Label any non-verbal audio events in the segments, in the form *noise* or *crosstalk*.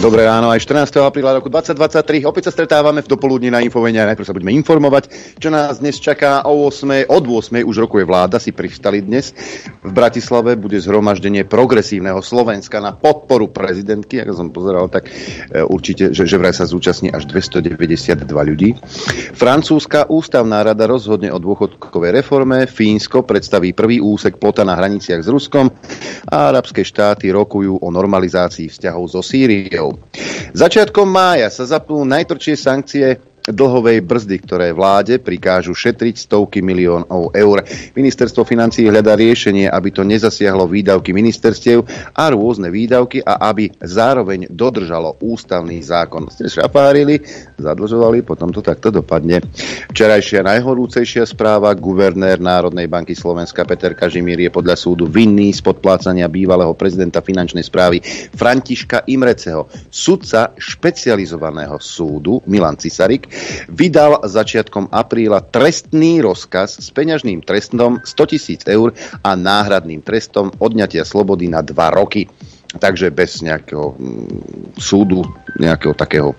Dobré ráno, aj 14. apríla roku 2023. Opäť sa stretávame v dopoludní na Infovojne a najprv sa budeme informovať, čo nás dnes čaká o 8. Od 8. už rokuje vláda, si pristali dnes. V Bratislave bude zhromaždenie progresívneho Slovenska na podporu prezidentky. Ako som pozeral, tak e, určite, že, že vraj sa zúčastní až 292 ľudí. Francúzska ústavná rada rozhodne o dôchodkovej reforme. Fínsko predstaví prvý úsek plota na hraniciach s Ruskom a arabské štáty rokujú o normalizácii vzťahov so Sýriou. Začiatkom mája sa zapnú najtvrdšie sankcie dlhovej brzdy, ktoré vláde prikážu šetriť stovky miliónov eur. Ministerstvo financí hľadá riešenie, aby to nezasiahlo výdavky ministerstiev a rôzne výdavky a aby zároveň dodržalo ústavný zákon. Ste šapárili, zadlžovali, potom to takto dopadne. Včerajšia najhorúcejšia správa, guvernér Národnej banky Slovenska Peter Kažimír je podľa súdu vinný z podplácania bývalého prezidenta finančnej správy Františka Imreceho. Sudca špecializovaného súdu Milan Cisarik vydal začiatkom apríla trestný rozkaz s peňažným trestom 100 tisíc eur a náhradným trestom odňatia slobody na dva roky. Takže bez nejakého mm, súdu, nejakého takého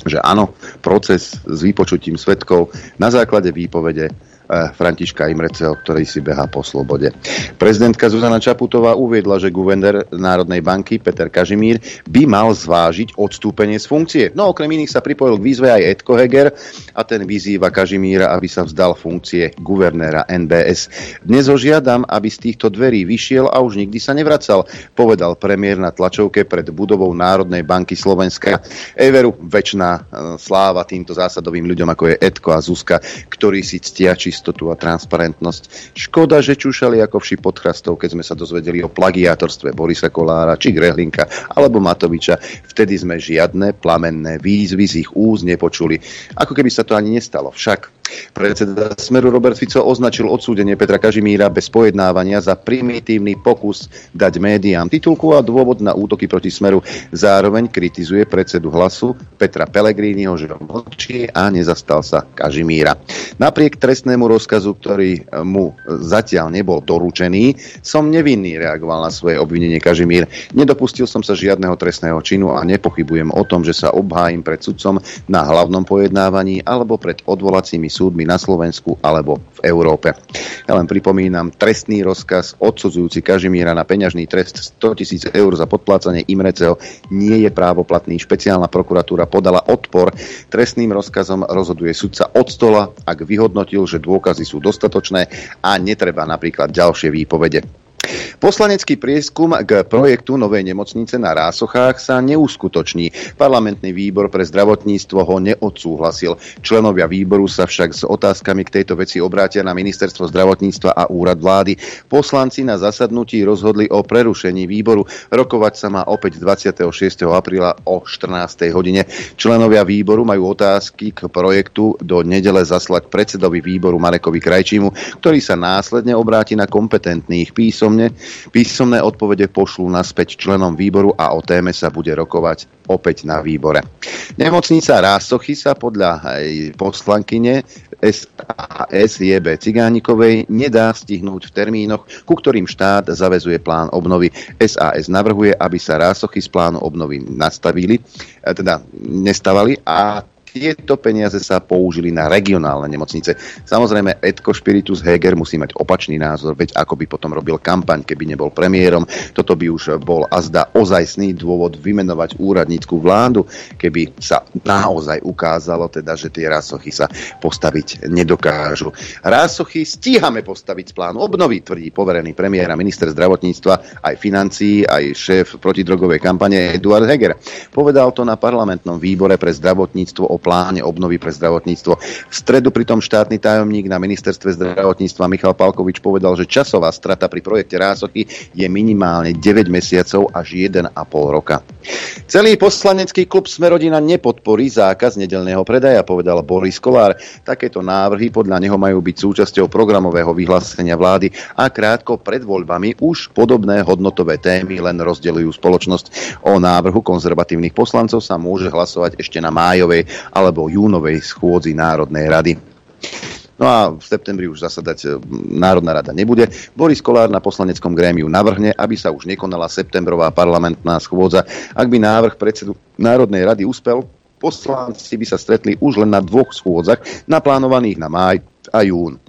že áno, proces s vypočutím svetkov na základe výpovede Františka Imreceho, ktorý si behá po slobode. Prezidentka Zuzana Čaputová uviedla, že guvernér Národnej banky Peter Kažimír by mal zvážiť odstúpenie z funkcie. No okrem iných sa pripojil k výzve aj Edko Heger a ten vyzýva Kažimíra, aby sa vzdal funkcie guvernéra NBS. Dnes ho žiadam, aby z týchto dverí vyšiel a už nikdy sa nevracal, povedal premiér na tlačovke pred budovou Národnej banky Slovenska. Everu, väčšiná eh, sláva týmto zásadovým ľuďom, ako je Edko a Zuzka, ktorí si ctia či istotu a transparentnosť. Škoda, že čúšali ako vši pod chrastou, keď sme sa dozvedeli o plagiátorstve Borisa Kolára či Grehlinka alebo Matoviča. Vtedy sme žiadne plamenné výzvy z ich úz nepočuli. Ako keby sa to ani nestalo. Však Predseda Smeru Robert Fico označil odsúdenie Petra Kažimíra bez pojednávania za primitívny pokus dať médiám titulku a dôvod na útoky proti Smeru. Zároveň kritizuje predsedu hlasu Petra Pelegríniho, že mlčí a nezastal sa Kažimíra. Napriek trestnému rozkazu, ktorý mu zatiaľ nebol doručený, som nevinný, reagoval na svoje obvinenie Kažimír. Nedopustil som sa žiadneho trestného činu a nepochybujem o tom, že sa obhájim pred sudcom na hlavnom pojednávaní alebo pred odvolacími súdmi na Slovensku alebo v Európe. Ja len pripomínam trestný rozkaz odsudzujúci Kažimíra na peňažný trest 100 tisíc eur za podplácanie Imreceho nie je právoplatný. Špeciálna prokuratúra podala odpor. Trestným rozkazom rozhoduje sudca od stola, ak vyhodnotil, že dôkazy sú dostatočné a netreba napríklad ďalšie výpovede. Poslanecký prieskum k projektu novej nemocnice na Rásochách sa neuskutoční. Parlamentný výbor pre zdravotníctvo ho neodsúhlasil. Členovia výboru sa však s otázkami k tejto veci obrátia na ministerstvo zdravotníctva a úrad vlády. Poslanci na zasadnutí rozhodli o prerušení výboru. Rokovať sa má opäť 26. apríla o 14. hodine. Členovia výboru majú otázky k projektu do nedele zaslať predsedovi výboru Marekovi Krajčímu, ktorý sa následne obráti na kompetentných písom písomne. Písomné odpovede pošlú naspäť členom výboru a o téme sa bude rokovať opäť na výbore. Nemocnica Rásochy sa podľa poslankyne SAS JB Cigánikovej nedá stihnúť v termínoch, ku ktorým štát zavezuje plán obnovy. SAS navrhuje, aby sa Rásochy z plánu obnovy nastavili, e, teda nestavali a tieto peniaze sa použili na regionálne nemocnice. Samozrejme, Edko Spiritus Heger musí mať opačný názor, veď ako by potom robil kampaň, keby nebol premiérom. Toto by už bol azda ozajstný dôvod vymenovať úradnícku vládu, keby sa naozaj ukázalo, teda, že tie rásochy sa postaviť nedokážu. Rásochy stíhame postaviť z plánu obnovy, tvrdí poverený premiér a minister zdravotníctva, aj financií, aj šéf protidrogovej kampane Eduard Heger. Povedal to na parlamentnom výbore pre zdravotníctvo o pláne obnovy pre zdravotníctvo. V stredu pritom štátny tajomník na ministerstve zdravotníctva Michal Palkovič povedal, že časová strata pri projekte Rásochy je minimálne 9 mesiacov až 1,5 roka. Celý poslanecký klub Smerodina nepodporí zákaz nedelného predaja, povedal Boris Kolár. Takéto návrhy podľa neho majú byť súčasťou programového vyhlásenia vlády a krátko pred voľbami už podobné hodnotové témy len rozdeľujú spoločnosť. O návrhu konzervatívnych poslancov sa môže hlasovať ešte na májovej alebo júnovej schôdzi Národnej rady. No a v septembri už zasadať e, Národná rada nebude. Boris Kolár na poslaneckom grémiu navrhne, aby sa už nekonala septembrová parlamentná schôdza. Ak by návrh predsedu Národnej rady uspel, poslanci by sa stretli už len na dvoch schôdzach, naplánovaných na máj a jún.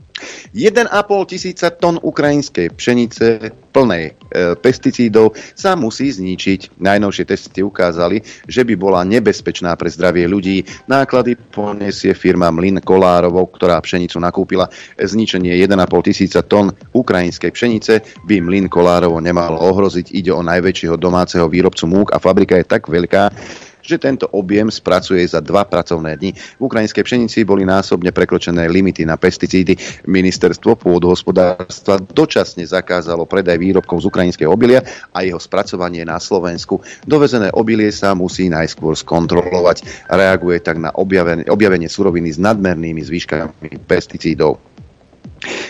1,5 tisíca tón ukrajinskej pšenice plnej e, pesticídov sa musí zničiť. Najnovšie testy ukázali, že by bola nebezpečná pre zdravie ľudí. Náklady poniesie firma Mlin Kolárovou, ktorá pšenicu nakúpila. Zničenie 1,5 tisíca tón ukrajinskej pšenice by Mlin Kolárovo nemalo ohroziť. Ide o najväčšieho domáceho výrobcu múk a fabrika je tak veľká, že tento objem spracuje za dva pracovné dni. V ukrajinskej pšenici boli násobne prekročené limity na pesticídy. Ministerstvo pôdohospodárstva dočasne zakázalo predaj výrobkov z ukrajinského obilia a jeho spracovanie na Slovensku. Dovezené obilie sa musí najskôr skontrolovať. Reaguje tak na objavenie, objavenie suroviny s nadmernými zvýškami pesticídov.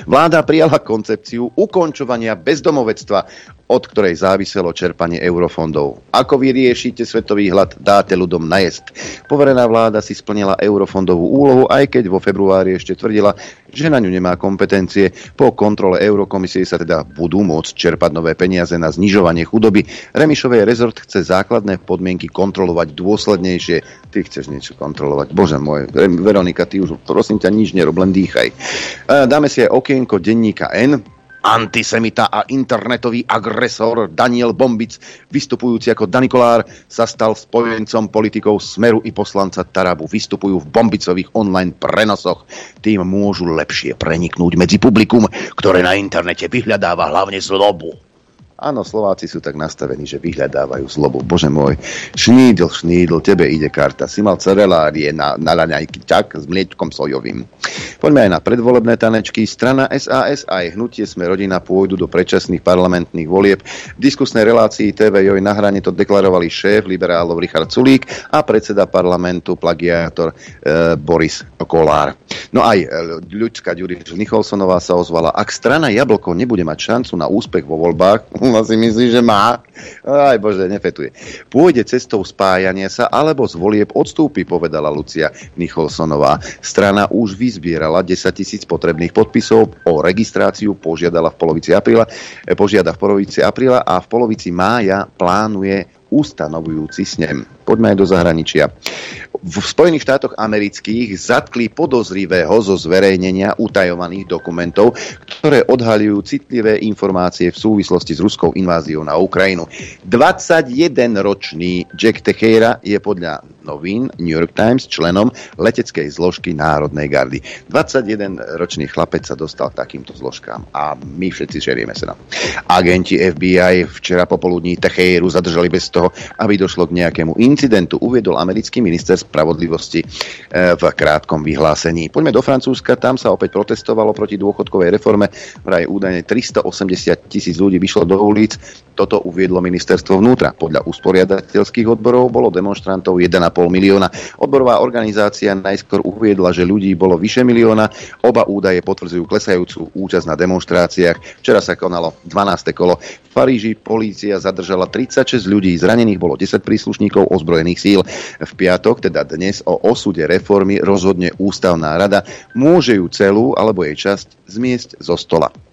Vláda prijala koncepciu ukončovania bezdomovectva, od ktorej záviselo čerpanie eurofondov. Ako vyriešite svetový hlad, dáte ľudom najest. Poverená vláda si splnila eurofondovú úlohu, aj keď vo februári ešte tvrdila, že na ňu nemá kompetencie. Po kontrole Eurokomisie sa teda budú môcť čerpať nové peniaze na znižovanie chudoby. Remišovej rezort chce základné podmienky kontrolovať dôslednejšie. Ty chceš niečo kontrolovať. Bože môj, Veronika, ty už prosím ťa nič nerob, len dýchaj. E, dáme si aj okienko denníka N Antisemita a internetový agresor Daniel Bombic, vystupujúci ako Danikolár, sa stal spojencom politikov Smeru i poslanca Tarabu. Vystupujú v Bombicových online prenosoch. Tým môžu lepšie preniknúť medzi publikum, ktoré na internete vyhľadáva hlavne zlobu. Áno, Slováci sú tak nastavení, že vyhľadávajú zlobu. Bože môj, šnídl, šnídl, tebe ide karta. Si mal cerelárie na, na raňajky, čak s mliečkom sojovým. Poďme aj na predvolebné tanečky. Strana SAS aj hnutie Sme rodina pôjdu do predčasných parlamentných volieb. V diskusnej relácii TV Joj na hrane to deklarovali šéf liberálov Richard Sulík a predseda parlamentu plagiátor e, Boris Kolár. No aj e, ľudská Ďuriš Nicholsonová sa ozvala, ak strana Jablko nebude mať šancu na úspech vo voľbách, ona si myslí, že má. Aj bože, nefetuje. Pôjde cestou spájania sa alebo z volieb odstúpi, povedala Lucia Nicholsonová. Strana už vyzbierala 10 tisíc potrebných podpisov o registráciu, požiadala v polovici apríla, eh, požiada v polovici apríla a v polovici mája plánuje ustanovujúci snem. Poďme aj do zahraničia. V Spojených štátoch amerických zatkli podozrivého zo zverejnenia utajovaných dokumentov, ktoré odhalujú citlivé informácie v súvislosti s ruskou inváziou na Ukrajinu. 21-ročný Jack Teixeira je podľa novín New York Times členom leteckej zložky Národnej gardy. 21-ročný chlapec sa dostal k takýmto zložkám a my všetci žerieme sa. Agenti FBI včera popoludní Techeiru zadržali bez toho, aby došlo k nejakému incidentu uviedol americký minister spravodlivosti eh, v krátkom vyhlásení. Poďme do Francúzska, tam sa opäť protestovalo proti dôchodkovej reforme. Vraj údajne 380 tisíc ľudí vyšlo do ulic. Toto uviedlo ministerstvo vnútra. Podľa usporiadateľských odborov bolo demonstrantov 1,5 milióna. Odborová organizácia najskôr uviedla, že ľudí bolo vyše milióna. Oba údaje potvrdzujú klesajúcu účasť na demonstráciách. Včera sa konalo 12. kolo. V Paríži polícia zadržala 36 ľudí, zranených bolo 10 príslušníkov ozbrojených síl. V piatok, teda dnes, o osude reformy rozhodne ústavná rada. Môže ju celú alebo jej časť zmiesť zo stola.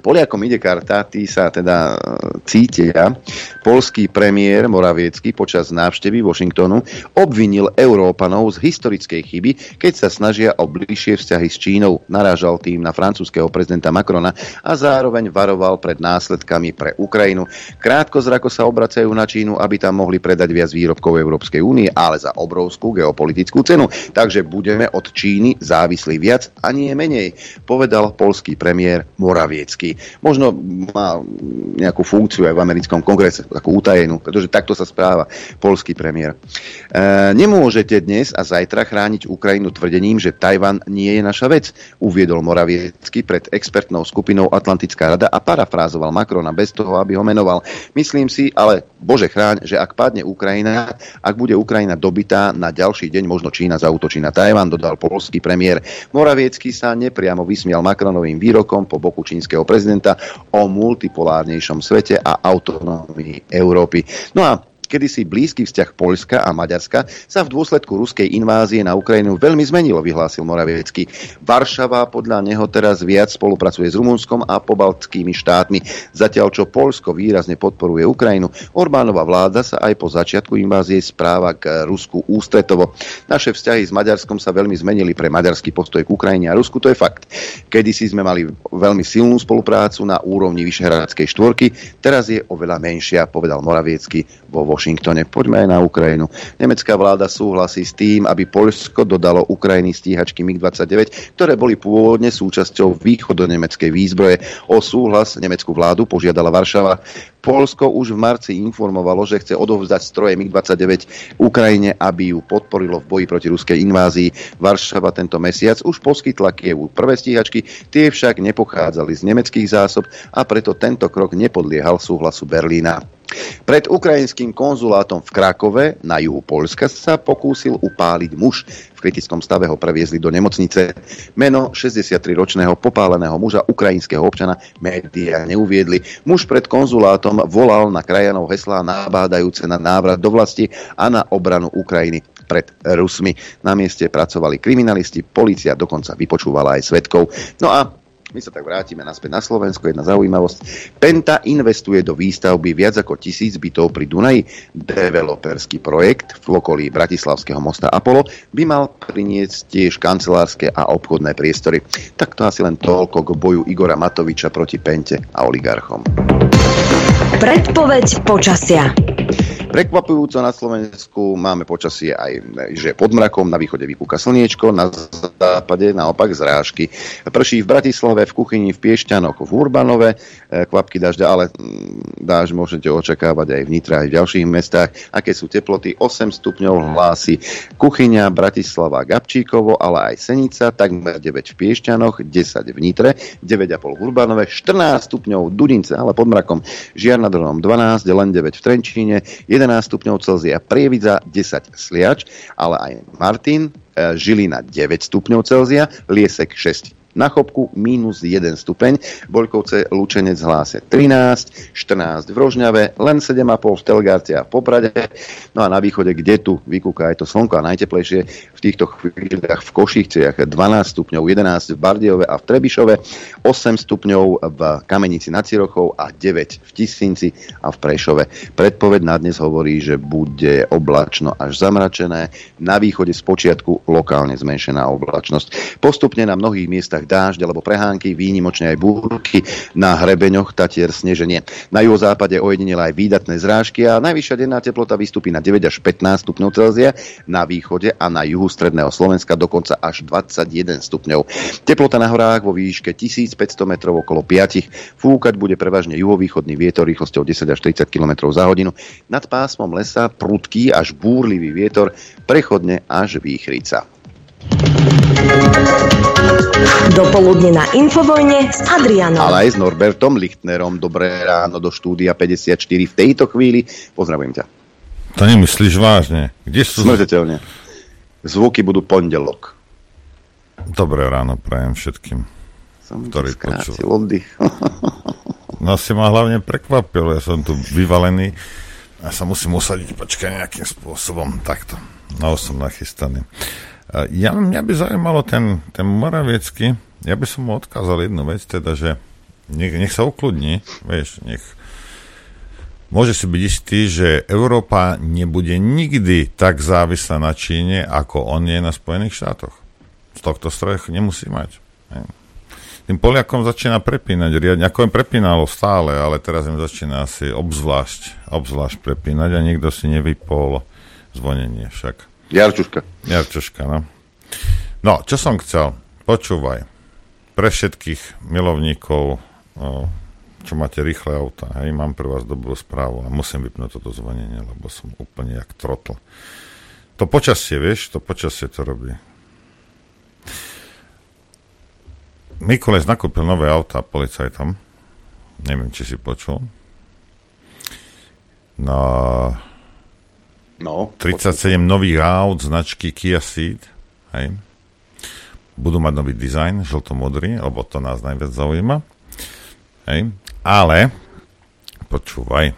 Poliakom ide karta, tí sa teda e, cítia. Polský premiér Moraviecky počas návštevy Washingtonu obvinil Európanov z historickej chyby, keď sa snažia o bližšie vzťahy s Čínou. Narážal tým na francúzského prezidenta Macrona a zároveň varoval pred následkami pre Ukrajinu. Krátko zrako sa obracajú na Čínu, aby tam mohli predať viac výrobkov Európskej únie, ale za obrovskú geopolitickú cenu. Takže budeme od Číny závislí viac a nie menej, povedal polský premiér Moraviecky americký. Možno má nejakú funkciu aj v americkom kongrese, takú utajenú, pretože takto sa správa polský premiér. E, nemôžete dnes a zajtra chrániť Ukrajinu tvrdením, že Tajvan nie je naša vec, uviedol Moraviecky pred expertnou skupinou Atlantická rada a parafrázoval Macrona bez toho, aby ho menoval. Myslím si, ale bože chráň, že ak padne Ukrajina, ak bude Ukrajina dobitá, na ďalší deň možno Čína zautočí na Tajvan, dodal polský premiér. Moraviecky sa nepriamo vysmial Macronovým výrokom po boku čínskeho prezidenta o multipolárnejšom svete a autonómii Európy. No a kedysi blízky vzťah Poľska a Maďarska sa v dôsledku ruskej invázie na Ukrajinu veľmi zmenilo, vyhlásil Moraviecky. Varšava podľa neho teraz viac spolupracuje s Rumunskom a pobaltskými štátmi. Zatiaľ, čo Polsko výrazne podporuje Ukrajinu, Orbánova vláda sa aj po začiatku invázie správa k Rusku ústretovo. Naše vzťahy s Maďarskom sa veľmi zmenili pre maďarský postoj k Ukrajine a Rusku, to je fakt. Kedysi sme mali veľmi silnú spoluprácu na úrovni Vyšehradskej štvorky, teraz je oveľa menšia, povedal Moraviecky vo Washingtone. Poďme aj na Ukrajinu. Nemecká vláda súhlasí s tým, aby Poľsko dodalo Ukrajiny stíhačky MiG-29, ktoré boli pôvodne súčasťou východonemeckej výzbroje. O súhlas nemeckú vládu požiadala Varšava. Polsko už v marci informovalo, že chce odovzdať stroje MiG-29 Ukrajine, aby ju podporilo v boji proti ruskej invázii. Varšava tento mesiac už poskytla Kievu prvé stíhačky, tie však nepochádzali z nemeckých zásob a preto tento krok nepodliehal súhlasu Berlína. Pred ukrajinským konzulátom v Krakove na juhu Polska sa pokúsil upáliť muž. V kritickom stave ho previezli do nemocnice. Meno 63-ročného popáleného muža ukrajinského občana médiá neuviedli. Muž pred konzulátom volal na krajanov heslá nabádajúce na návrat do vlasti a na obranu Ukrajiny pred Rusmi. Na mieste pracovali kriminalisti, policia dokonca vypočúvala aj svetkov. No a my sa tak vrátime naspäť na Slovensko. Jedna zaujímavosť. Penta investuje do výstavby viac ako tisíc bytov pri Dunaji. Developerský projekt v okolí Bratislavského mosta Apollo by mal priniesť tiež kancelárske a obchodné priestory. Tak to asi len toľko k boju Igora Matoviča proti Pente a oligarchom. Predpoveď počasia. Prekvapujúco na Slovensku máme počasie aj, že pod mrakom, na východe vypúka slniečko, na západe naopak zrážky. Prší v Bratislave, v kuchyni, v Piešťanoch, v Urbanove, e, kvapky dažďa, ale mm, dáž môžete očakávať aj v Nitre, aj v ďalších mestách. Aké sú teploty? 8 stupňov hlási kuchyňa, Bratislava, Gabčíkovo, ale aj Senica, takmer 9 v Piešťanoch, 10 v Nitre, 9,5 v Urbanove, 14 stupňov Dudince, ale pod mrakom Žiar nad 12, len 9 v Trenčíne, 11 stupňov Celzia Prievidza, 10 Sliač, ale aj Martin, e, Žilina 9 stupňov Celzia, Liesek 6 na Chopku minus 1 stupeň, Boľkovce Lučenec hlásia 13, 14 v Rožňave, len 7,5 v Telgárte a v Poprade, no a na východe, kde tu vykúka aj to slnko a najteplejšie v týchto chvíľach v Košíciach 12 stupňov, 11 v Bardiove a v Trebišove, 8 stupňov v Kamenici nad Cirochou a 9 v Tisinci a v Prešove. Predpoveď na dnes hovorí, že bude oblačno až zamračené, na východe z počiatku lokálne zmenšená oblačnosť. Postupne na mnohých miestach dážď alebo prehánky, výnimočne aj búrky, na hrebeňoch tatier sneženie. Na juhozápade ojedinele aj výdatné zrážky a najvyššia denná teplota vystúpi na 9 až 15 stupňov Celzia, na východe a na juhu stredného Slovenska dokonca až 21 stupňov. Teplota na horách vo výške 1500 metrov okolo 5. Fúkať bude prevažne juhovýchodný vietor rýchlosťou 10 až 30 km za hodinu. Nad pásmom lesa prudký až búrlivý vietor, prechodne až výchrica. Dopoludne na Infovojne s Adrianom. Ale aj s Norbertom Lichtnerom. Dobré ráno do štúdia 54 v tejto chvíli. Pozdravujem ťa. To nemyslíš vážne? Kde sú... Smrteľne. Zvuky budú pondelok. Dobré ráno prajem všetkým, Som ktorí počúvajú. oddych. *laughs* No si ma hlavne prekvapil, ja som tu vyvalený a sa musím usadiť, počkaj nejakým spôsobom, takto. No, som nachystaný. Ja, mňa by zaujímalo ten, ten Moraviecky, ja by som mu odkázal jednu vec, teda, že nech, nech sa ukludní, vieš, nech môže si byť istý, že Európa nebude nikdy tak závislá na Číne, ako on je na Spojených štátoch. Z tohto stroje nemusí mať. Tým Poliakom začína prepínať riadne, ako im prepínalo stále, ale teraz im začína asi obzvlášť, obzvlášť prepínať a nikto si nevypol zvonenie však. Jarčuška. Jarčoška, no. No, čo som chcel? Počúvaj. Pre všetkých milovníkov, čo máte rýchle auta, hej, mám pre vás dobrú správu a musím vypnúť toto zvonenie, lebo som úplne jak trotl. To počasie, vieš, to počasie to robí. Mikules nakúpil nové auta policajtom. Neviem, či si počul. No, No, 37 nových aut značky Kia Ceed. Hej. Budú mať nový dizajn, žlto-modrý, lebo to nás najviac zaujíma. Hej. Ale, počúvaj,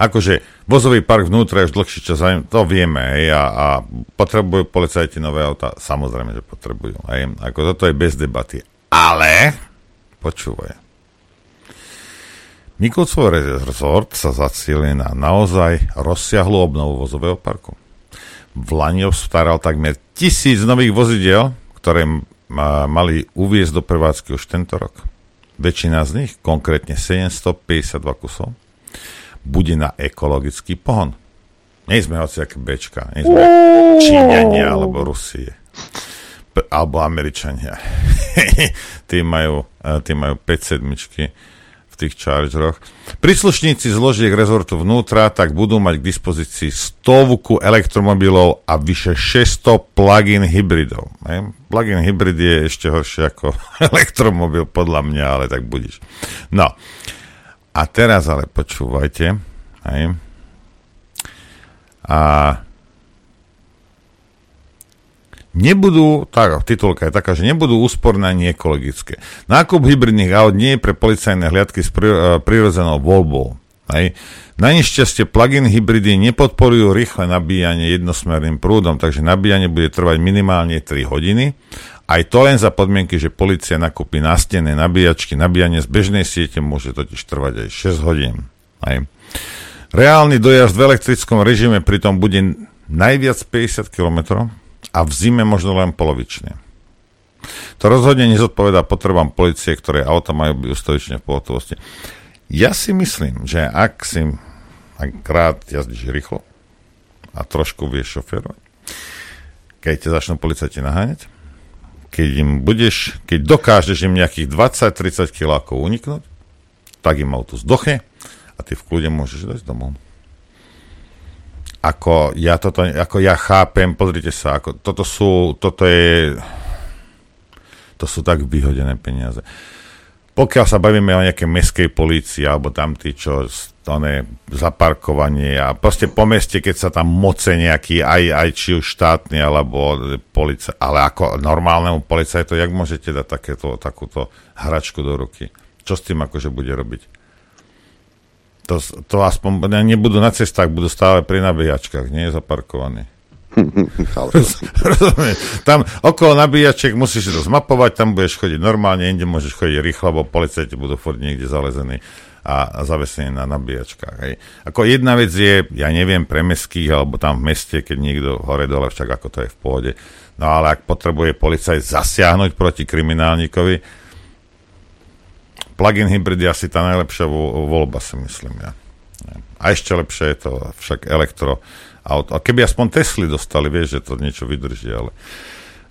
Akože vozový park vnútra je už dlhší čas, to vieme, hej, a, a potrebujú policajti nové auta, samozrejme, že potrebujú, hej, ako toto je bez debaty. Ale, počúvaj, Mikulcov rezort sa zacielil na naozaj rozsiahlu obnovu vozového parku. V Lani obstaral takmer tisíc nových vozidel, ktoré mali uviezť do prevádzky už tento rok. Väčšina z nich, konkrétne 752 kusov, bude na ekologický pohon. Nie sme aké Bčka, nie sme Číňania alebo Rusie. alebo Američania. *laughs* tí, majú, tí majú 5 sedmičky tých chargeroch. Príslušníci zložiek rezortu vnútra tak budú mať k dispozícii stovku elektromobilov a vyše 600 plug-in hybridov. Plug-in hybrid je ešte horšie ako *laughs* elektromobil, podľa mňa, ale tak budíš. No. A teraz ale počúvajte. Hej. A nebudú, tá titulka je taká, že nebudú úsporné ani ekologické. Nákup hybridných aut nie je pre policajné hliadky s eh, prirodzenou voľbou. Hej. Na nešťastie plug-in hybridy nepodporujú rýchle nabíjanie jednosmerným prúdom, takže nabíjanie bude trvať minimálne 3 hodiny. Aj to len za podmienky, že policia nakúpi nástené nabíjačky. Nabíjanie z bežnej siete môže totiž trvať aj 6 hodín. Hej. Reálny dojazd v elektrickom režime pritom bude najviac 50 km, a v zime možno len polovične. To rozhodne nezodpovedá potrebám policie, ktoré auta majú byť ustavične v pohotovosti. Ja si myslím, že ak si ak krát jazdíš rýchlo a trošku vieš šoférovať, keď ťa začnú policajti naháňať, keď im budeš, keď dokážeš im nejakých 20-30 kilákov uniknúť, tak im auto zdochne a ty v kľude môžeš dať domov ako ja toto, ako ja chápem, pozrite sa, ako toto sú, toto je, to sú tak vyhodené peniaze. Pokiaľ sa bavíme o nejakej meskej polícii, alebo tam tí, čo stane zaparkovanie a proste po meste, keď sa tam moce nejaký, aj, aj či už štátny, alebo policia, ale ako normálnemu policajtu, jak môžete dať takéto, takúto hračku do ruky? Čo s tým akože bude robiť? To, to aspoň nebudú na cestách, budú stále pri nabíjačkách, nie zaparkovaní. *laughs* Rozumiem. Tam okolo nabíjačiek musíš to zmapovať, tam budeš chodiť normálne, inde môžeš chodiť rýchlo, lebo policajti budú furt niekde zalezení a zavesení na nabíjačkách. Hej. Ako jedna vec je, ja neviem, pre mestských, alebo tam v meste, keď niekto hore dole, však ako to je v pohode. No ale ak potrebuje policajt zasiahnuť proti kriminálnikovi, plug-in hybrid je asi tá najlepšia voľba, si myslím ja. A ešte lepšie je to však elektro auto. A keby aspoň Tesly dostali, vieš, že to niečo vydrží, ale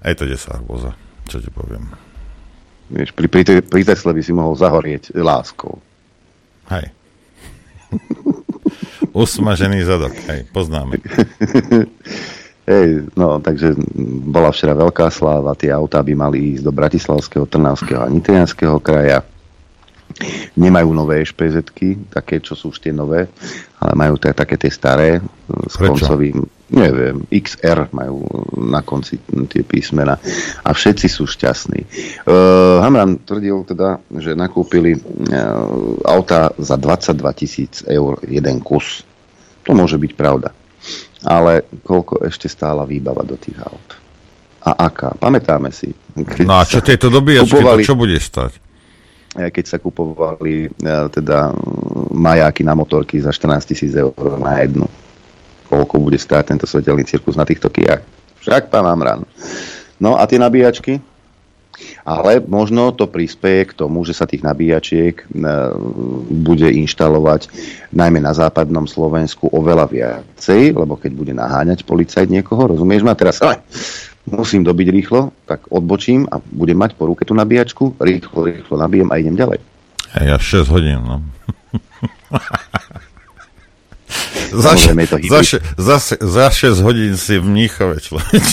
aj to 10 arboza, čo ti poviem. Vieš, pri, pri, pri Tesle by si mohol zahorieť láskou. Hej. *laughs* Usmažený zadok, hej, poznáme. *laughs* Hej, no, takže bola včera veľká sláva, tie autá by mali ísť do Bratislavského, Trnavského a Nitrianského kraja Nemajú nové špz také, čo sú už tie nové, ale majú t- také tie staré s Prečo? koncovým, neviem, XR majú na konci tie písmena a všetci sú šťastní. Uh, Hamran tvrdil teda, že nakúpili uh, auta za 22 tisíc eur jeden kus. To môže byť pravda. Ale koľko ešte stála výbava do tých aut? A aká? Pamätáme si. No a čo tieto doby, kupovali... čo bude stať? Keď sa kupovali e, teda majáky na motorky za 14 tisíc eur na jednu. Koľko bude stáť tento svetelný cirkus na týchto kijach? Však pán Amran. No a tie nabíjačky? Ale možno to prispieje k tomu, že sa tých nabíjačiek e, bude inštalovať najmä na západnom Slovensku oveľa viacej, lebo keď bude naháňať policajt niekoho, rozumieš ma? Teraz musím dobiť rýchlo, tak odbočím a budem mať po ruke tú nabíjačku, rýchlo, rýchlo nabijem a idem ďalej. Ja 6 hodín, no. *laughs* za, to za, za, za 6 hodín si v Mníchove človeč.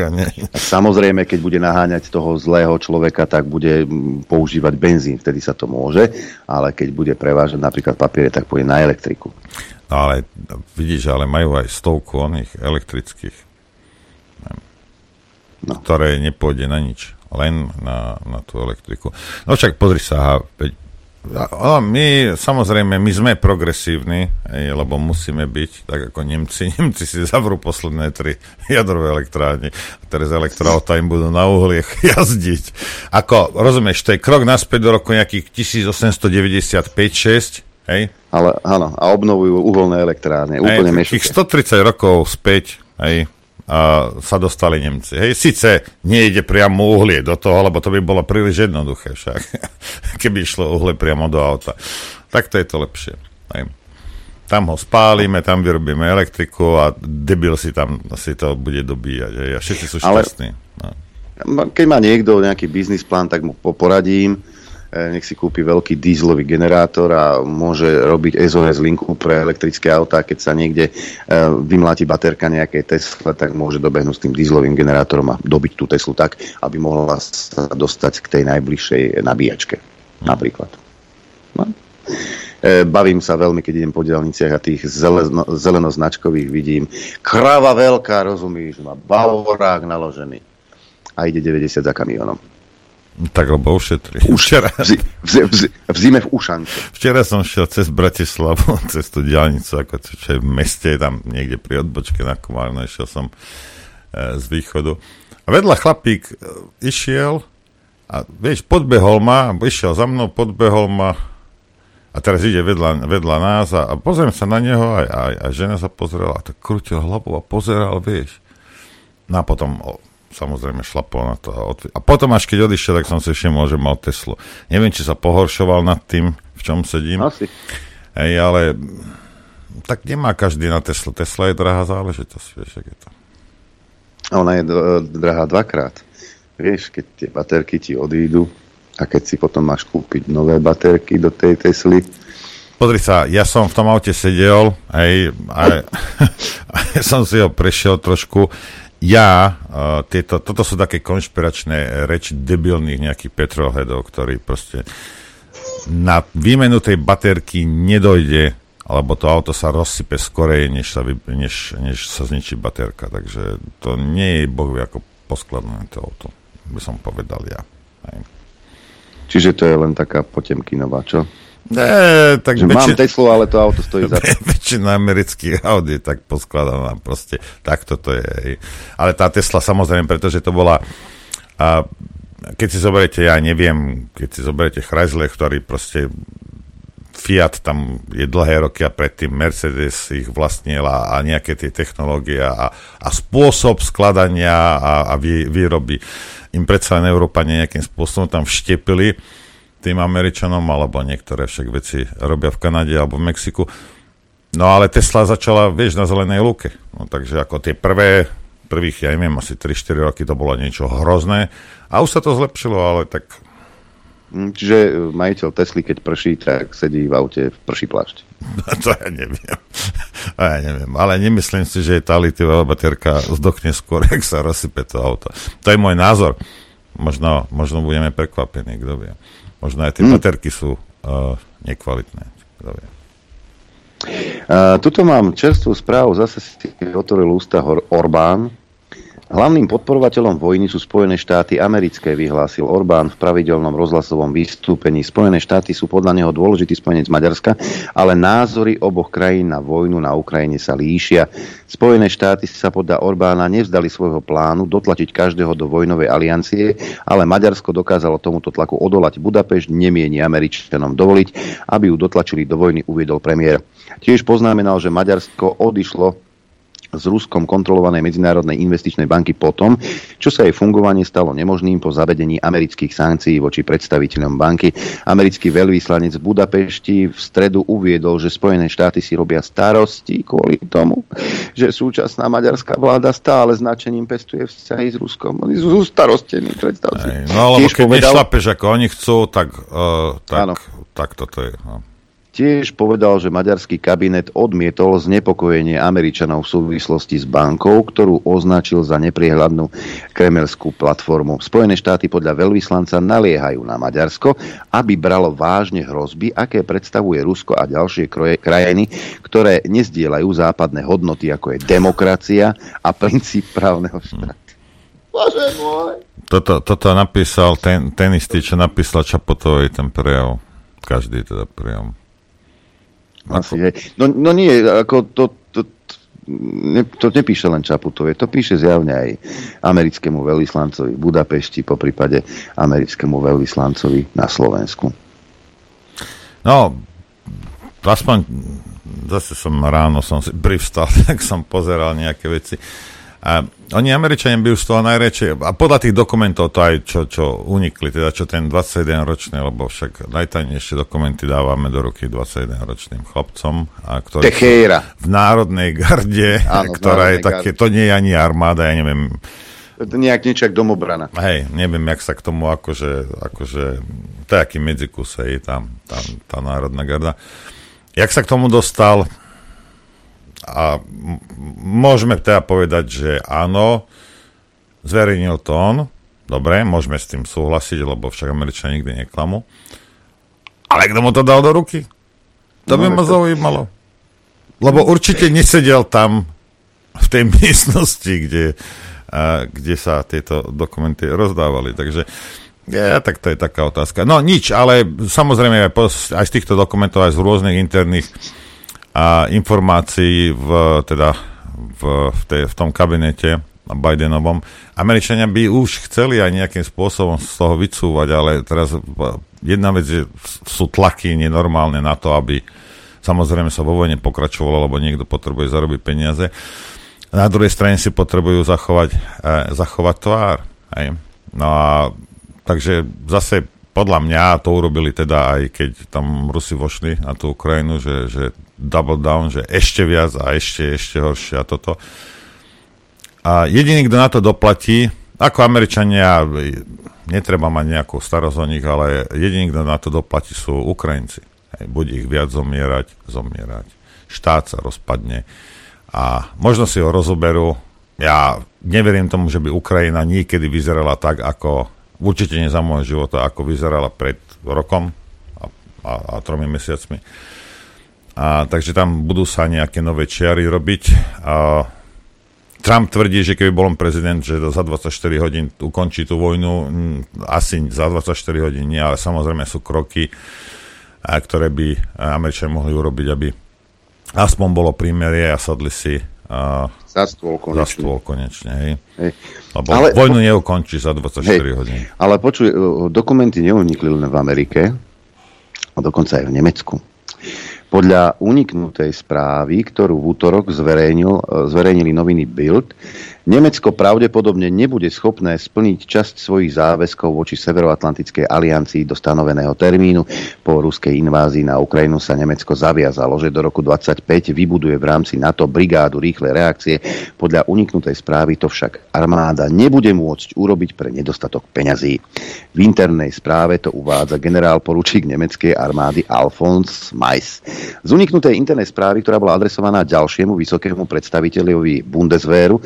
*laughs* samozrejme, keď bude naháňať toho zlého človeka, tak bude používať benzín, vtedy sa to môže, ale keď bude prevážať napríklad papiere, tak pôjde na elektriku. No ale vidíš, ale majú aj stovku oných elektrických no. ktoré nepôjde na nič, len na, na tú elektriku. No však pozri sa, my, samozrejme, my sme progresívni, lebo musíme byť, tak ako Nemci. *laughs* Nemci si zavrú posledné tri jadrové elektrárne a teraz elektroauta im budú na uhliech *laughs* jazdiť. Ako, rozumieš, to je krok naspäť do roku nejakých 1895-6, hej? Ale áno, a obnovujú uholné elektrárne. Úplne Hej, 130 rokov späť, hej, a sa dostali Nemci. Hej, síce nejde priamo uhlie do toho, lebo to by bolo príliš jednoduché však, *laughs* keby išlo uhlie priamo do auta. Tak to je to lepšie. Hej. Tam ho spálime, tam vyrobíme elektriku a debil si tam si to bude dobíjať. Hej, a všetci sú šťastní. Ale... No. Keď má niekto nejaký biznis plán, tak mu poradím nech si kúpi veľký dízlový generátor a môže robiť SOS linku pre elektrické autá. Keď sa niekde e, vymláti baterka nejakej Tesla, tak môže dobehnúť s tým dízlovým generátorom a dobiť tú Teslu tak, aby mohla sa dostať k tej najbližšej nabíjačke. Napríklad. No. E, bavím sa veľmi, keď idem po dielniciach a tých zeleno, zelenoznačkových vidím. Krava veľká, rozumíš, má bavorák naložený a ide 90 za kamionom. Tak lebo ušetri. Včera... V, v, v, v zime v Ušance. Včera som šiel cez Bratislavu, *laughs* cez tú diálnicu, ako čo je v meste, tam niekde pri odbočke na Komárno, išiel som e, z východu. A vedľa chlapík e, išiel a vieš, podbehol ma, išiel za mnou, podbehol ma a teraz ide vedľa, vedľa nás a, a pozriem sa na neho a, a, a žena sa pozrela a tak krútil hlavu a pozeral, vieš. No a potom samozrejme šlapol na to. A potom až keď odišiel, tak som si všimol, že mal Teslu. Neviem, či sa pohoršoval nad tým, v čom sedím. Asi. Hej, ale tak nemá každý na Teslu. Tesla je drahá záležitosť, vieš, ak je to. Ona je drahá dvakrát. Vieš, keď tie baterky ti odídu a keď si potom máš kúpiť nové baterky do tej Tesly, Pozri sa, ja som v tom aute sedel, hej, a, *laughs* a ja som si ho prešiel trošku ja, uh, tieto, toto sú také konšpiračné reči debilných nejakých petrolheadov, ktorí proste na výmenu tej baterky nedojde, alebo to auto sa rozsype skorej, než sa, vy, než, než sa zničí baterka. Takže to nie je boh ako poskladné to auto, by som povedal ja. Aj. Čiže to je len taká potemkinová, čo? Ne, tak že väčšin... mám Teslu, ale to auto stojí za *laughs* väčšina amerických aut je tak poskladaná proste. Takto to je. Ale tá Tesla samozrejme, pretože to bola a keď si zoberiete, ja neviem, keď si zoberiete Chrysler, ktorý proste Fiat tam je dlhé roky a predtým Mercedes ich vlastnil a, a nejaké tie technológie a, a spôsob skladania a, a vý, výroby im predsa len Európa nejakým spôsobom tam vštepili tým Američanom, alebo niektoré však veci robia v Kanade alebo v Mexiku. No ale Tesla začala, vieš, na zelenej lúke. No, takže ako tie prvé, prvých, ja neviem, asi 3-4 roky to bolo niečo hrozné. A už sa to zlepšilo, ale tak... Mm, čiže e, majiteľ Tesly, keď prší, tak sedí v aute v prší plášť. *laughs* to ja neviem. *laughs* ja neviem. Ale nemyslím si, že tá litiová baterka zdochne skôr, *laughs* ak sa rozsype to auto. To je môj názor. Možno, možno budeme prekvapení, kto vie. Možno aj tie hmm. baterky sú uh, nekvalitné. Uh, tuto mám čerstvú správu, zase si otvoril ústa Orbán, Hlavným podporovateľom vojny sú Spojené štáty americké, vyhlásil Orbán v pravidelnom rozhlasovom vystúpení. Spojené štáty sú podľa neho dôležitý spojenec Maďarska, ale názory oboch krajín na vojnu na Ukrajine sa líšia. Spojené štáty sa podľa Orbána nevzdali svojho plánu dotlačiť každého do vojnovej aliancie, ale Maďarsko dokázalo tomuto tlaku odolať. Budapešť nemieni Američanom dovoliť, aby ju dotlačili do vojny, uviedol premiér. Tiež poznamenal, že Maďarsko odišlo z Ruskom kontrolovanej Medzinárodnej investičnej banky potom, čo sa jej fungovanie stalo nemožným po zavedení amerických sankcií voči predstaviteľom banky. Americký veľvyslanec v Budapešti v stredu uviedol, že Spojené štáty si robia starosti kvôli tomu, že súčasná maďarská vláda stále značením pestuje vzťahy s Ruskom. Oni sú starostení, predstavte. No alebo keď povedal... nešlapeš, ako oni chcú, tak, uh, tak, tak toto je. No. Tiež povedal, že maďarský kabinet odmietol znepokojenie Američanov v súvislosti s bankou, ktorú označil za nepriehľadnú kremelskú platformu. Spojené štáty podľa veľvyslanca naliehajú na Maďarsko, aby bralo vážne hrozby, aké predstavuje Rusko a ďalšie krajiny, ktoré nezdielajú západné hodnoty, ako je demokracia a princíp právneho štátu. Bože môj. Toto, toto napísal ten, ten istý, čo napísal Čapotovej ten prejav každý teda priam. Asi, hej. No, no nie, ako to, to, ne, to nepíše len Čaputovie, to píše zjavne aj americkému veľvyslancovi v Budapešti, po prípade americkému veľvyslancovi na Slovensku. No, aspoň zase som ráno som si privstal, *laughs* tak som pozeral nejaké veci. A oni Američania by už z toho najradšej, a podľa tých dokumentov to aj čo, čo unikli, teda čo ten 21-ročný, lebo však najtajnejšie dokumenty dávame do ruky 21-ročným chlapcom, a ktorí v Národnej garde, Áno, *laughs* ktorá je Národnej také, to nie je ani armáda, ja neviem, Nejak niečo jak domobrana. hej, neviem, jak sa k tomu akože, akože to je aký medzikus, hej, tam, tam tá Národná garda. Jak sa k tomu dostal, a môžeme teda povedať, že áno, zverejnil to on, dobre, môžeme s tým súhlasiť, lebo však Američania nikdy neklamú. Ale kto mu to dal do ruky? To by No, ma to- zaujímalo. Lebo určite nesedel tam v tej *laughs* miestnosti, kde, a, kde sa tieto dokumenty rozdávali. Takže ja, tak to je taká otázka. No nič, ale samozrejme aj, po, aj z týchto dokumentov, aj z rôznych interných a informácií v, teda v, v, tej, v tom kabinete Bidenovom. Američania by už chceli aj nejakým spôsobom z toho vycúvať, ale teraz jedna vec je, sú tlaky nenormálne na to, aby samozrejme sa vo vojne pokračovalo, lebo niekto potrebuje zarobiť peniaze. Na druhej strane si potrebujú zachovať, eh, zachovať tvár. Hej. No a takže zase podľa mňa to urobili teda aj keď tam Rusi vošli na tú Ukrajinu, že, že double down, že ešte viac a ešte, ešte horšie a toto. A jediný, kto na to doplatí, ako Američania, netreba mať nejakú starosť o nich, ale jediný, kto na to doplatí, sú Ukrajinci. Hej, bude ich viac zomierať, zomierať. Štát sa rozpadne a možno si ho rozoberú. Ja neverím tomu, že by Ukrajina niekedy vyzerala tak, ako určite nie za môjho života, ako vyzerala pred rokom a, a, a tromi mesiacmi. A, takže tam budú sa nejaké nové čiary robiť. A, Trump tvrdí, že keby bol on prezident, že za 24 hodín ukončí tú vojnu. Mm, Asi za 24 hodín nie, ale samozrejme sú kroky, ktoré by Američania mohli urobiť, aby aspoň bolo prímerie a sadli si a, Za stôl za konečne. stôl konečne. Hej. Hej. Lebo Ale- vojnu neukončí za 24 Hej. hodín. Ale počuj, dokumenty neunikli len v Amerike, a dokonca aj v Nemecku. Podľa uniknutej správy, ktorú v útorok zverejnil, e, zverejnili noviny Bild, Nemecko pravdepodobne nebude schopné splniť časť svojich záväzkov voči Severoatlantickej aliancii do stanoveného termínu. Po ruskej invázii na Ukrajinu sa Nemecko zaviazalo, že do roku 25 vybuduje v rámci NATO brigádu rýchlej reakcie. Podľa uniknutej správy to však armáda nebude môcť urobiť pre nedostatok peňazí. V internej správe to uvádza generál poručík nemeckej armády Alfons Mais. Z uniknutej internej správy, ktorá bola adresovaná ďalšiemu vysokému predstaviteľovi Bundeswehru,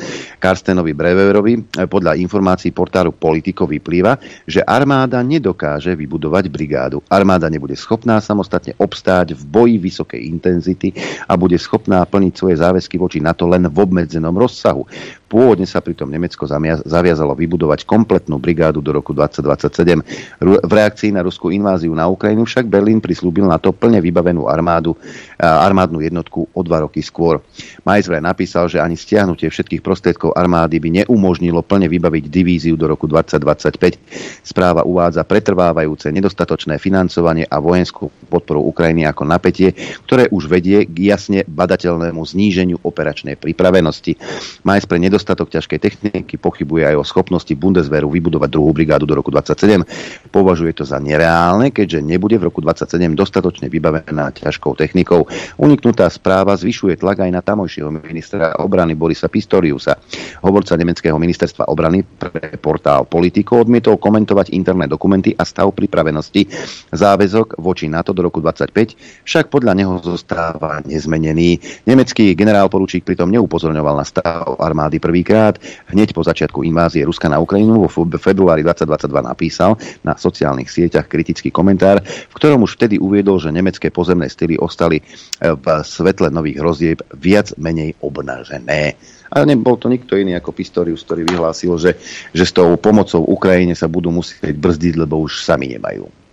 Karstenovi Breverovi, podľa informácií portálu Politico vyplýva, že armáda nedokáže vybudovať brigádu. Armáda nebude schopná samostatne obstáť v boji vysokej intenzity a bude schopná plniť svoje záväzky voči NATO len v obmedzenom rozsahu. Pôvodne sa pritom Nemecko zaviazalo vybudovať kompletnú brigádu do roku 2027. Ru- v reakcii na ruskú inváziu na Ukrajinu však Berlín prislúbil na to plne vybavenú armádu, armádnu jednotku o dva roky skôr. Majs vraj napísal, že ani stiahnutie všetkých prostriedkov armády by neumožnilo plne vybaviť divíziu do roku 2025. Správa uvádza pretrvávajúce nedostatočné financovanie a vojenskú podporu Ukrajiny ako napätie, ktoré už vedie k jasne badateľnému zníženiu operačnej pripravenosti. Majs pre nedostatok ťažkej techniky pochybuje aj o schopnosti Bundeswehru vybudovať druhú brigádu do roku 27. Považuje to za nereálne, keďže nebude v roku 27 dostatočne vybavená ťažkou technikou. Uniknutá správa zvyšuje tlak aj na tamojšieho ministra obrany Borisa Pistoriusa. Hovorca nemeckého ministerstva obrany pre portál Politico odmietol komentovať interné dokumenty a stav pripravenosti. Záväzok voči NATO do roku 25 však podľa neho zostáva nezmenený. Nemecký generál poručík pritom neupozorňoval na stav armády prvýkrát. Hneď po začiatku invázie Ruska na Ukrajinu vo februári 2022 napísal na sociálnych sieťach kritický komentár, v ktorom už vtedy uviedol, že nemecké pozemné styly ostali v svetle nových hrozieb viac menej obnažené. A nebol to nikto iný ako Pistorius, ktorý vyhlásil, že, že s tou pomocou Ukrajine sa budú musieť brzdiť, lebo už sami nemajú.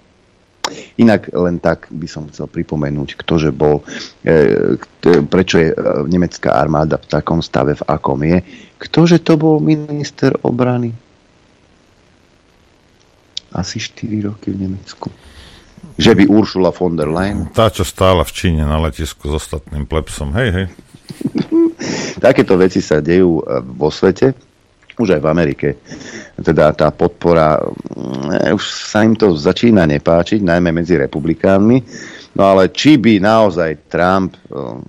Inak len tak by som chcel pripomenúť, ktože bol, e, prečo je e, nemecká armáda v takom stave, v akom je. Ktože to bol minister obrany? Asi 4 roky v Nemecku. Že by Uršula von der Leyen. Tá, čo stála v Číne na letisku s ostatným plepsom. Hej, hej. *laughs* Takéto veci sa dejú e, vo svete, už aj v Amerike. Teda tá podpora, mm, už sa im to začína nepáčiť, najmä medzi republikánmi. No ale či by naozaj Trump um,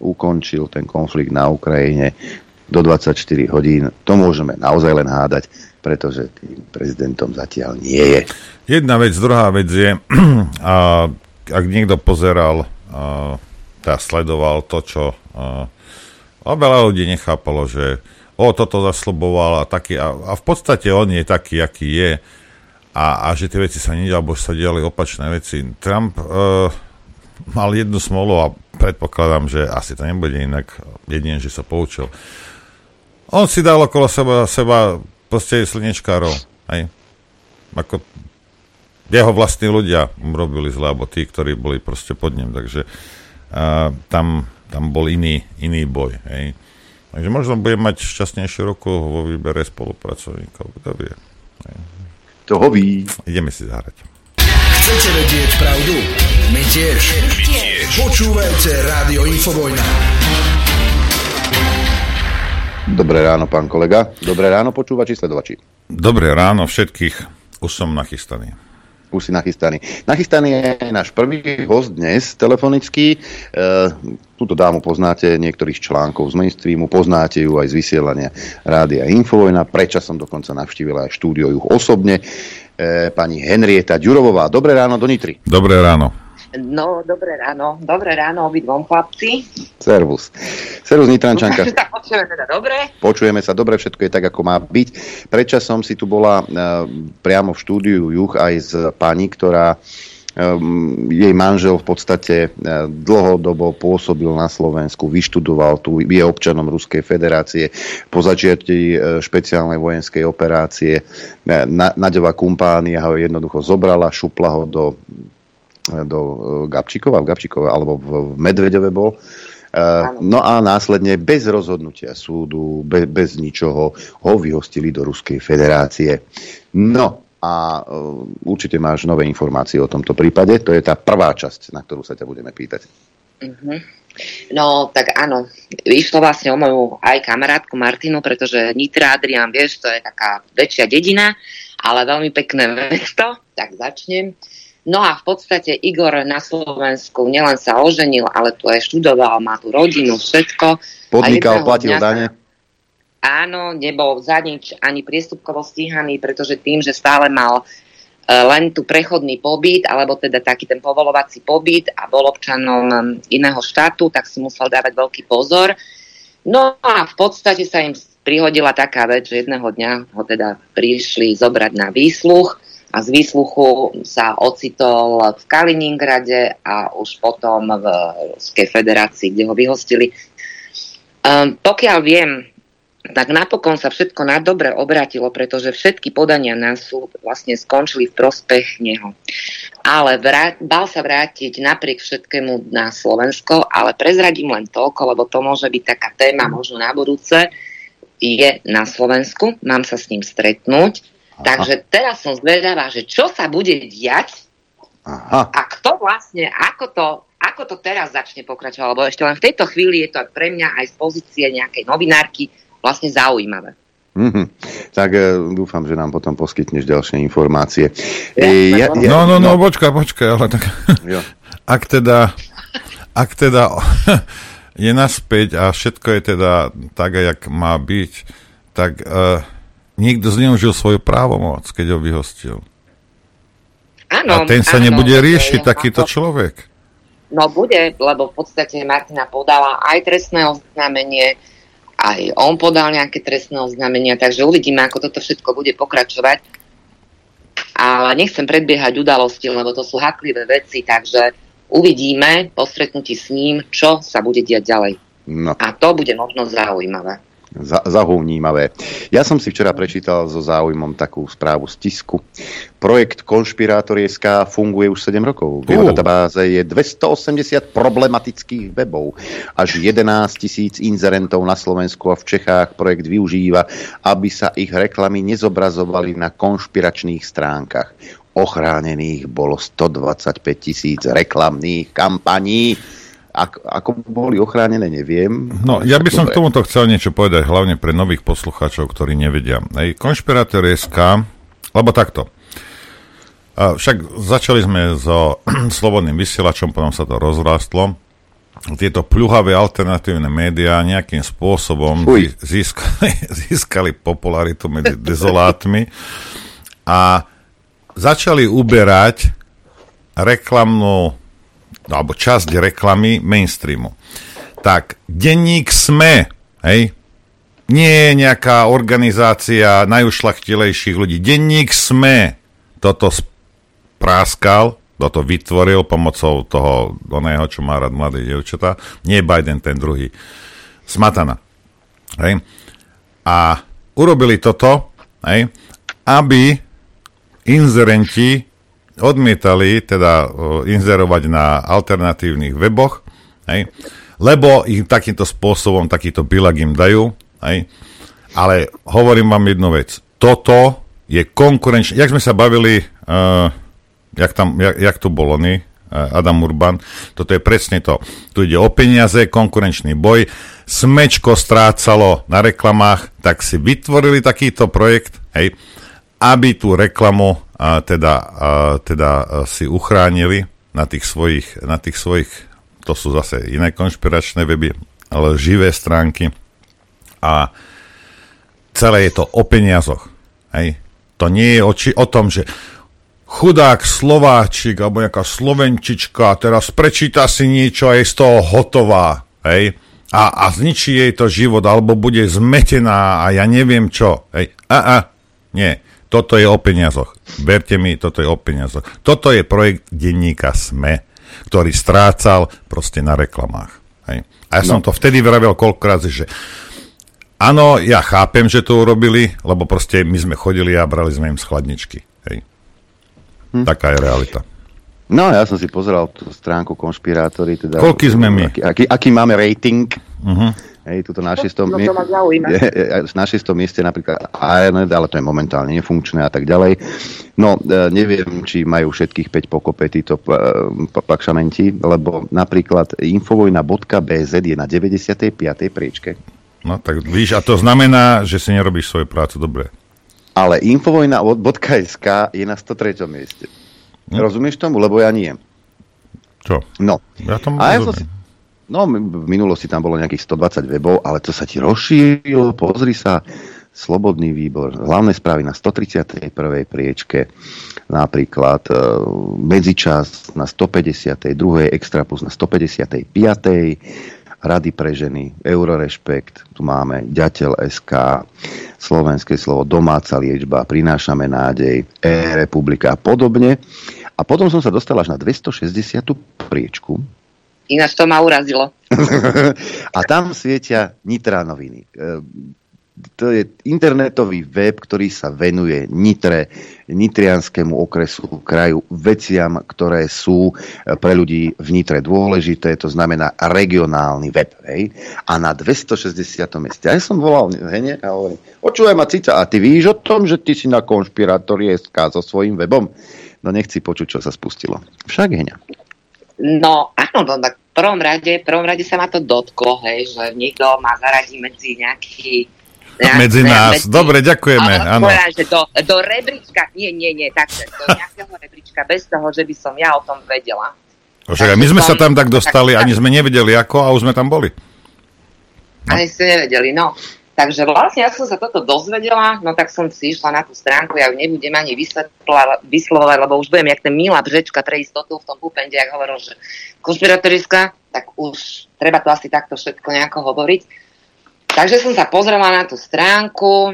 ukončil ten konflikt na Ukrajine do 24 hodín, to môžeme naozaj len hádať, pretože tým prezidentom zatiaľ nie je. Jedna vec, druhá vec je, *clears throat* a ak niekto pozeral, a, tá sledoval to, čo a, a veľa ľudí nechápalo, že o, toto zasloboval a taký, a, a v podstate on je taký, aký je a, a že tie veci sa nediali, alebo sa diali opačné veci. Trump e, mal jednu smolu a predpokladám, že asi to nebude inak, jedine, že sa poučil. On si dal okolo seba, seba proste slnečkárov. Hej. Ako jeho vlastní ľudia robili zle, alebo tí, ktorí boli proste pod ním. Takže uh, tam, tam bol iný, iný boj. Hej. Takže možno bude mať šťastnejšiu roku vo výbere spolupracovníkov. Kto vie. To ví. Ideme si zahrať. Chcete vedieť pravdu? My tiež. My tiež. Počúvajte Rádio Infovojna. Dobré ráno, pán kolega. Dobré ráno, počúvači, sledovači. Dobré ráno všetkých. Už som nachystaný. Už si nachystaný. Nachystaný je náš prvý host dnes, telefonický. E, túto dámu poznáte niektorých článkov z mainstreamu, poznáte ju aj z vysielania Rádia Infovojna. Prečas som dokonca navštívila aj štúdio ju osobne. E, pani Henrieta Ďurovová. Dobré ráno do Nitry. Dobré ráno. No, dobré ráno. Dobré ráno obidvom chlapci. Servus. Servus Nitrančanka. *laughs* tak počujeme teda dobre. Počujeme sa dobre, všetko je tak, ako má byť. Prečas som si tu bola uh, priamo v štúdiu Juch aj s pani, ktorá jej manžel v podstate uh, dlhodobo pôsobil na Slovensku, vyštudoval tu, je občanom Ruskej federácie po začiatí uh, špeciálnej vojenskej operácie. Uh, Naďová kumpánia ho jednoducho zobrala, šupla ho do do Gabčíkova, v Gabčíkova alebo v Medvedove bol. No a následne bez rozhodnutia súdu, bez, bez ničoho ho vyhostili do Ruskej federácie. No a uh, určite máš nové informácie o tomto prípade. To je tá prvá časť, na ktorú sa ťa budeme pýtať. Uh-huh. No, tak áno. Išlo vlastne o moju aj kamarátku Martinu, pretože Nitra Adrian, vieš, to je taká väčšia dedina, ale veľmi pekné mesto. Tak začnem. No a v podstate Igor na Slovensku nielen sa oženil, ale tu aj študoval, má tu rodinu, všetko. Podnikal, platil dane? Áno, nebol za nič ani priestupkovo stíhaný, pretože tým, že stále mal e, len tu prechodný pobyt, alebo teda taký ten povolovací pobyt a bol občanom iného štátu, tak si musel dávať veľký pozor. No a v podstate sa im prihodila taká vec, že jedného dňa ho teda prišli zobrať na výsluch a z výsluchu sa ocitol v Kaliningrade a už potom v Ruskej federácii, kde ho vyhostili. Um, pokiaľ viem, tak napokon sa všetko na dobre obratilo, pretože všetky podania na súd vlastne skončili v prospech neho. Ale vrát, bal sa vrátiť napriek všetkému na Slovensko, ale prezradím len toľko, lebo to môže byť taká téma možno na budúce. Je na Slovensku, mám sa s ním stretnúť Takže teraz som zvedavá, že čo sa bude diať Aha. a kto vlastne, ako to, ako to teraz začne pokračovať, lebo ešte len v tejto chvíli je to pre mňa aj z pozície nejakej novinárky vlastne zaujímavé. Mm-hmm. Tak e, dúfam, že nám potom poskytneš ďalšie informácie. Ja, ja, ja, no, no, no, no, počkaj, počkaj, ale tak... Jo. *laughs* Ak teda, ak teda *laughs* je naspäť a všetko je teda tak, jak má byť, tak uh, niekto zneužil svoju právomoc, keď ho vyhostil. Áno, a ten sa áno, nebude riešiť takýto to... človek. No bude, lebo v podstate Martina podala aj trestné oznámenie, aj on podal nejaké trestné oznámenia, takže uvidíme, ako toto všetko bude pokračovať. Ale nechcem predbiehať udalosti, lebo to sú haklivé veci, takže uvidíme po stretnutí s ním, čo sa bude diať ďalej. No. A to bude možno zaujímavé. Za. Ja som si včera prečítal so záujmom takú správu z tisku. Projekt Konšpirátor.sk funguje už 7 rokov. V jeho Uh. databáze je 280 problematických webov. Až 11 tisíc inzerentov na Slovensku a v Čechách projekt využíva, aby sa ich reklamy nezobrazovali na konšpiračných stránkach. Ochránených bolo 125 tisíc reklamných kampaní. Ako, ako boli ochránené, neviem. No, ja by som k tomuto chcel niečo povedať, hlavne pre nových poslucháčov, ktorí nevedia. Hej, konšpirátor SK, lebo takto. A však začali sme so *clears throat* slobodným vysielačom, potom sa to rozrastlo. Tieto pľuhavé alternatívne médiá nejakým spôsobom získali, *laughs* získali popularitu medzi dezolátmi a začali uberať reklamnú alebo časť reklamy mainstreamu. Tak, denník SME, hej, nie je nejaká organizácia najušlachtilejších ľudí. Denník SME toto spráskal, toto vytvoril pomocou toho oného, čo má rád mladé dievčatá. Nie Biden, ten druhý. Smatana. Hej. A urobili toto, hej, aby inzerenti odmietali teda inzerovať na alternatívnych weboch, hej, lebo ich takýmto spôsobom, takýto bilag im dajú, hej, ale hovorím vám jednu vec. Toto je konkurenčné. Jak sme sa bavili, uh, jak, tam, jak, jak tu bol oný, uh, Adam Urban, toto je presne to. Tu ide o peniaze, konkurenčný boj. Smečko strácalo na reklamách, tak si vytvorili takýto projekt, hej, aby tú reklamu teda, teda a si uchránili na tých svojich, na tých svojich, to sú zase iné konšpiračné weby, ale živé stránky a celé je to o peniazoch. Hej. To nie je o, či, o tom, že chudák Slováčik alebo nejaká Slovenčička teraz prečíta si niečo a je z toho hotová. Hej. A, a zničí jej to život, alebo bude zmetená a ja neviem čo. Hej. A, a, nie. Toto je o peniazoch. Verte mi, toto je o peniazoch. Toto je projekt denníka SME, ktorý strácal proste na reklamách. Hej. A ja som No. to vtedy vravel koľkokrát, že áno, ja chápem, že to urobili, lebo proste my sme chodili a brali sme im z chladničky. Hej. Hm. Taká je realita. No, ja som si pozeral tú stránku konšpirátory. Teda, Koľký sme my? Aký, aký, aký máme rating? Uh-huh. Hej, tuto na 6. No, mi- je, je, na 6. mieste napríklad ARNet, ale to je momentálne nefunkčné a tak ďalej. No, e, neviem, či majú všetkých 5 pokope títo p- p- pakšamenti, lebo napríklad infovojna.bz je na 95. priečke. No tak víš, a to znamená, že si nerobíš svoju prácu dobre. Ale infovojna.sk je na 103. mieste. Hm. Rozumieš tomu? Lebo ja nie. Čo? No. Ja tomu A ja som si, no, v minulosti tam bolo nejakých 120 webov, ale to sa ti rozšírilo, pozri sa, Slobodný výbor, hlavné správy na 131. priečke, napríklad e, Medzičas na 152. Extrapus na 155. Rady pre ženy, Eurorešpekt, tu máme Ďateľ SK, Slovenské slovo, domáca liečba, prinášame nádej, e-republika a podobne. A potom som sa dostal až na 260. priečku, Ináč to ma urazilo. *laughs* a tam svietia Nitra noviny. E, To je internetový web, ktorý sa venuje Nitre, nitrianskému okresu, kraju, veciam, ktoré sú e, pre ľudí v Nitre dôležité, to znamená regionálny web. Hej? A na 260. mieste. Ja som volal hene a hovorím, počúvaj ma Cica, a ty víš o tom, že ty si na konšpirátori SK so svojím webom? No nechci počuť, čo sa spustilo. Však heňa. No áno, no, tak prvom rade, prvom rade sa ma to dotklo, hej, že niekto ma zaradí medzi nejaký... nejak- Medzi nás. Dobre, ďakujeme. Áno. že do, do rebríčka, nie, nie, nie, takto, do *laughs* nejakého rebríčka, bez toho, že by som ja o tom vedela. Však aj my sme sa tam tak dostali, ani sme nevedeli ako a už sme tam boli. No. Ani ste nevedeli, no. Takže vlastne ja som sa toto dozvedela, no tak som si išla na tú stránku, ja ju nebudem ani vyslovovať, lebo už budem jak ten Mila Břečka pre istotu v tom pupende, jak hovoril, že konšpiratoriska, tak už treba to asi takto všetko nejako hovoriť. Takže som sa pozrela na tú stránku,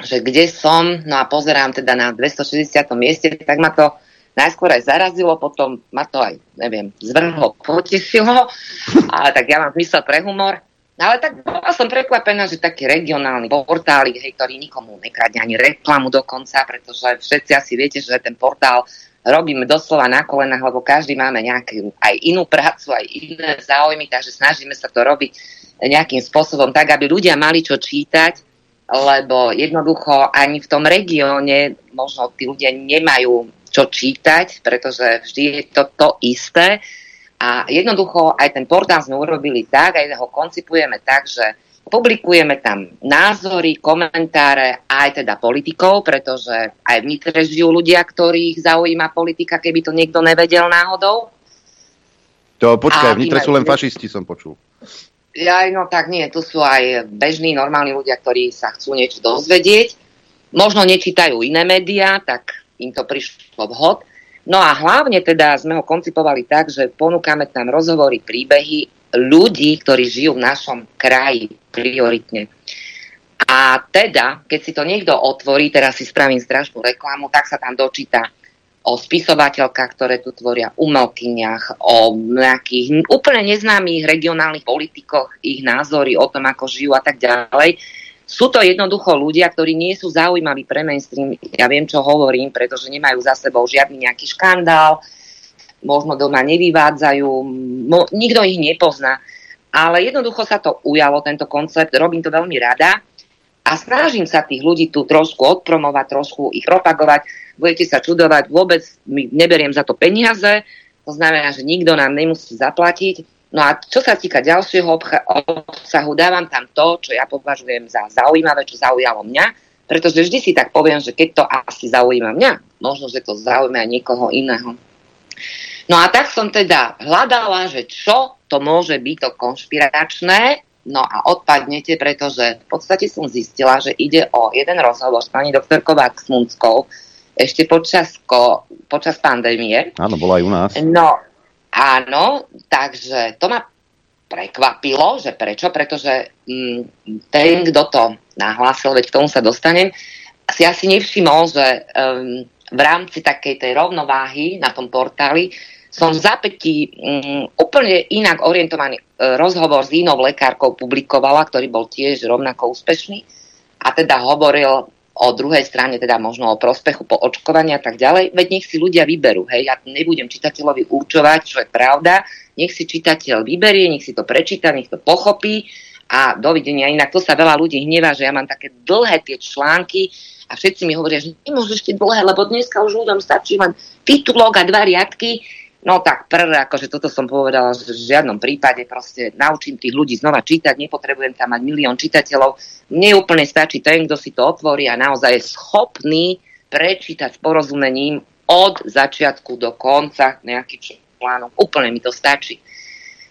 že kde som, no a pozerám teda na 260. mieste, tak ma to najskôr aj zarazilo, potom ma to aj, neviem, zvrhlo, potešilo, *laughs* ale tak ja mám zmysel pre humor. No ale tak bola som prekvapená, že taký regionálny portálik, hej, ktorý nikomu nekradne ani reklamu dokonca, pretože všetci asi viete, že ten portál robíme doslova na kolenách, lebo každý máme nejakú aj inú prácu, aj iné záujmy, takže snažíme sa to robiť nejakým spôsobom tak, aby ľudia mali čo čítať, lebo jednoducho ani v tom regióne možno tí ľudia nemajú čo čítať, pretože vždy je to to isté. A jednoducho aj ten portál sme urobili tak, aj ho koncipujeme tak, že publikujeme tam názory, komentáre aj teda politikov, pretože aj v Nitre žijú ľudia, ktorých zaujíma politika, keby to niekto nevedel náhodou. To počkaj, v Nitre sú len fašisti, som počul. Ja, no tak nie, tu sú aj bežní, normálni ľudia, ktorí sa chcú niečo dozvedieť. Možno nečítajú iné médiá, tak im to prišlo vhod. No a hlavne teda sme ho koncipovali tak, že ponúkame tam rozhovory, príbehy ľudí, ktorí žijú v našom kraji prioritne. A teda, keď si to niekto otvorí, teraz si spravím strašnú reklamu, tak sa tam dočíta o spisovateľkách, ktoré tu tvoria, umelkyniach, o nejakých úplne neznámych regionálnych politikoch, ich názory o tom, ako žijú a tak ďalej. Sú to jednoducho ľudia, ktorí nie sú zaujímaví pre mainstream. Ja viem, čo hovorím, pretože nemajú za sebou žiadny nejaký škandál, možno doma nevyvádzajú, mo, nikto ich nepozná. Ale jednoducho sa to ujalo, tento koncept, robím to veľmi rada a snažím sa tých ľudí tu trošku odpromovať, trošku ich propagovať. Budete sa čudovať, vôbec neberiem za to peniaze, to znamená, že nikto nám nemusí zaplatiť No a čo sa týka ďalšieho obsahu, dávam tam to, čo ja považujem za zaujímavé, čo zaujalo mňa, pretože vždy si tak poviem, že keď to asi zaujíma mňa, možno, že to zaujíma aj niekoho iného. No a tak som teda hľadala, že čo to môže byť to konšpiračné, no a odpadnete, pretože v podstate som zistila, že ide o jeden rozhovor s pani doktorkou Vaxmunskou ešte počas, ko, počas pandémie. Áno, bola aj u nás. No, Áno, takže to ma prekvapilo, že prečo, pretože m, mm, ten, kto to nahlásil, veď k tomu sa dostanem, si asi nevšimol, že um, v rámci takej tej rovnováhy na tom portáli som v zápätí um, úplne inak orientovaný uh, rozhovor s inou lekárkou publikovala, ktorý bol tiež rovnako úspešný a teda hovoril o druhej strane teda možno o prospechu po očkovaní a tak ďalej, veď nech si ľudia vyberú. Hej, ja nebudem čitateľovi určovať, čo je pravda, nech si čitateľ vyberie, nech si to prečíta, nech to pochopí a dovidenia. Inak to sa veľa ľudí hnevá, že ja mám také dlhé tie články a všetci mi hovoria, že nemôžeš ešte dlhé, lebo dneska už ľuďom stačí len titulok a dva riadky No tak prvé, akože toto som povedala, že v žiadnom prípade proste naučím tých ľudí znova čítať, nepotrebujem tam mať milión čitateľov. Mne úplne stačí ten, kto si to otvorí a naozaj je schopný prečítať s porozumením od začiatku do konca nejaký článok. Úplne mi to stačí.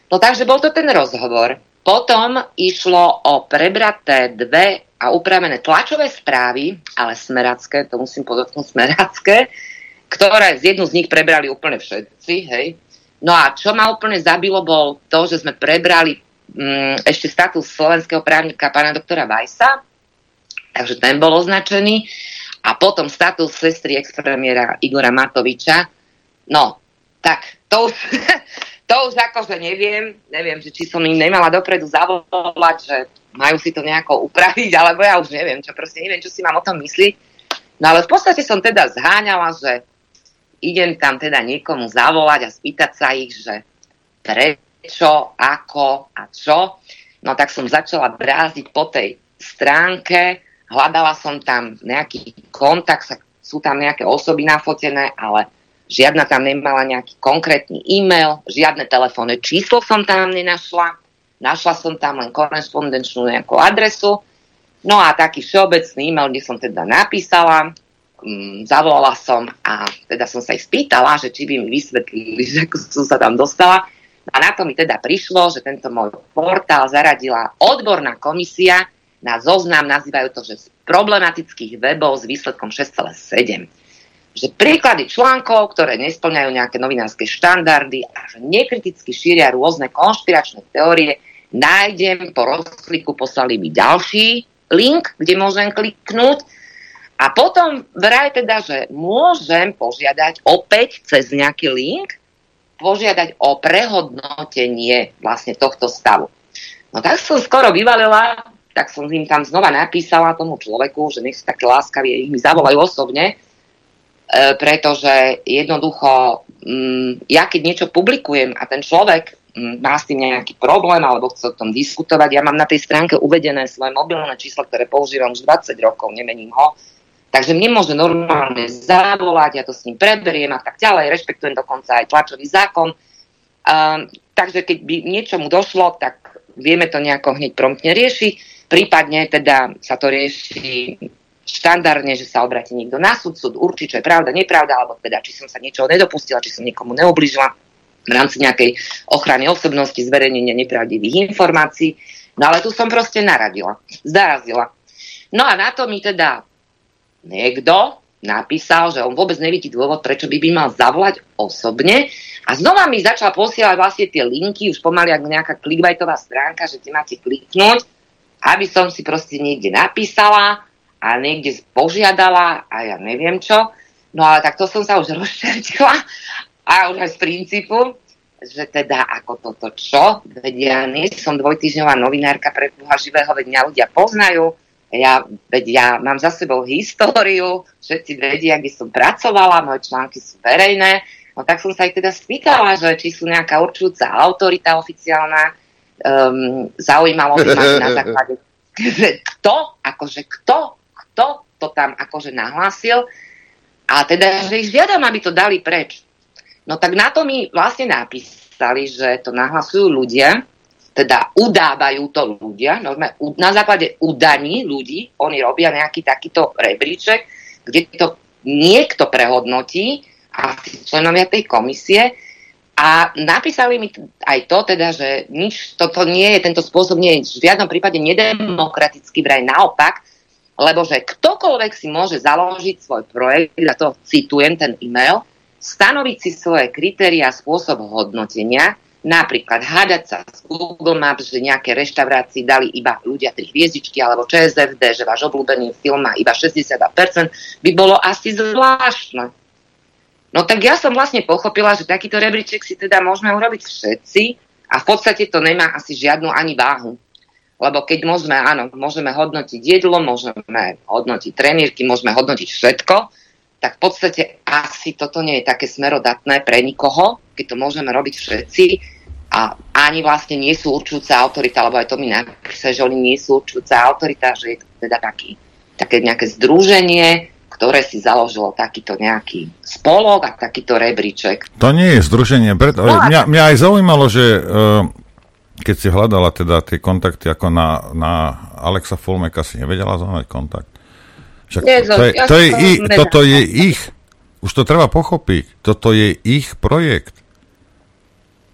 No takže bol to ten rozhovor. Potom išlo o prebraté dve a upravené tlačové správy, ale smeracké, to musím podotknúť smeracké, ktoré z jednu z nich prebrali úplne všetci, hej. No a čo ma úplne zabilo, bol to, že sme prebrali mm, ešte status slovenského právnika pána doktora Vajsa, takže ten bol označený, a potom status sestry expremiera Igora Matoviča. No, tak to už, *laughs* to už akože neviem, neviem, že či som im nemala dopredu zavolať, že majú si to nejako upraviť, *laughs* alebo ja už neviem, čo proste neviem, čo si mám o tom myslieť. No ale v podstate som teda zháňala, že idem tam teda niekomu zavolať a spýtať sa ich, že prečo, ako a čo. No tak som začala bráziť po tej stránke, hľadala som tam nejaký kontakt, sú tam nejaké osoby nafotené, ale žiadna tam nemala nejaký konkrétny e-mail, žiadne telefónne číslo som tam nenašla, našla som tam len korespondenčnú nejakú adresu, no a taký všeobecný e-mail, kde som teda napísala, um, zavolala som a teda som sa ich spýtala, že či by mi vysvetlili, *laughs* že ako som sa tam dostala. A na to mi teda prišlo, že tento môj portál zaradila odborná komisia na zoznam, nazývajú to, že z problematických webov s výsledkom 6,7 že príklady článkov, ktoré nesplňajú nejaké novinárske štandardy a že nekriticky šíria rôzne konšpiračné teórie, nájdem po rozkliku, poslali mi ďalší link, kde môžem kliknúť a potom vraj teda, že môžem požiadať opäť cez nejaký link, požiadať o prehodnotenie vlastne tohto stavu. No tak som skoro vyvalila, tak som im tam znova napísala tomu človeku, že nech sú také láskaví, ich mi zavolajú osobne, e, pretože jednoducho, mm, ja keď niečo publikujem a ten človek mm, má s tým nejaký problém alebo chce o tom diskutovať, ja mám na tej stránke uvedené svoje mobilné číslo, ktoré používam už 20 rokov, nemením ho, takže mne môže normálne zavolať, ja to s ním preberiem a tak ďalej, rešpektujem dokonca aj tlačový zákon. Um, takže keď by niečomu došlo, tak vieme to nejako hneď promptne riešiť. Prípadne teda sa to rieši štandardne, že sa obratí niekto na súd, súd určí, čo je pravda, nepravda, alebo teda či som sa niečoho nedopustila, či som niekomu neobližila v rámci nejakej ochrany osobnosti, zverejnenia nepravdivých informácií. No ale tu som proste naradila, zarazila. No a na to mi teda niekto napísal, že on vôbec nevidí dôvod, prečo by by mal zavolať osobne. A znova mi začal posielať vlastne tie linky, už pomaly ako nejaká clickbaitová stránka, že ty máte kliknúť, aby som si proste niekde napísala a niekde požiadala a ja neviem čo. No ale tak to som sa už *laughs* rozčertila a už aj z princípu, že teda ako toto čo, veď ja nie som dvojtyžňová novinárka pre živého, veď mňa ľudia poznajú, ja, veď ja mám za sebou históriu, všetci vedia, kde som pracovala, moje články sú verejné. No tak som sa aj teda spýtala, že či sú nejaká určujúca autorita oficiálna, um, zaujímalo by ma na základe, kto, akože kto, kto to tam akože nahlásil a teda, že ich žiadam, aby to dali preč. No tak na to mi vlastne napísali, že to nahlasujú ľudia, teda udávajú to ľudia, normálne, na základe udaní ľudí, oni robia nejaký takýto rebríček, kde to niekto prehodnotí a členovia tej komisie. A napísali mi aj to teda, že nič, toto nie je, tento spôsob nie je v žiadnom prípade nedemokratický, vraj naopak, lebo že ktokoľvek si môže založiť svoj projekt, a to citujem ten e-mail, stanoviť si svoje kritéria spôsob hodnotenia, Napríklad hádať sa z Google Maps, že nejaké reštaurácii dali iba ľudia tri hviezdičky, alebo ČSFD, že váš obľúbený film má iba 62%, by bolo asi zvláštne. No tak ja som vlastne pochopila, že takýto rebríček si teda môžeme urobiť všetci a v podstate to nemá asi žiadnu ani váhu. Lebo keď môžeme, áno, môžeme hodnotiť jedlo, môžeme hodnotiť trenírky, môžeme hodnotiť všetko, tak v podstate asi toto nie je také smerodatné pre nikoho, keď to môžeme robiť všetci a ani vlastne nie sú určujúca autorita, lebo aj to mi napísali, že oni nie sú určujúca autorita, že je to teda taký, také nejaké združenie, ktoré si založilo takýto nejaký spolok a takýto rebríček. To nie je združenie. Preto, no, mňa, mňa aj zaujímalo, že uh, keď si hľadala teda tie kontakty ako na, na Alexa Fulmeka, si nevedela zohnať kontakt. Však nie, to, je, to je ich, toto je ich. Už to treba pochopiť. Toto je ich projekt.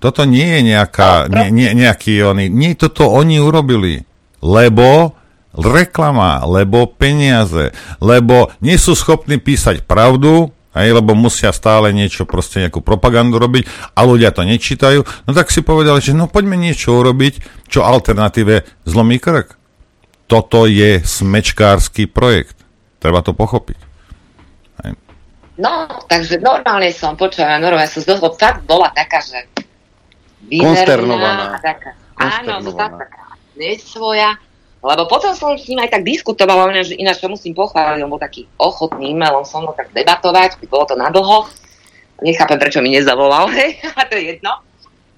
Toto nie je nejaká, nie, nie, nejaký oni, nie, toto oni urobili, lebo reklama, lebo peniaze, lebo nie sú schopní písať pravdu, aj, lebo musia stále niečo, proste nejakú propagandu robiť a ľudia to nečítajú, no tak si povedali, že no poďme niečo urobiť, čo alternatíve zlomí krk. Toto je smečkársky projekt. Treba to pochopiť. Aj. No, takže normálne som počula, normálne som z toho fakt bola taká, že Konsternovaná. Taká, áno, taká nesvoja. Lebo potom som s ním aj tak diskutovala, že ináč to musím pochváliť, on bol taký ochotný, mal on so mnou tak debatovať, bolo to na dlho. Nechápem, prečo mi nezavolal, *laughs* hej, a to je jedno.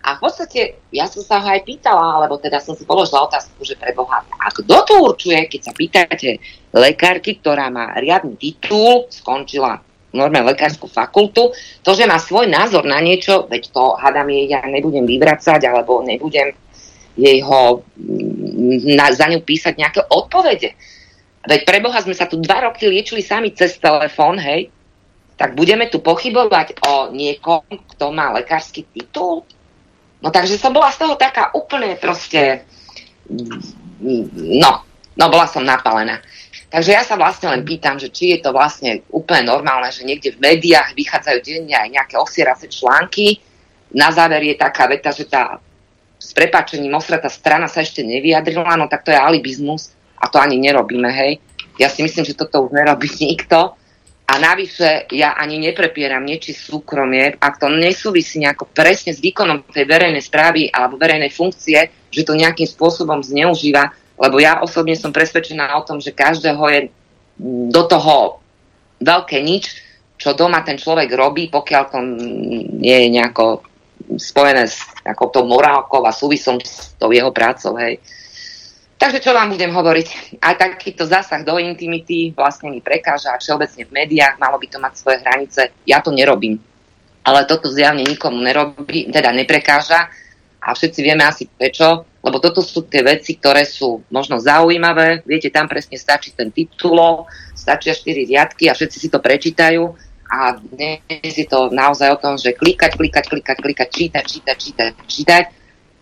A v podstate ja som sa ho aj pýtala, alebo teda som si položila otázku, že pre Boha, a kto to určuje, keď sa pýtate lekárky, ktorá má riadny titul, skončila normálne lekárskú fakultu. To, že má svoj názor na niečo, veď to hádam jej ja nebudem vyvracať, alebo nebudem jej ho mm, na, za ňu písať nejaké odpovede. Veď pre Boha sme sa tu dva roky liečili sami cez telefón, hej, tak budeme tu pochybovať o niekom, kto má lekársky titul? No takže som bola z toho taká úplne proste, mm, no, no bola som napalená. Takže ja sa vlastne len pýtam, že či je to vlastne úplne normálne, že niekde v médiách vychádzajú denne aj nejaké osierace články. Na záver je taká veta, že tá s prepáčením osratá strana sa ešte nevyjadrila, no tak to je alibizmus a to ani nerobíme, hej. Ja si myslím, že toto už nerobí *laughs* nikto. A navyše ja ani neprepieram niečí súkromie, ak to nesúvisí nejako presne s výkonom tej verejnej správy alebo verejnej funkcie, že to nejakým spôsobom zneužíva, lebo ja osobne som presvedčená o tom, že každého je do toho veľké nič, čo doma ten človek robí, pokiaľ to nie je nejako spojené s nejakou tou morálkou a súvisom s tou jeho prácou. Hej. Takže čo vám budem hovoriť? Aj takýto zásah do intimity vlastne mi prekáža všeobecne v médiách, malo by to mať svoje hranice. Ja to nerobím. Ale toto zjavne nikomu nerobí, teda neprekáža a všetci vieme asi prečo, lebo toto sú tie veci, ktoré sú možno zaujímavé. Viete, tam presne stačí ten titulov, stačia 4 riadky a všetci si to prečítajú. A dnes je to naozaj o tom, že klikať, klikať, klikať, klikať, čítať, čítať, čítať, čítať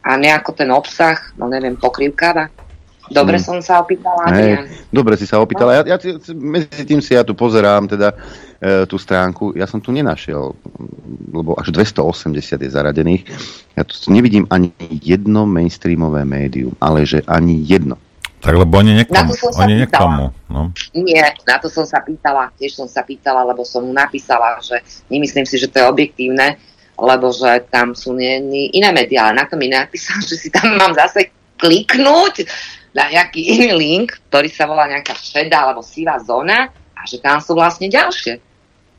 a nejako ten obsah, no neviem, pokrývkáva. Dobre som sa opýtala. Hey, dobre si sa opýtala. Ja, ja, medzi tým si ja tu pozerám teda e, tú stránku. Ja som tu nenašiel, lebo až 280 je zaradených. Ja tu nevidím ani jedno mainstreamové médium, ale že ani jedno. Tak lebo oni nekomu. Oni nekomu no. Nie, na to som sa pýtala. Tiež som sa pýtala, lebo som mu napísala, že nemyslím si, že to je objektívne, lebo že tam sú nie, nie, iné médiá. Ale na to mi napísal, *laughs* že si tam mám zase kliknúť na nejaký *laughs* iný link, ktorý sa volá nejaká šedá alebo sivá zóna a že tam sú vlastne ďalšie.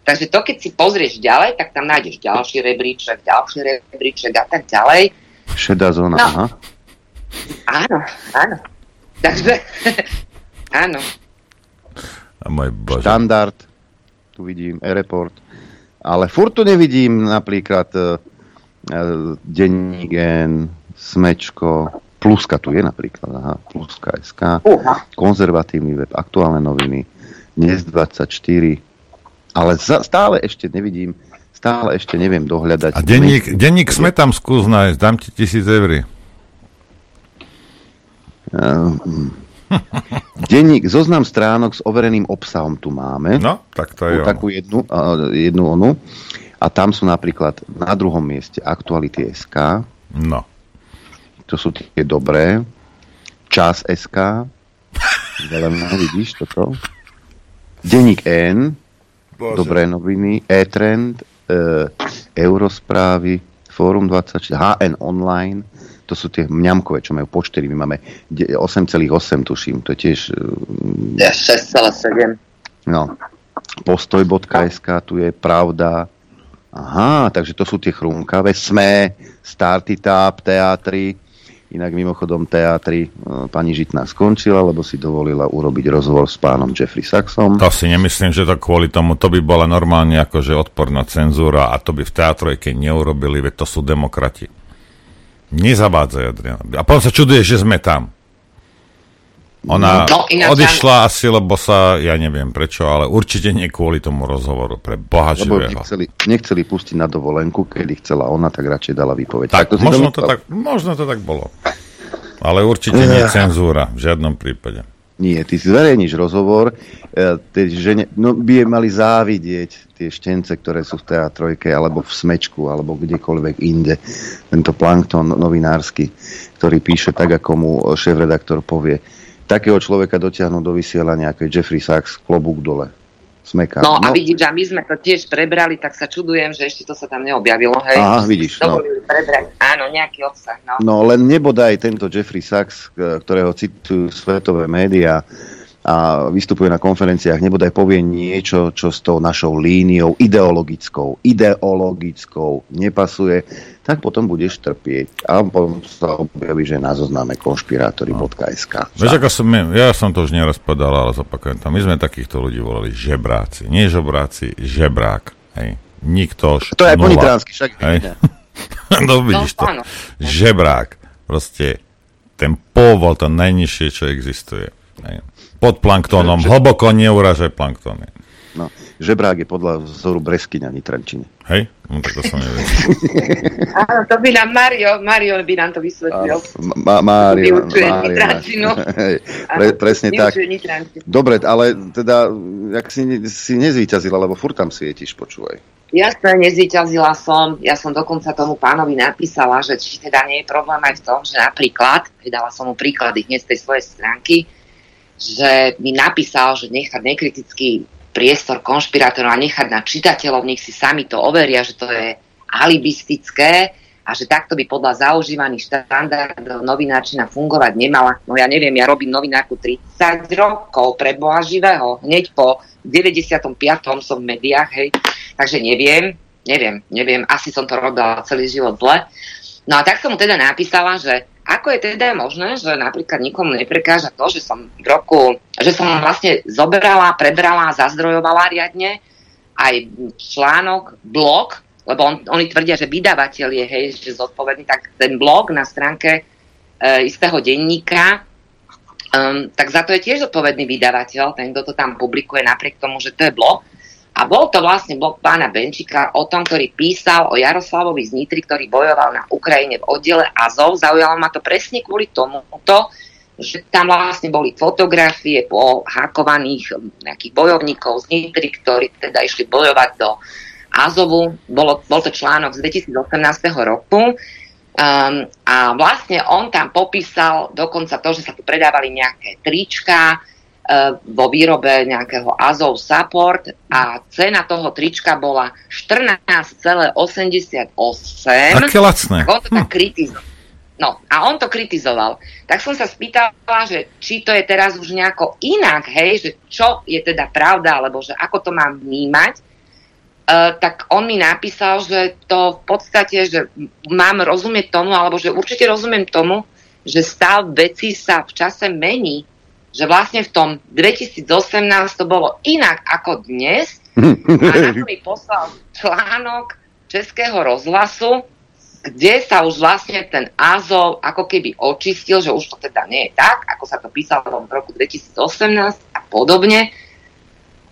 Takže to, keď si pozrieš ďalej, tak tam nájdeš ďalší rebríček, ďalší rebríček a tak ďalej. Šedá zóna, no. aha. Áno, áno. Takže, *laughs* áno. A môj bože. Štandard, tu vidím, e-report. Ale furt tu nevidím napríklad uh, denník N, Smečko, Pluska tu je napríklad, aha, Pluska SK, uh-huh. konzervatívny web, aktuálne noviny, Dnes 24, ale za, stále ešte nevidím, stále ešte neviem dohľadať. A denník, denník sme tam skús nájsť, dám ti tisíc eur. Uh, *laughs* denník, zoznam stránok s overeným obsahom tu máme. No, tak to je Takú jednu, uh, jednu onu. A tam sú napríklad na druhom mieste Aktuality SK. No to sú tie dobré. Čas SK, zelená, vidíš toto? Denník N, Bože. dobré noviny, E-trend, e, Eurosprávy, Fórum 24, HN Online, to sú tie mňamkové, čo majú po 4, my máme 8,8 tuším, to je tiež... Ja 6,7. No, postoj.sk, tu je pravda. Aha, takže to sú tie chrumkavé. Sme, Startitap, teatry, Inak mimochodom teatri e, pani Žitná skončila, lebo si dovolila urobiť rozhovor s pánom Jeffrey Saxom. To si nemyslím, že to kvôli tomu, to by bola normálne akože odporná cenzúra a to by v teatrojke neurobili, veď to sú demokrati. Nezabádzajú, Adriana. A potom sa čuduje, že sme tam. Ona no, odišla asi, lebo sa, ja neviem prečo, ale určite nie kvôli tomu rozhovoru, pre Boha Lebo nechceli, nechceli pustiť na dovolenku, kedy chcela ona, tak radšej dala výpoveď. Tak, tak možno, to tak, možno to tak bolo. Ale určite nie cenzúra, v žiadnom prípade. Nie, ty si zverejníš rozhovor, e, tie žene, no by je mali závidieť tie štence, ktoré sú v teatrojke, alebo v smečku, alebo kdekoľvek inde. Tento plankton novinársky, ktorý píše tak, ako mu šéf-redaktor povie takého človeka dotiahnuť do vysielania, ako je Jeffrey Sachs, klobúk dole. Smeká. No, no a vidíš, a my sme to tiež prebrali, tak sa čudujem, že ešte to sa tam neobjavilo. Hej. Aha, vidíš. No. Prebrať. Áno, nejaký obsah. No. no len nebodaj tento Jeffrey Sachs, ktorého citujú svetové médiá, a vystupuje na konferenciách, nebodaj povie niečo, čo s tou našou líniou ideologickou, ideologickou nepasuje, tak potom budeš trpieť. A potom sa objaví, že na zozname konšpirátory.sk. Vieš, ako som, ja som to už povedal, ale zopakujem to. My sme takýchto ľudí volali žebráci. Nie žobráci, žebrák. Hej. Nikto. To je aj ponitránsky, však. Hej. *laughs* no vidíš to. No, Žebrák. Proste ten pôvod, to najnižšie, čo existuje. Hej pod planktónom. Hlboko neuražaj planktóny. No, žebrák je podľa vzoru breskyňa Nitrančine. Hej? No tak to som nevedel. *laughs* Áno, to by nám Mario, Mario by nám to vysvetlil. Ma, Mario, *laughs* Mario. Pre, presne tak. Dobre, ale teda, jak si, si nezvýťazila, lebo furt tam svietiš, počúvaj. Jasné, nezvyťazila som. Ja som dokonca tomu pánovi napísala, že či teda nie je problém aj v tom, že napríklad, dala som mu príklady hneď z tej svojej stránky, že mi napísal, že nechať nekriticky priestor konšpirátorov a nechať na čitateľov, nech si sami to overia, že to je alibistické a že takto by podľa zaužívaných štandardov novinárčina fungovať nemala. No ja neviem, ja robím novinárku 30 rokov pre Boha živého. Hneď po 95. som v médiách, hej. Takže neviem, neviem, neviem, asi som to robila celý život zle. No a tak som mu teda napísala, že ako je teda možné, že napríklad nikomu neprekáža to, že som v roku, že som vlastne zoberala, prebrala, zazdrojovala riadne aj článok, blog, lebo on, oni tvrdia, že vydavateľ je hej, že zodpovedný, tak ten blog na stránke e, istého denníka, um, tak za to je tiež zodpovedný vydavateľ, ten, kto to tam publikuje napriek tomu, že to je blog. A bol to vlastne blog pána Benčika o tom, ktorý písal o Jaroslavovi z Nitry, ktorý bojoval na Ukrajine v oddiele Azov. Zaujalo ma to presne kvôli tomuto, že tam vlastne boli fotografie po hakovaných nejakých bojovníkov z Nitry, ktorí teda išli bojovať do Azovu. Bolo, bol to článok z 2018 roku. Um, a vlastne on tam popísal dokonca to, že sa tu predávali nejaké trička, vo výrobe nejakého Azov Support a cena toho trička bola 14,88. Také lacné. On to tak hm. kritizoval. No, a on to kritizoval. Tak som sa spýtala, že či to je teraz už nejako inak, hej, že čo je teda pravda, alebo že ako to mám vnímať. Uh, tak on mi napísal, že to v podstate, že mám rozumieť tomu, alebo že určite rozumiem tomu, že stav veci sa v čase mení že vlastne v tom 2018 to bolo inak ako dnes a na to mi poslal článok Českého rozhlasu, kde sa už vlastne ten Azov ako keby očistil, že už to teda nie je tak, ako sa to písalo v roku 2018 a podobne.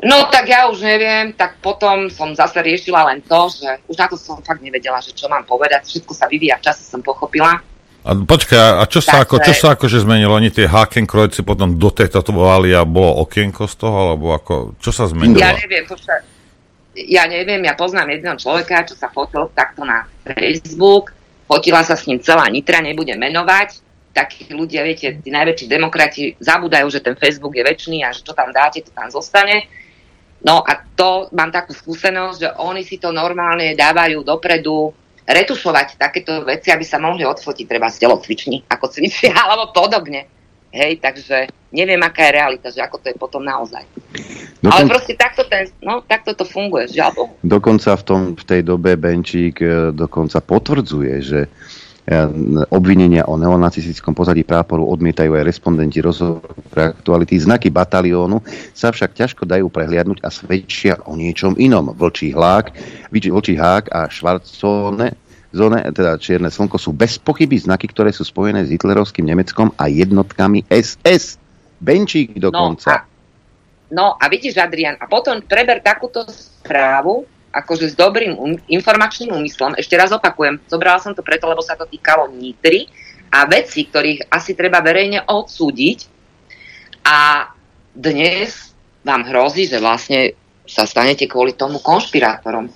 No tak ja už neviem, tak potom som zase riešila len to, že už na to som fakt nevedela, že čo mám povedať. Všetko sa vyvíja v čase, som pochopila. A počkaj, a čo sa, ako, čo sa akože zmenilo? Oni tie Hakenkrojci potom dotetovali a bolo okienko z toho, alebo ako, čo sa zmenilo? Ja neviem, počkaj, ja neviem, ja poznám jedného človeka, čo sa fotil takto na Facebook, fotila sa s ním celá Nitra, nebudem menovať, takí ľudia, viete, tí najväčší demokrati zabúdajú, že ten Facebook je väčší a že čo tam dáte, to tam zostane. No a to mám takú skúsenosť, že oni si to normálne dávajú dopredu retušovať takéto veci, aby sa mohli odfotiť treba z telocvični, ako cvičia, *laughs* alebo podobne. Hej, takže neviem, aká je realita, že ako to je potom naozaj. Dokon... Ale proste takto, ten, no, takto to funguje, žiaľ Bohu. Dokonca v, tom, v tej dobe Benčík e, dokonca potvrdzuje, že obvinenia o neonacistickom pozadí práporu odmietajú aj respondenti rozhovoru aktuality. Znaky bataliónu sa však ťažko dajú prehliadnúť a svedčia o niečom inom. Vlčí hlák, vlčí hák a švarcone zóne, teda Čierne slnko, sú bez pochyby znaky, ktoré sú spojené s hitlerovským Nemeckom a jednotkami SS. Benčík dokonca. No a, no a vidíš, Adrian, a potom preber takúto správu, akože s dobrým um, informačným úmyslom. Ešte raz opakujem, zobrala som to preto, lebo sa to týkalo Nitry a veci, ktorých asi treba verejne odsúdiť. A dnes vám hrozí, že vlastne sa stanete kvôli tomu konšpirátorom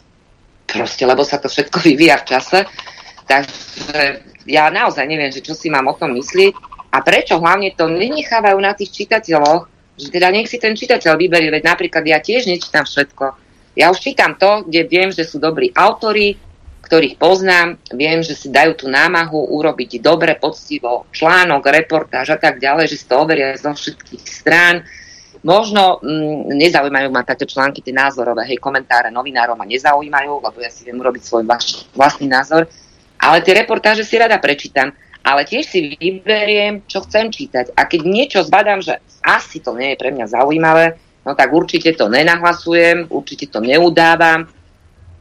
proste, lebo sa to všetko vyvíja v čase. Takže ja naozaj neviem, že čo si mám o tom myslieť a prečo hlavne to nenechávajú na tých čitateľoch, že teda nech si ten čitateľ vyberie, veď napríklad ja tiež nečítam všetko. Ja už čítam to, kde viem, že sú dobrí autory, ktorých poznám, viem, že si dajú tú námahu urobiť dobre, poctivo článok, reportáž a tak ďalej, že si to overia zo všetkých strán, Možno mm, nezaujímajú ma také články, tie názorové, hej, komentáre novinárov ma nezaujímajú, lebo ja si viem urobiť svoj vaš, vlastný názor, ale tie reportáže si rada prečítam, ale tiež si vyberiem, čo chcem čítať. A keď niečo zbadám, že asi to nie je pre mňa zaujímavé, no tak určite to nenahlasujem, určite to neudávam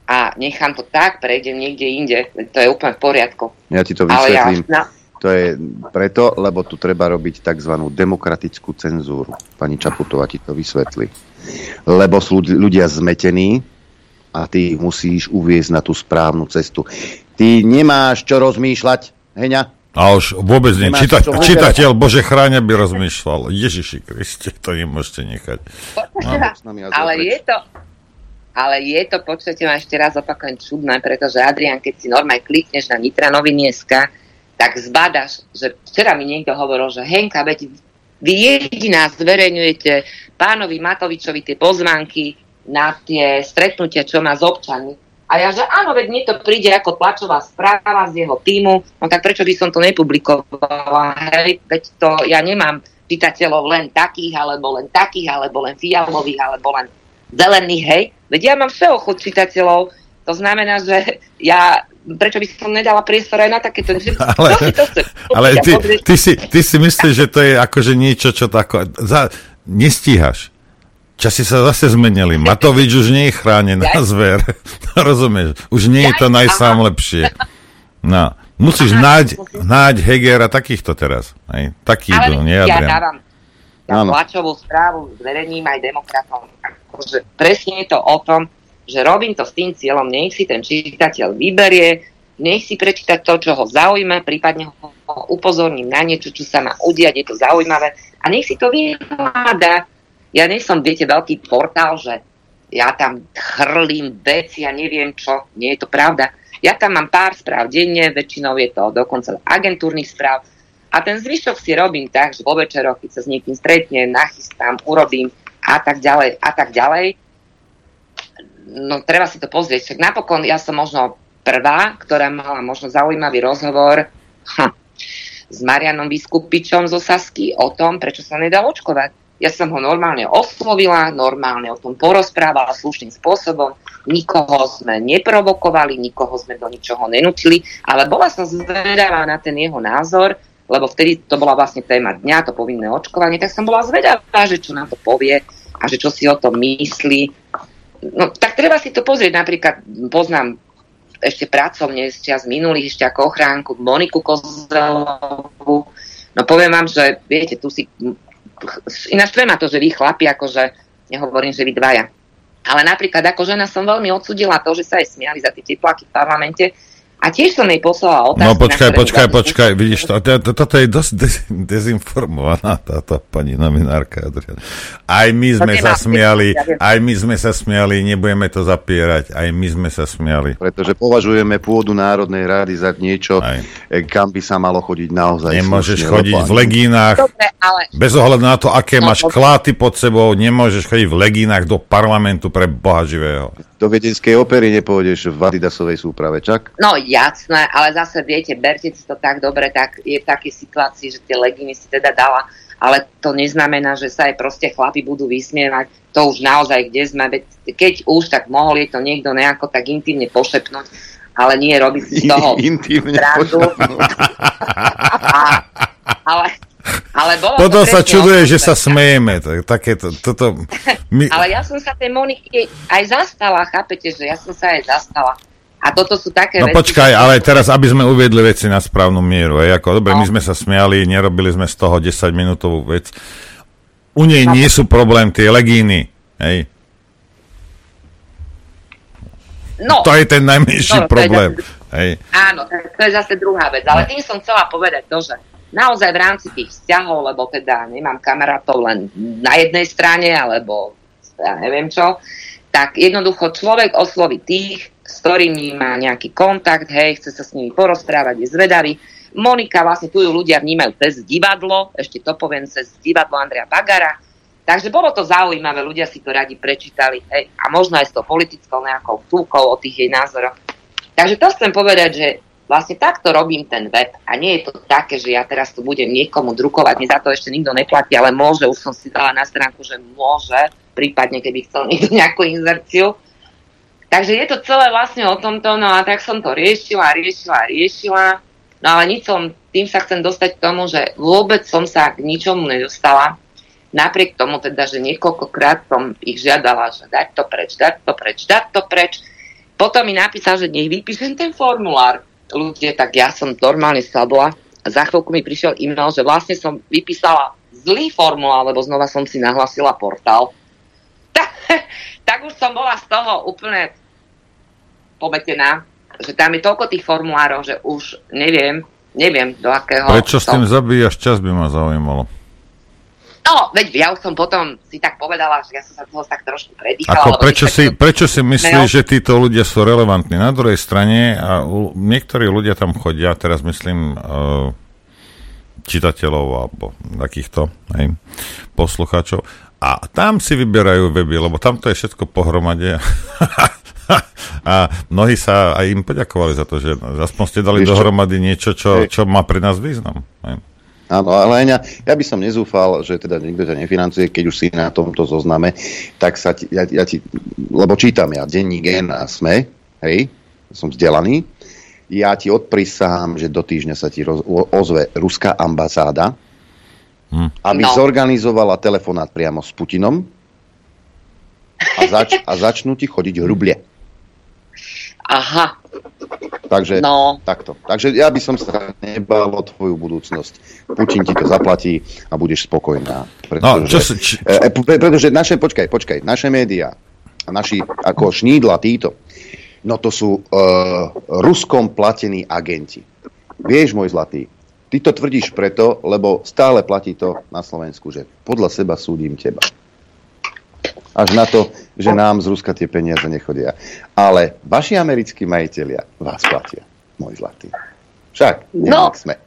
a nechám to tak, prejdem niekde inde. To je úplne v poriadku. Ja ti to vysvetlím. Ale ja, na, to je preto, lebo tu treba robiť tzv. demokratickú cenzúru. Pani Čaputová ti to vysvetlí. Lebo sú ľudia zmetení a ty ich musíš uviezť na tú správnu cestu. Ty nemáš čo rozmýšľať, Heňa? A už vôbec nie. Čita, čitateľ Bože chráňa by rozmýšľal. Ježiši Kriste, to nemôžete nechať. No. *laughs* Ale je to, ale je to, počujete ma ešte raz opakujem, čudné, pretože Adrian, keď si normálne klikneš na Nitra noviny.sk, tak zbadaš, že včera mi niekto hovoril, že Henka, veď Vy jediná zverejňujete pánovi Matovičovi tie pozvánky na tie stretnutia, čo má s občanmi. A ja, že áno, veď mne to príde ako tlačová správa z jeho týmu, no tak prečo by som to nepublikovala? Hej, veď to ja nemám čitateľov len takých, alebo len takých, alebo len fialových, alebo len zelených, hej. Veď ja mám všeochuť čitateľov, to znamená, že ja prečo by som nedala priestor aj na takéto... *laughs* Ale, to chce, ale ty, ty, si, ty si myslíš, že to je akože niečo, čo tako... Za, nestíhaš. Časy sa zase zmenili. Matovič už nie je chránená ja? *laughs* zver. Rozumieš? Už nie je to najsám lepšie. No. Musíš náť, náť Hegera takýchto teraz. Aj, taký idú, nie ja dávam ja tlačovú správu, zverejním aj demokratom. Akože presne je to o tom, že robím to s tým cieľom, nech si ten čitateľ vyberie, nech si prečítať to, čo ho zaujíma, prípadne ho upozorním na niečo, čo sa má udiať, je to zaujímavé a nech si to vyhľada ja nie som, viete, veľký portál, že ja tam chrlím veci a neviem čo. Nie je to pravda. Ja tam mám pár správ denne, väčšinou je to dokonca agentúrnych správ. A ten zvyšok si robím tak, že vo večeroch, keď sa s niekým stretnem, nachystám, urobím a tak ďalej a tak ďalej. No treba si to pozrieť. Však napokon ja som možno prvá, ktorá mala možno zaujímavý rozhovor ha, s Marianom Vyskupičom zo Sasky o tom, prečo sa nedá očkovať ja som ho normálne oslovila, normálne o tom porozprávala slušným spôsobom. Nikoho sme neprovokovali, nikoho sme do ničoho nenutili, ale bola som zvedavá na ten jeho názor, lebo vtedy to bola vlastne téma dňa, to povinné očkovanie, tak som bola zvedavá, že čo nám to povie a že čo si o tom myslí. No tak treba si to pozrieť, napríklad poznám ešte pracovne z čas minulých, ešte ako ochránku Moniku Kozelovú, No poviem vám, že viete, tu si ináč ma to, že vy chlapi, akože nehovorím, že vy dvaja. Ale napríklad ako žena som veľmi odsudila to, že sa aj smiali za tie tepláky v parlamente, a tiež som jej poslala otázku. No počkaj, počkaj, počkaj, vidíš, to, to, to, toto je dosť dez, dezinformovaná táto pani novinárka. Aj my sme sa smiali, aj my sme sa smiali, nebudeme to zapierať, aj my sme sa smiali. Pretože považujeme pôdu Národnej rady za niečo, aj. kam by sa malo chodiť naozaj. Nemôžeš slušne, chodiť v legínach, Dobre, ale... bez ohľadu na to, aké no, máš kláty pod sebou, nemôžeš chodiť v legínach do parlamentu pre Boha živého do viedenskej opery nepôjdeš v Adidasovej súprave, čak? No jasné, ale zase viete, berte si to tak dobre, tak je v takej situácii, že tie leginy si teda dala, ale to neznamená, že sa aj proste chlapi budú vysmievať. To už naozaj, kde sme, keď už, tak mohol je to niekto nejako tak intimne pošepnúť, ale nie robiť si z toho intimne *laughs* a, ale, ale bolo Potom to sa čuduje, že sa smejeme. Takéto, toto, my... *laughs* Ale ja som sa tej Moniky aj zastala, chápete, že ja som sa aj zastala. A toto sú také No veci, počkaj, ale teraz, aby sme uviedli veci na správnu mieru. Hej, ako, dobre, no. my sme sa smiali, nerobili sme z toho 10-minútovú vec. U nej no. nie sú problém tie legíny. Hej. No. To je ten najmenší no, problém. Zase, hej. Áno, to je zase druhá vec. Ale tým som chcela povedať to, že naozaj v rámci tých vzťahov, lebo teda nemám kamarátov len na jednej strane, alebo ja neviem čo, tak jednoducho človek osloví tých, s ktorými má nejaký kontakt, hej, chce sa s nimi porozprávať, je zvedavý. Monika, vlastne tu ju ľudia vnímajú cez divadlo, ešte to poviem, cez divadlo Andrea Bagara. Takže bolo to zaujímavé, ľudia si to radi prečítali, hej, a možno aj s tou politickou nejakou vtúkou o tých jej názoroch. Takže to chcem povedať, že Vlastne takto robím ten web a nie je to také, že ja teraz tu budem niekomu drukovať, mi za to ešte nikto neplatí, ale môže, už som si dala na stránku, že môže, prípadne keby chcel *laughs* niekto nejakú inzerciu. Takže je to celé vlastne o tomto, no a tak som to riešila, riešila, riešila, no ale nič som, tým sa chcem dostať k tomu, že vôbec som sa k ničomu nedostala, napriek tomu teda, že niekoľkokrát som ich žiadala, že dať to preč, dať to preč, dať to preč. Potom mi napísal, že nech vypíšem ten formulár ľudia, tak ja som normálne sadla a za chvíľku mi prišiel e-mail, že vlastne som vypísala zlý formulár, lebo znova som si nahlasila portál. Tak, *laughs* tak už som bola z toho úplne pometená, že tam je toľko tých formulárov, že už neviem, neviem do akého... Prečo s tým zabíjaš čas, by ma zaujímalo. No, veď ja už som potom si tak povedala, že ja som sa toho tak trošku predýchala. Ako, prečo, si, to... prečo si myslíš, že títo ľudia sú relevantní? Na druhej strane, a u, niektorí ľudia tam chodia, teraz myslím, uh, čitateľov alebo takýchto hej, poslucháčov. A tam si vyberajú weby, lebo tam to je všetko pohromade. *laughs* a mnohí sa aj im poďakovali za to, že aspoň ste dali Víš dohromady niečo, čo, čo má pre nás význam. Hej. Áno, ale ja, ja by som nezúfal, že teda nikto ťa nefinancuje, keď už si na tomto zozname, tak sa ti, ja, ja ti, lebo čítam ja denní gen a sme, hej, som vzdelaný, ja ti odprisahám, že do týždňa sa ti roz, ozve ruská ambasáda, hm. aby no. zorganizovala telefonát priamo s Putinom a, zač, a začnú ti chodiť hrublie. Aha. Takže no. takto. Takže ja by som sa nebal o tvoju budúcnosť. Putin ti to zaplatí a budeš spokojná. Pretože, no, čo, či, či... E, e pretože naše, počkaj, počkaj, naše médiá a naši ako šnídla títo, no to sú uh, ruskom platení agenti. Vieš, môj zlatý, ty to tvrdíš preto, lebo stále platí to na Slovensku, že podľa seba súdim teba. Až na to, že nám z Ruska tie peniaze nechodia. Ale vaši americkí majiteľia vás platia, môj zlatý. Však, no. sme.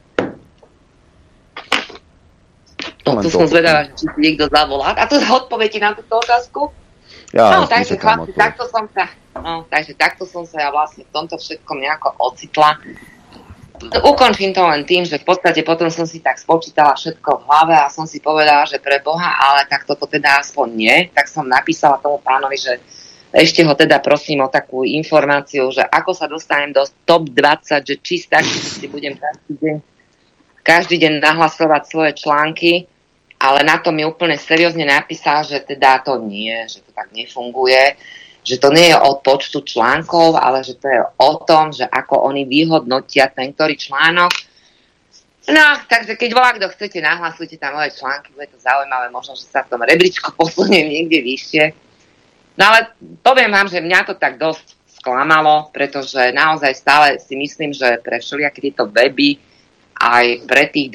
To, tu som zvedavá, či si niekto zavolá. A to odpoviete na túto otázku? Ja, no, takže chlapci, takto som sa, no, takže takto som sa ja vlastne v tomto všetkom nejako ocitla ukončím to len tým, že v podstate potom som si tak spočítala všetko v hlave a som si povedala, že pre Boha, ale tak toto teda aspoň nie. Tak som napísala tomu pánovi, že ešte ho teda prosím o takú informáciu, že ako sa dostanem do top 20, že či stačí, si budem každý deň, každý deň nahlasovať svoje články, ale na to mi úplne seriózne napísal, že teda to nie, že to tak nefunguje že to nie je o počtu článkov, ale že to je o tom, že ako oni vyhodnotia ten ktorý článok. No, takže keď volá, kto chcete, nahlasujte tam moje články, bude to zaujímavé, možno, že sa v tom rebríčku *laughs* posuniem niekde vyššie. No ale poviem vám, že mňa to tak dosť sklamalo, pretože naozaj stále si myslím, že pre všelijaké tieto weby, aj pre tých,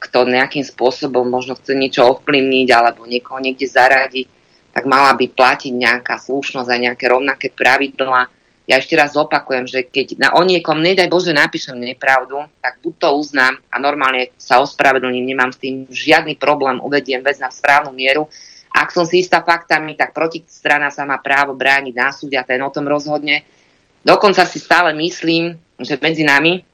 kto nejakým spôsobom možno chce niečo ovplyvniť alebo niekoho niekde zaradiť, tak mala by platiť nejaká slušnosť a nejaké rovnaké pravidlá. Ja ešte raz opakujem, že keď na o niekom, nedaj Bože, napíšem nepravdu, tak buď to uznám a normálne sa ospravedlním, nemám s tým žiadny problém, uvediem vec na správnu mieru. Ak som si istá faktami, tak protistrana sa má právo brániť na súde a ten o tom rozhodne. Dokonca si stále myslím, že medzi nami,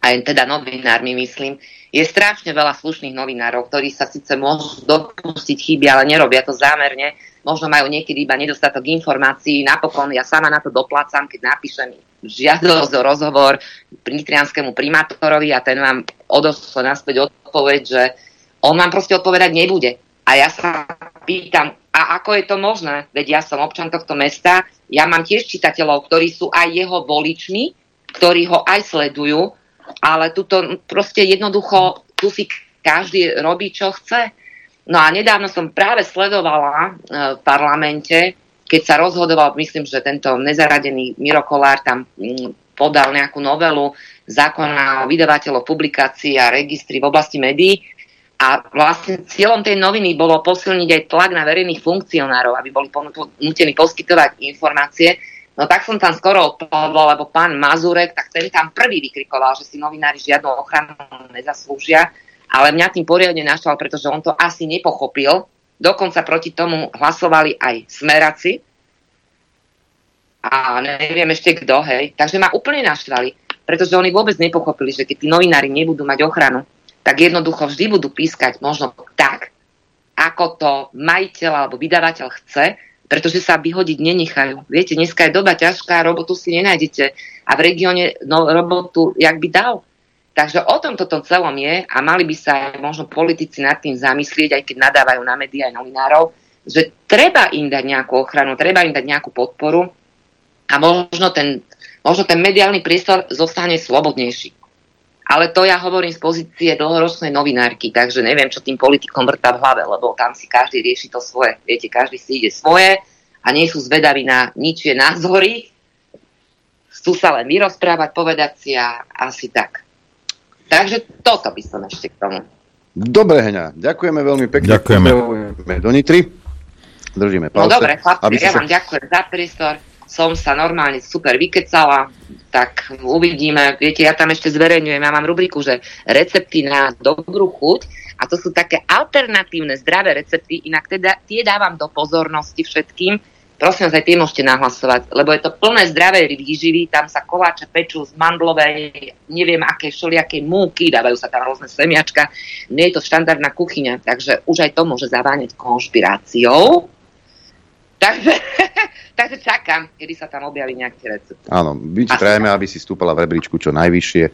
aj teda novinármi myslím, je strašne veľa slušných novinárov, ktorí sa síce môžu dopustiť chyby, ale nerobia to zámerne možno majú niekedy iba nedostatok informácií. Napokon ja sama na to doplácam, keď napíšem žiadosť o rozhovor nitrianskému primátorovi a ten vám odošle naspäť odpoveď, že on vám proste odpovedať nebude. A ja sa pýtam, a ako je to možné? Veď ja som občan tohto mesta, ja mám tiež čitateľov, ktorí sú aj jeho voličmi, ktorí ho aj sledujú, ale tuto proste jednoducho, tu si každý robí, čo chce. No a nedávno som práve sledovala e, v parlamente, keď sa rozhodoval, myslím, že tento nezaradený Miro Kolár tam mm, podal nejakú novelu zákona o vydavateľov publikácií a registri v oblasti médií. A vlastne cieľom tej noviny bolo posilniť aj tlak na verejných funkcionárov, aby boli nutení poskytovať informácie. No tak som tam skoro odpadla, lebo pán Mazurek, tak ten tam prvý vykrikoval, že si novinári žiadnu ochranu nezaslúžia ale mňa tým poriadne naštval, pretože on to asi nepochopil. Dokonca proti tomu hlasovali aj smeraci a neviem ešte kto, hej. Takže ma úplne naštvali, pretože oni vôbec nepochopili, že keď tí novinári nebudú mať ochranu, tak jednoducho vždy budú pískať možno tak, ako to majiteľ alebo vydavateľ chce, pretože sa vyhodiť nenechajú. Viete, dneska je doba ťažká, robotu si nenájdete a v regióne no, robotu jak by dal. Takže o tom toto celom je a mali by sa aj možno politici nad tým zamyslieť, aj keď nadávajú na médiá aj novinárov, že treba im dať nejakú ochranu, treba im dať nejakú podporu a možno ten, možno ten mediálny priestor zostane slobodnejší. Ale to ja hovorím z pozície dlhoročnej novinárky, takže neviem, čo tým politikom vrtá v hlave, lebo tam si každý rieši to svoje. Viete, každý si ide svoje a nie sú zvedaví na ničie názory. Chcú sa len vyrozprávať, povedať si a asi tak. Takže toto by som ešte k tomu. Dobre, Heňa, ďakujeme veľmi pekne. Ďakujeme. Do Nitry. Držíme palce. No dobre, chlapci, ja sa... vám ďakujem za prístor. Som sa normálne super vykecala, tak uvidíme. Viete, ja tam ešte zverejňujem, ja mám rubriku, že recepty na dobrú chuť a to sú také alternatívne zdravé recepty, inak teda tie dávam do pozornosti všetkým. Prosím vás, aj tie môžete nahlasovať, lebo je to plné zdravej výživy, tam sa koláče pečú z mandlovej, neviem aké všelijaké múky, dávajú sa tam rôzne semiačka. Nie je to štandardná kuchyňa, takže už aj to môže zaváňať konšpiráciou. Takže, *laughs* takže čakám, kedy sa tam objaví nejaký recept. Áno, my ti prajeme, aby si stúpala v rebríčku čo najvyššie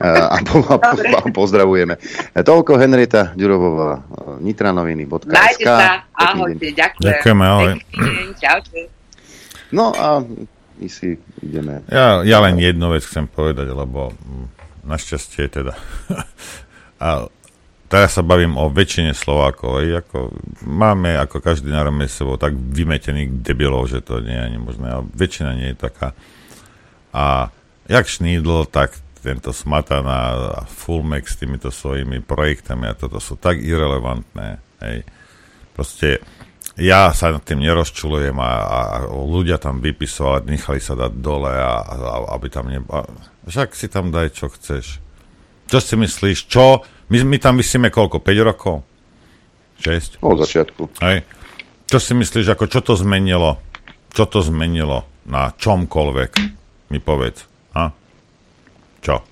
a, *laughs* po, a, po, a pozdravujeme. Toľko Henrieta Ďurovová, nitranoviny.sk. Majte sa, ahojte, ďakujem. Ďakujeme, ahoj. Čaute. No a my si ideme. Ja, ja len jednu vec chcem povedať, lebo mm, našťastie teda *laughs* a teraz sa bavím o väčšine Slovákov. Aj, ako, máme ako každý národ medzi sebou tak vymetených debilov, že to nie je ani možné. Ale väčšina nie je taká. A jak Šnídl, tak tento Smatan a Fullmex s týmito svojimi projektami a toto sú tak irrelevantné. Hej. Proste ja sa nad tým nerozčulujem a, a, a ľudia tam vypisovali, nechali sa dať dole a, a aby tam ne... A, však si tam daj, čo chceš. Čo si myslíš? Čo? My, my tam vysíme koľko? 5 rokov? 6? Od začiatku. Hej. Čo si myslíš, ako čo to zmenilo? Čo to zmenilo na čomkoľvek? Mi povedz. Ha? Čo?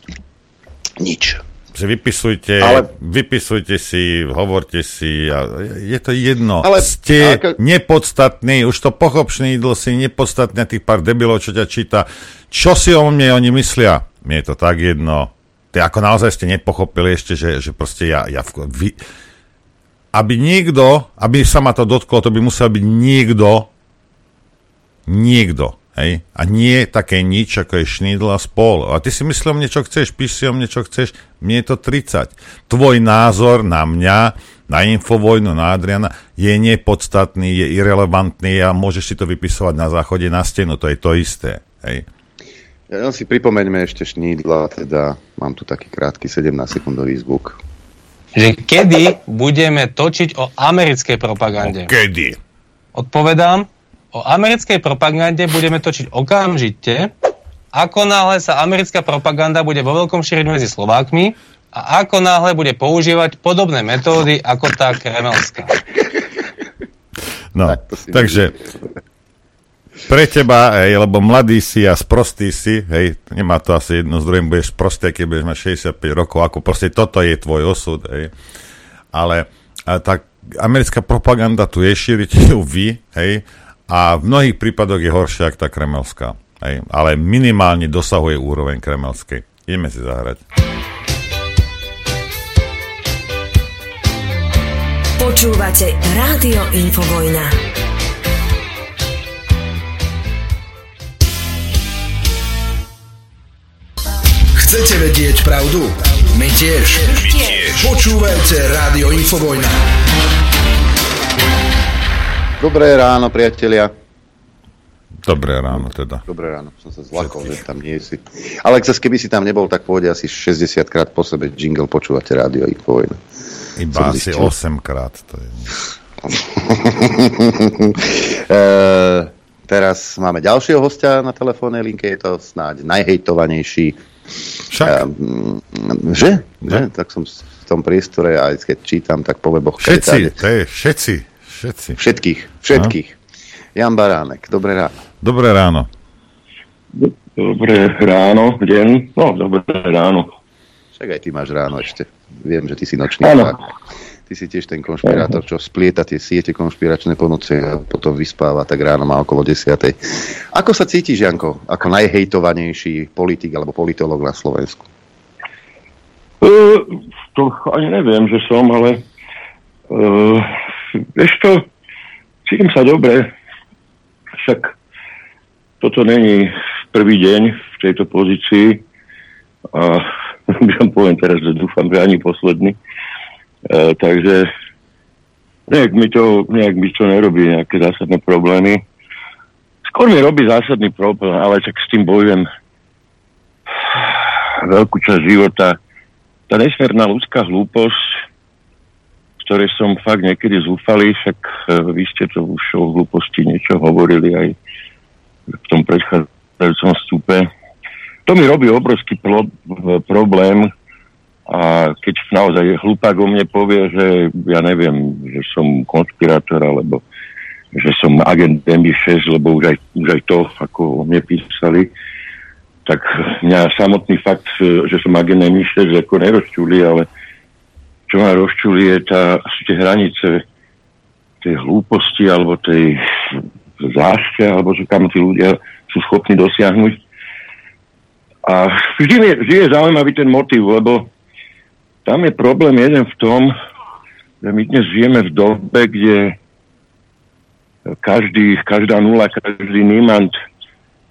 Nič. Si vypisujte, Ale- vypisujte si, hovorte si, a je to jedno. Ale- Ste ako- nepodstatní, už to pochopšný jídlo si nepodstatné tých pár debilov, čo ťa číta. Čo si o mne oni myslia? Mne je to tak jedno. Ty ako naozaj ste nepochopili ešte, že, že proste ja, ja vy, aby niekto, aby sa ma to dotklo, to by musel byť niekto, niekto, hej? A nie také nič, ako je šnýdl a spol. A ty si myslel o mne, čo chceš, píš si o mne, čo chceš, mne je to 30. Tvoj názor na mňa, na Infovojnu, na Adriana, je nepodstatný, je irrelevantný a môžeš si to vypisovať na záchode na stenu, to je to isté, hej? Ja len si pripomeňme ešte Šnídla, teda mám tu taký krátky 17-sekundový zvuk. Že kedy budeme točiť o americkej propagande? Kedy? Odpovedám, o americkej propagande budeme točiť okamžite, ako náhle sa americká propaganda bude vo veľkom šíriť medzi Slovákmi a ako náhle bude používať podobné metódy ako tá kremelská. No, Tak takže pre teba, hej, lebo mladý si a sprostý si, hej, nemá to asi jedno z druhým, budeš prosté, keď budeš mať 65 rokov, ako proste toto je tvoj osud, hej. Ale a tá americká propaganda tu je, šírite vy, hej, a v mnohých prípadoch je horšia ako tá kremelská, hej, ale minimálne dosahuje úroveň kremelskej. Ideme si zahrať. Počúvate Rádio Infovojna. Chcete vedieť pravdu? My tiež. My tiež. Počúvajte Rádio Infovojna. Dobré ráno, priatelia. Dobré ráno teda. Dobré ráno, som sa zlakol, že tam nie si. Alexas, keby si tam nebol, tak pôjde asi 60 krát po sebe jingle počúvate rádio Infovojna. Iba Som asi zistil. 8 krát. To je... *laughs* e, teraz máme ďalšieho hostia na telefónnej linke, je to snáď najhejtovanejší. Však, E, mm, že? že? Tak som v tom priestore a keď čítam, tak po weboch všetci, to je všetci, všetci. Všetkých, všetkých. Jan Baránek, dobré ráno. Dobré ráno. Dobré ráno, deň. No, dobré ráno. Však aj ty máš ráno ešte. Viem, že ty si nočný Áno. Ty si tiež ten konšpirátor, čo splieta tie siete konšpiračné po noci a potom vyspáva, tak ráno má okolo 10. Ako sa cítiš, Janko, ako najhejtovanejší politik alebo politolog na Slovensku? Uh, to ani neviem, že som, ale uh, vieš to, cítim sa dobre. Však toto není prvý deň v tejto pozícii a *laughs* ja poviem teraz, že dúfam, že ani posledný. Uh, takže nejak mi, to, nejak mi to nerobí nejaké zásadné problémy. Skôr mi robí zásadný problém, ale tak s tým bojujem veľkú časť života. Tá nesmierna ľudská hlúposť, z ktorej som fakt niekedy zúfalý, však e, vy ste to už o hlúposti niečo hovorili aj v tom predchádzajúcom vstupe. To mi robí obrovský pro, problém a keď naozaj hlupák o mne povie, že ja neviem, že som konspirátor alebo že som agent MI6, lebo už aj, už aj to, ako o mne písali, tak mňa samotný fakt, že som agent MI6 ako nerozčuli, ale čo ma rozčuli je tá, sú tie hranice tej hlúposti alebo tej zášťa, alebo že kam tí ľudia sú schopní dosiahnuť. A vždy je, vždy je zaujímavý ten motiv, lebo tam je problém jeden v tom, že my dnes žijeme v dobe, kde každý, každá nula, každý nímant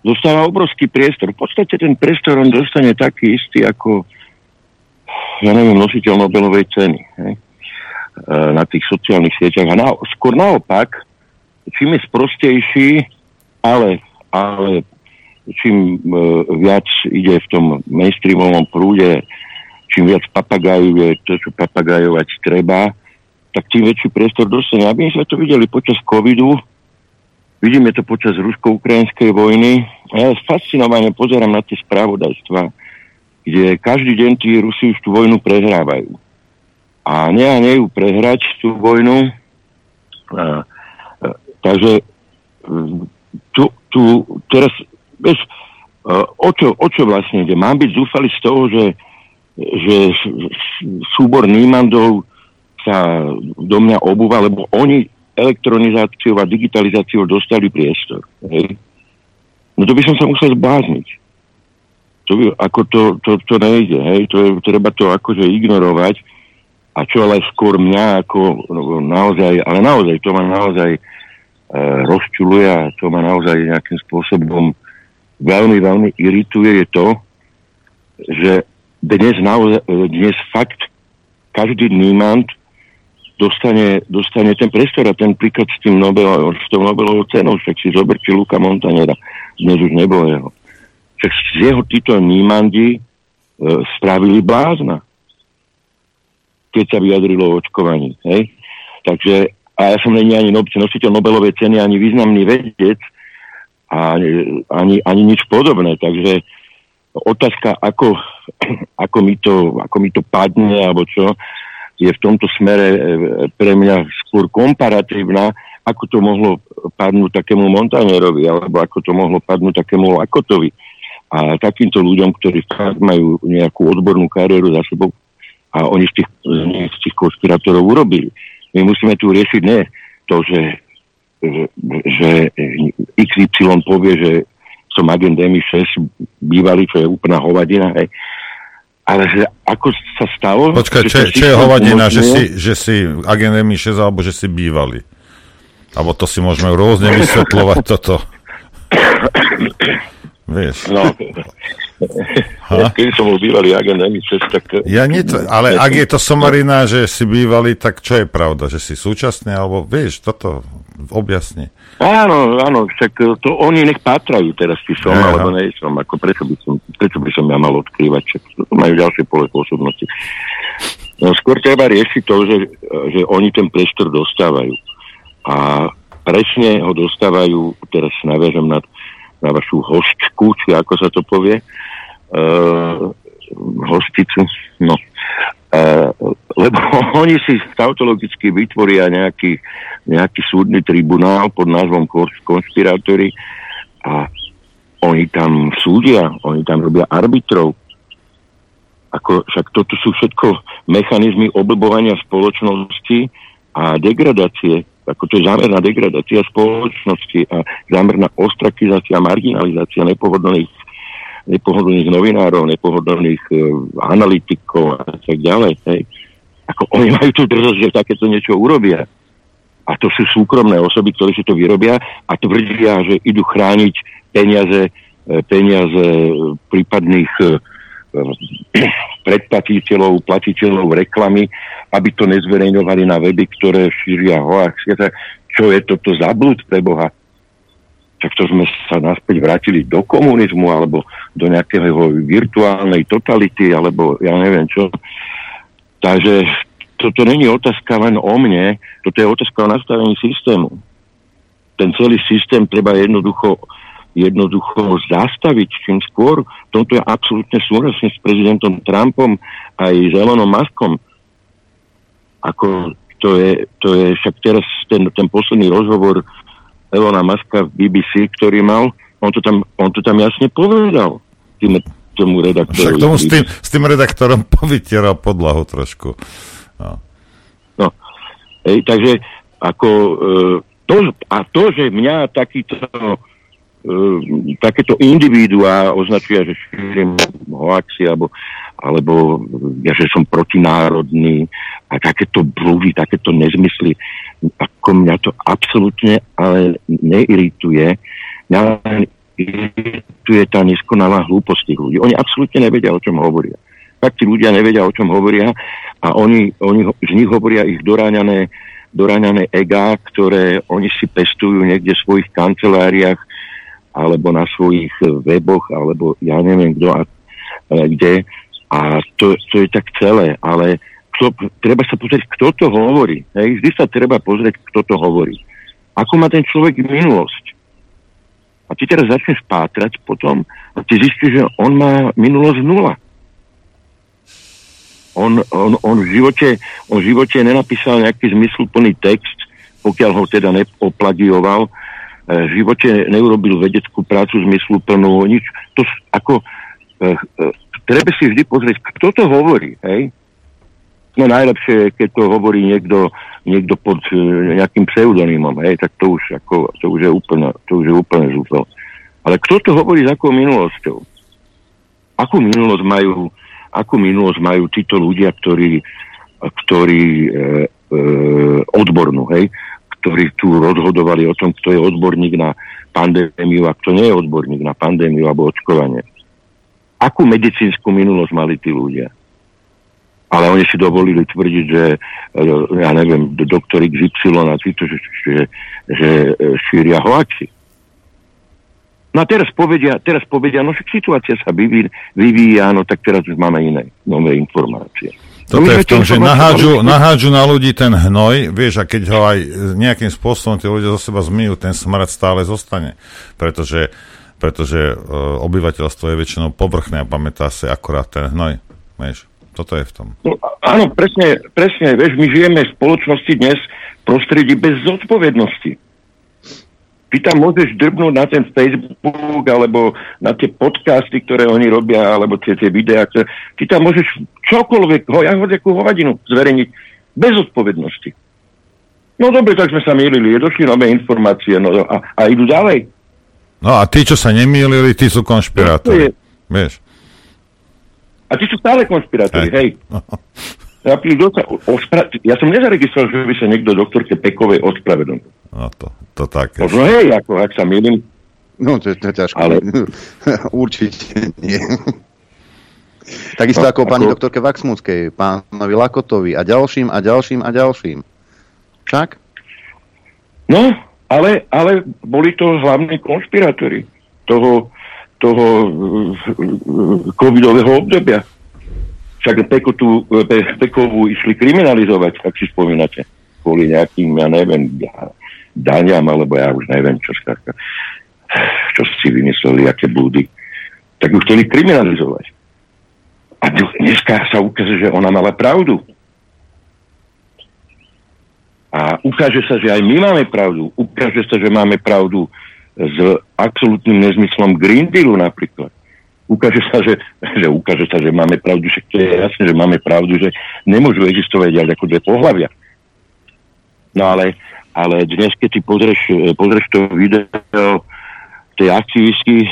dostáva obrovský priestor. V podstate ten priestor on dostane taký istý ako ja neviem, nositeľ Nobelovej ceny hej, e, na tých sociálnych sieťach. A na, skôr naopak, čím je sprostejší, ale, ale čím uh, viac ide v tom mainstreamovom prúde, čím viac papagajuje to, čo papagajovať treba, tak tým väčší priestor dostane. Aby sme to videli počas covidu, vidíme to počas rusko-ukrajinskej vojny a ja fascinovane pozerám na tie správodajstva, kde každý deň tí Rusi už tú vojnu prehrávajú. A nie a nie ju prehrať tú vojnu. A, a, takže tu, tu teraz, vieš, o čo, o čo vlastne ide? Mám byť zúfali z toho, že, že súbor Nímandov sa do mňa obúva, lebo oni elektronizáciou a digitalizáciou dostali priestor. Hej? No to by som sa musel zblázniť to by, ako to, to, to nejde, hej, to je, treba to akože ignorovať a čo ale skôr mňa ako no, naozaj, ale naozaj, to ma naozaj e, rozčuluje a to ma naozaj nejakým spôsobom veľmi, veľmi irituje je to, že dnes, naozaj, dnes fakt každý nímant dostane, dostane ten priestor a ten príklad s tým Nobel, s tou Nobelovou cenou, však si zoberte Luka Montanera, dnes už nebolo jeho tak z jeho títo nímandi e, spravili blázna, keď sa vyjadrilo o očkovaní. Hej? Takže, a ja som není ani nositeľ Nobelovej ceny, ani významný vedec, a ani, ani nič podobné. Takže otázka, ako, *coughs* ako, mi to, ako mi to padne, alebo čo, je v tomto smere e, pre mňa skôr komparatívna, ako to mohlo padnúť takému Montanerovi, alebo ako to mohlo padnúť takému Lakotovi a takýmto ľuďom, ktorí majú nejakú odbornú kariéru za sebou a oni z tých, z tých konspirátorov urobili. My musíme tu riešiť ne to, že, že, že XY povie, že som agent MI6 bývalý, čo je úplná hovadina, hej. Ale že ako sa stalo... Počkaj, čo, čo je hovadina, že si, že si agent MI6 alebo že si bývalý? Alebo to si môžeme rôzne vysvetľovať toto. Vieš. No. Keď som bol bývalý agent MI6, tak... Ja nie, ale ak je to somarina, že si bývalý, tak čo je pravda? Že si súčasný, alebo vieš, toto objasni. Áno, áno, však to oni nech pátrajú teraz, či som, ja, alebo nej som, ako prečo by som, prečo by som ja mal odkrývať, však majú ďalšie pole pôsobnosti. No, skôr treba riešiť to, že, že oni ten priestor dostávajú. A presne ho dostávajú, teraz naviažem na na vašu hostku, či ako sa to povie, uh, hosticu, no. Lebo *laughs* oni si tautologicky vytvoria nejaký, nejaký súdny tribunál pod názvom konspirátory a oni tam súdia, oni tam robia arbitrov. Ako, však toto sú všetko mechanizmy oblbovania spoločnosti a degradácie ako to je zámerná degradácia spoločnosti a zámerná ostrakizácia, marginalizácia nepohodlných, nepohodlných novinárov, nepohodlných e, analytikov a tak ďalej. Hej. Ako oni majú tu drzosť, že takéto niečo urobia. A to sú súkromné osoby, ktoré si to vyrobia a tvrdia, že idú chrániť peniaze, e, peniaze prípadných e, *clears throat* predplatiteľov, platiteľov reklamy, aby to nezverejňovali na weby, ktoré šíria hoax. Čo je toto za blúd pre Boha? Tak to sme sa naspäť vrátili do komunizmu alebo do nejakého virtuálnej totality alebo ja neviem čo. Takže toto není otázka len o mne, toto je otázka o nastavení systému. Ten celý systém treba jednoducho jednoducho zastaviť čím skôr. V tomto je absolútne súhlasím s prezidentom Trumpom aj s Elonom. Ako to je, to je však teraz ten, ten posledný rozhovor Elona Muska v BBC, ktorý mal, on to tam, on to tam jasne povedal tým, tomu redaktorovi. Však tomu s tým, s tým redaktorom *laughs* povytieral podlahu trošku. No. no. Ej, takže ako e, to, a to, že mňa takýto e, takéto individuá označia, že šírim hoaxi alebo, alebo ja, že som protinárodný a takéto blúdy, takéto nezmysly, ako mňa to absolútne ale neirituje. Mňa irituje tá neskonalá hlúposť tých ľudí. Oni absolútne nevedia, o čom hovoria. Tak tí ľudia nevedia, o čom hovoria a oni, oni z nich hovoria ich doráňané, doráňané egá, ktoré oni si pestujú niekde v svojich kanceláriách alebo na svojich weboch, alebo ja neviem kto a kde. A to, to je tak celé, ale kto, treba sa pozrieť, kto to hovorí. Hej? Vždy sa treba pozrieť, kto to hovorí. Ako má ten človek minulosť. A ty teraz začneš pátrať potom a ty zistíš, že on má minulosť nula. On, on, on, v živote, on v živote nenapísal nejaký zmysluplný text, pokiaľ ho teda neoplagioval, v živote neurobil vedeckú prácu zmysluplnú, nič. To ako, e, e, treba si vždy pozrieť, kto to hovorí, hej? No najlepšie je, keď to hovorí niekto, niekto pod e, nejakým pseudonymom, hej, tak to už, ako, to už je úplne, to už je úplne zúfal. Ale kto to hovorí s akou minulosťou? Akú minulosť majú, akú minulosť majú títo ľudia, ktorí, ktorí e, e, odbornú, hej? ktorí tu rozhodovali o tom, kto je odborník na pandémiu a kto nie je odborník na pandémiu alebo očkovanie. Akú medicínsku minulosť mali tí ľudia? Ale oni si dovolili tvrdiť, že ja neviem, doktor XY a títo, že, že, že šíria hoaxi. No a teraz povedia, teraz povedia, no však situácia sa vyvíja, vyvíja, no tak teraz už máme iné nové informácie. Toto je v tom, že nahádžu, nahádžu na ľudí ten hnoj, vieš, a keď ho aj nejakým spôsobom tí ľudia zo seba zmyjú, ten smrad stále zostane. Pretože, pretože uh, obyvateľstvo je väčšinou povrchné a pamätá sa akorát ten hnoj. Vieš, toto je v tom. No, áno, presne, presne, vieš, my žijeme v spoločnosti dnes v prostredí bez zodpovednosti. Ty tam môžeš drbnúť na ten Facebook alebo na tie podcasty, ktoré oni robia, alebo tie, tie videá. Ktoré, ty tam môžeš čokoľvek, ho, ja jakú hovadinu zverejniť bez odpovednosti. No dobre, tak sme sa mýlili, došli nové informácie no, a, a idú ďalej. No a tí, čo sa nemýlili, tí sú konšpirátori. Vieš. A tí sú stále konšpirátori, hej. hej. *laughs* Ja, ospra- ja som nezaregistroval, že by sa niekto doktorke Pekovej ospravedlnil. No to, to tak. Možno hej, ako ak sa milím. No to je, to je ťažko. Ale... *laughs* Určite nie. *laughs* Takisto no, ako, ako pani doktorke Vaxmúckej, pánovi Lakotovi a ďalším a ďalším a ďalším. Však? No, ale, ale boli to hlavní konšpirátori toho, toho uh, covidového obdobia. Však Pekotu, Pe, Pekovú išli kriminalizovať, ak si spomínate, kvôli nejakým, ja neviem, daňam, alebo ja už neviem, čo, skáka, čo si vymysleli, aké blúdy. Tak ju chceli kriminalizovať. A dneska sa ukáže, že ona mala pravdu. A ukáže sa, že aj my máme pravdu. Ukáže sa, že máme pravdu s absolútnym nezmyslom Green Dealu napríklad ukáže sa, že, že ukáže sa, že máme pravdu, že to je jasné, že máme pravdu, že nemôžu existovať viac ako dve pohľavia. No ale, ale dnes, keď si pozrieš, pozrieš to video tej aktivistky e,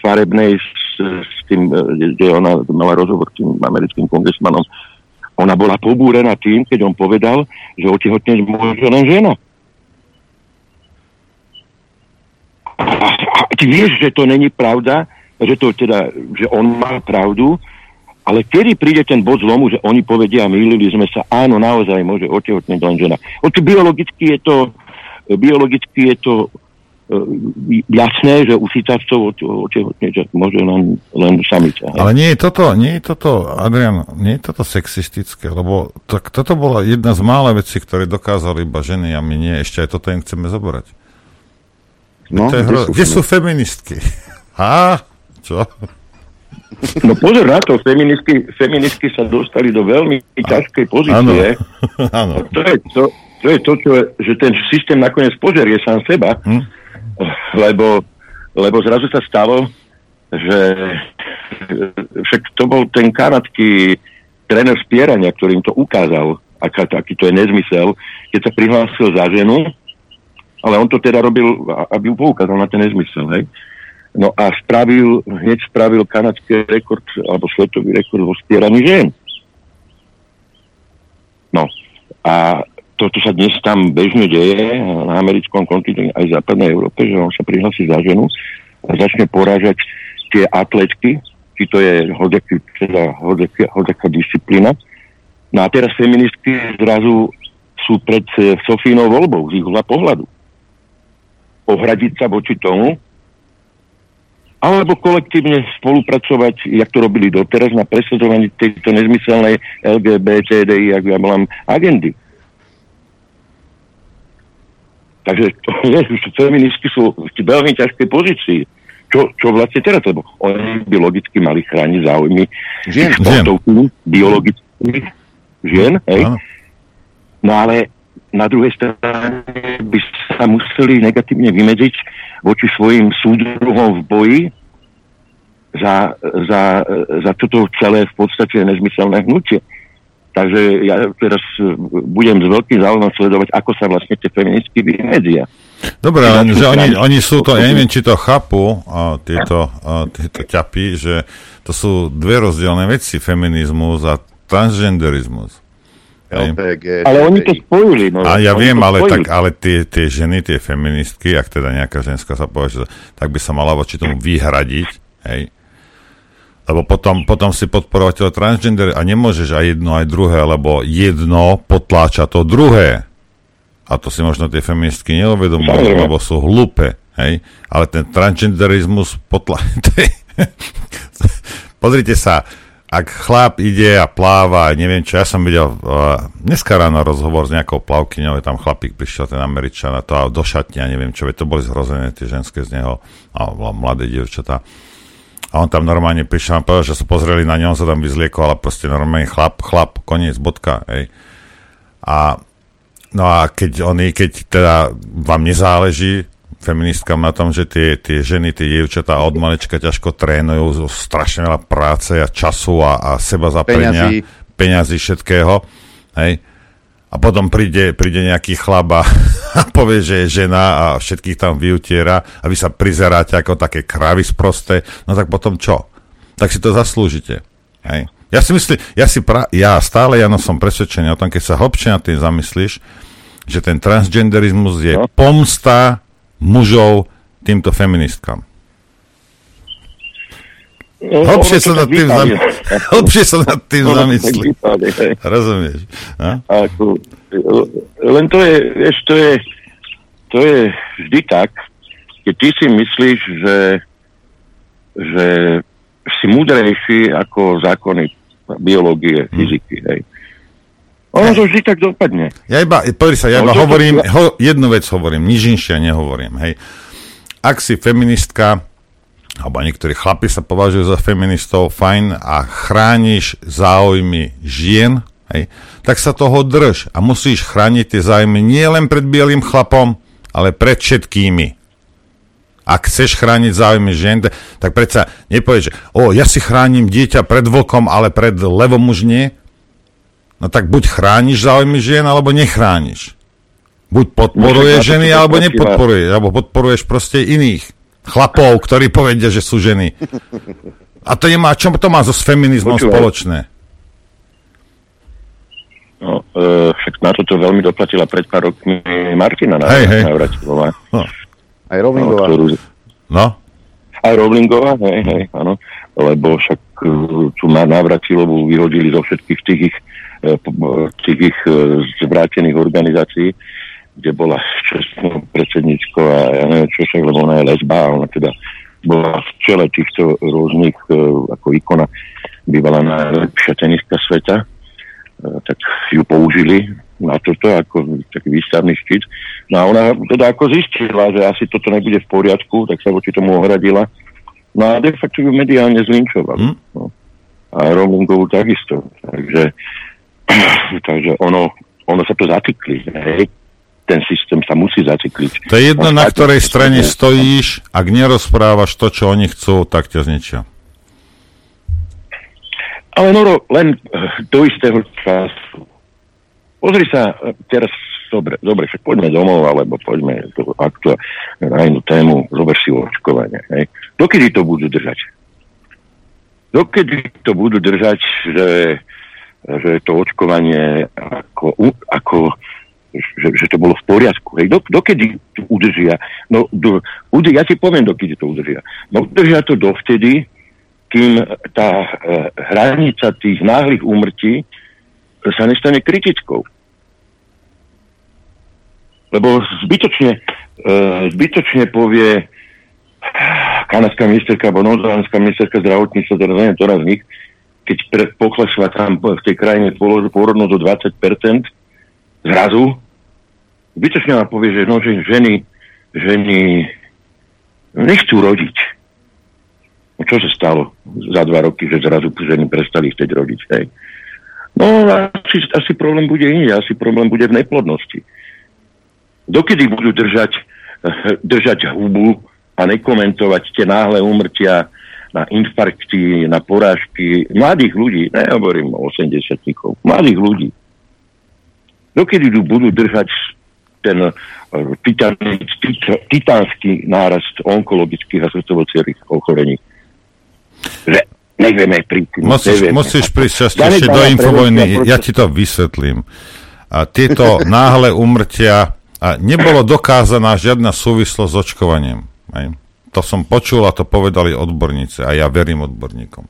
farebnej s, s tým, e, kde ona mala rozhovor s tým americkým kongresmanom, ona bola pobúrená tým, keď on povedal, že otehotneť môže len žena. A, a ty vieš, že to není pravda, že to teda, že on má pravdu, ale kedy príde ten bod zlomu, že oni povedia, mýlili sme sa, áno, naozaj môže otehotneť len žena. Oči biologicky je to, biologicky je to uh, jasné, že u chytavcov otehotneť môže len, len samica. Ale nie je toto, nie je toto, Adrian, nie je toto sexistické, lebo to, toto bola jedna z mála vecí, ktoré dokázali iba ženy a my nie, ešte aj toto im chceme zobrať. No, to je hro... Kde sú feministky? *laughs* Á, čo? No pozor na to, feministky, feministky sa dostali do veľmi ťažkej pozície. Áno. *laughs* To je to, to, je to čo, že ten systém nakoniec požerie sám seba, hm? lebo, lebo zrazu sa stalo, že však to bol ten kanadský tréner spierania, ktorý im to ukázal, aká, aký to je nezmysel, keď sa prihlásil za ženu, ale on to teda robil, aby poukázal na ten nezmysel, hej. No a spravil, hneď spravil kanadský rekord, alebo svetový rekord vo spieraní žien. No a toto sa dnes tam bežne deje na americkom kontinente aj v západnej Európe, že on sa prihlasí za ženu a začne porážať tie atletky, či to je hodeký, teda hodeký, hodeká disciplína. No a teraz feministky zrazu sú pred eh, Sofínou voľbou z ich pohľadu. Ohradiť sa voči tomu, alebo kolektívne spolupracovať, jak to robili doteraz, na presadzovaní tejto nezmyselnej LGBTDI, ak ja volám, agendy. Takže to *laughs* je, feministky sú v veľmi ťažkej pozícii. Čo, čo vlastne teraz, lebo oni by logicky mali chrániť záujmy žien, biologických žien, hej? No ale na druhej strane by sa museli negatívne vymedziť voči svojim súdruhom v boji za, za, za toto celé v podstate nezmyselné hnutie. Takže ja teraz budem s veľkým záujmom sledovať, ako sa vlastne tie feministky vymedzia. Dobre, len, že oni, oni sú to, ja neviem, či to chápu, a tieto, a tieto ťapy, že to sú dve rozdielne veci, feminizmus a transgenderizmus. LPG, ale oni to spojili. No, a ja viem, ale, tak, ale tie, tie ženy, tie feministky, ak teda nejaká ženská sa povie, tak by sa mala voči tomu vyhradiť, hej. Lebo potom, potom si podporovateľ transgender a nemôžeš aj jedno, aj druhé, lebo jedno potláča to druhé. A to si možno tie feministky neuvedomujú, lebo sú hlúpe, hej. Ale ten transgenderizmus potláča... *laughs* *laughs* Pozrite sa, ak chlap ide a pláva, neviem čo, ja som videl uh, dneska ráno rozhovor s nejakou plavkyňou, tam chlapík prišiel, ten Američan a to a do šatne, neviem čo, to boli zhrozené tie ženské z neho, a mladé dievčatá. A on tam normálne prišiel a povedal, že sa pozreli na ňom, sa tam vyzliekol, ale proste normálne chlap, chlap, koniec, bodka, hej. A no a keď oni, keď teda vám nezáleží, feministkám na tom, že tie, tie ženy, tie dievčatá od malečka ťažko trénujú, strašne veľa práce a času a, a seba zaprenia, peňazí. peňazí všetkého. Hej. A potom príde, príde nejaký chlap a, *laughs* povie, že je žena a všetkých tam vyutiera a vy sa prizeráte ako také kravy sprosté, no tak potom čo? Tak si to zaslúžite. Hej. Ja si myslím, ja, si pra, ja stále ja no som presvedčený o tom, keď sa hlbšie na tým zamyslíš, že ten transgenderizmus je no. pomsta mužov týmto feministkám. No, *laughs* hlbšie sa nad tým, zam... hlbšie sa nad tým zamyslí. Rozumieš? A? Ako, len to je, vieš, to je, to je vždy tak, keď ty si myslíš, že, že si múdrejší ako zákony biológie, hm. fyziky, hej. Ono to vždy tak dopadne. Ja iba, pozri sa, ja iba hovorím, ho, jednu vec hovorím, nič inšia nehovorím, hej. Ak si feministka, alebo niektorí chlapi sa považujú za feministov, fajn, a chrániš záujmy žien, hej, tak sa toho drž a musíš chrániť tie záujmy nie len pred bielým chlapom, ale pred všetkými. Ak chceš chrániť záujmy žien, tak predsa nepovieš, že o, ja si chránim dieťa pred vlkom, ale pred levom už nie. No tak buď chrániš záujmy žien, alebo nechrániš. Buď podporuješ ženy, alebo nepodporuješ, alebo podporuješ proste iných chlapov, ktorí povedia, že sú ženy. A to nemá, čo to má so s feminizmom Počúvaj. spoločné? No, e, však na toto veľmi doplatila pred pár rokmi Martina na, hej, hej. No. Aj Rowlingová. No, ktorú, no? Aj Rowlingová, hej, hej, áno. Lebo však uh, tu na Navratilovú vyhodili zo všetkých tých ich E, tých ich e, zvrátených organizácií, kde bola čestnou predsedničkou a ja neviem čo však, lebo ona je lesba a ona teda bola v čele týchto rôznych e, ako ikona bývala najlepšia tenistka sveta, tak ju použili na toto ako taký výstavný štít. No a ona teda ako zistila, že asi toto nebude v poriadku, tak sa voči tomu ohradila. No a de facto ju mediálne zlinčovali. Hm? No. A Romingovú takisto. Takže, *clears throat* takže ono, ono sa to zacykli. Hej. Ten systém sa musí zacykliť. To je jedno, na ktorej strane stojíš, ak nerozprávaš to, čo oni chcú, tak ťa zničia. Ale Noro, len eh, do istého času. Pozri sa, eh, teraz, dobre, dobre, však poďme domov, alebo poďme do aktu, na inú tému, zober si očkovanie. Hej. Dokedy to budú držať? Dokedy to budú držať, že, že to očkovanie ako, ako že, že to bolo v poriadku. Hej. Dok, dokedy to udržia? No, do, udr- ja ti poviem, dokedy to udržia. No, udržia to dovtedy, kým tá e, hranica tých náhlych úmrtí sa nestane kritickou. Lebo zbytočne, e, zbytočne povie kanadská ministerka alebo novozélandská ministerka zdravotníctva, teraz neviem, ktorá z nich, keď poklesla tam v tej krajine pôrod- pôrodnosť do 20% zrazu, zbytočne vám povie, že, no, že ženy, ženy nechcú rodiť. No čo sa stalo za dva roky, že zrazu ženy prestali chcieť rodiť, hej? No asi, asi problém bude iný, asi problém bude v neplodnosti. Dokedy budú držať, držať hubu a nekomentovať tie náhle úmrtia na infarkty, na porážky mladých ľudí, nehovorím o 80 mladých ľudí. Dokedy budú držať ten uh, titanic, tit, titánsky nárast onkologických a srdcovo ochorení. Že nevieme príčinu. Musíš, nevieme. musíš prísť Ja do infovojny, ja ti to vysvetlím. A tieto *laughs* náhle umrtia, a nebolo dokázaná žiadna súvislosť s očkovaním. Hej. To som počul a to povedali odborníci a ja verím odborníkom.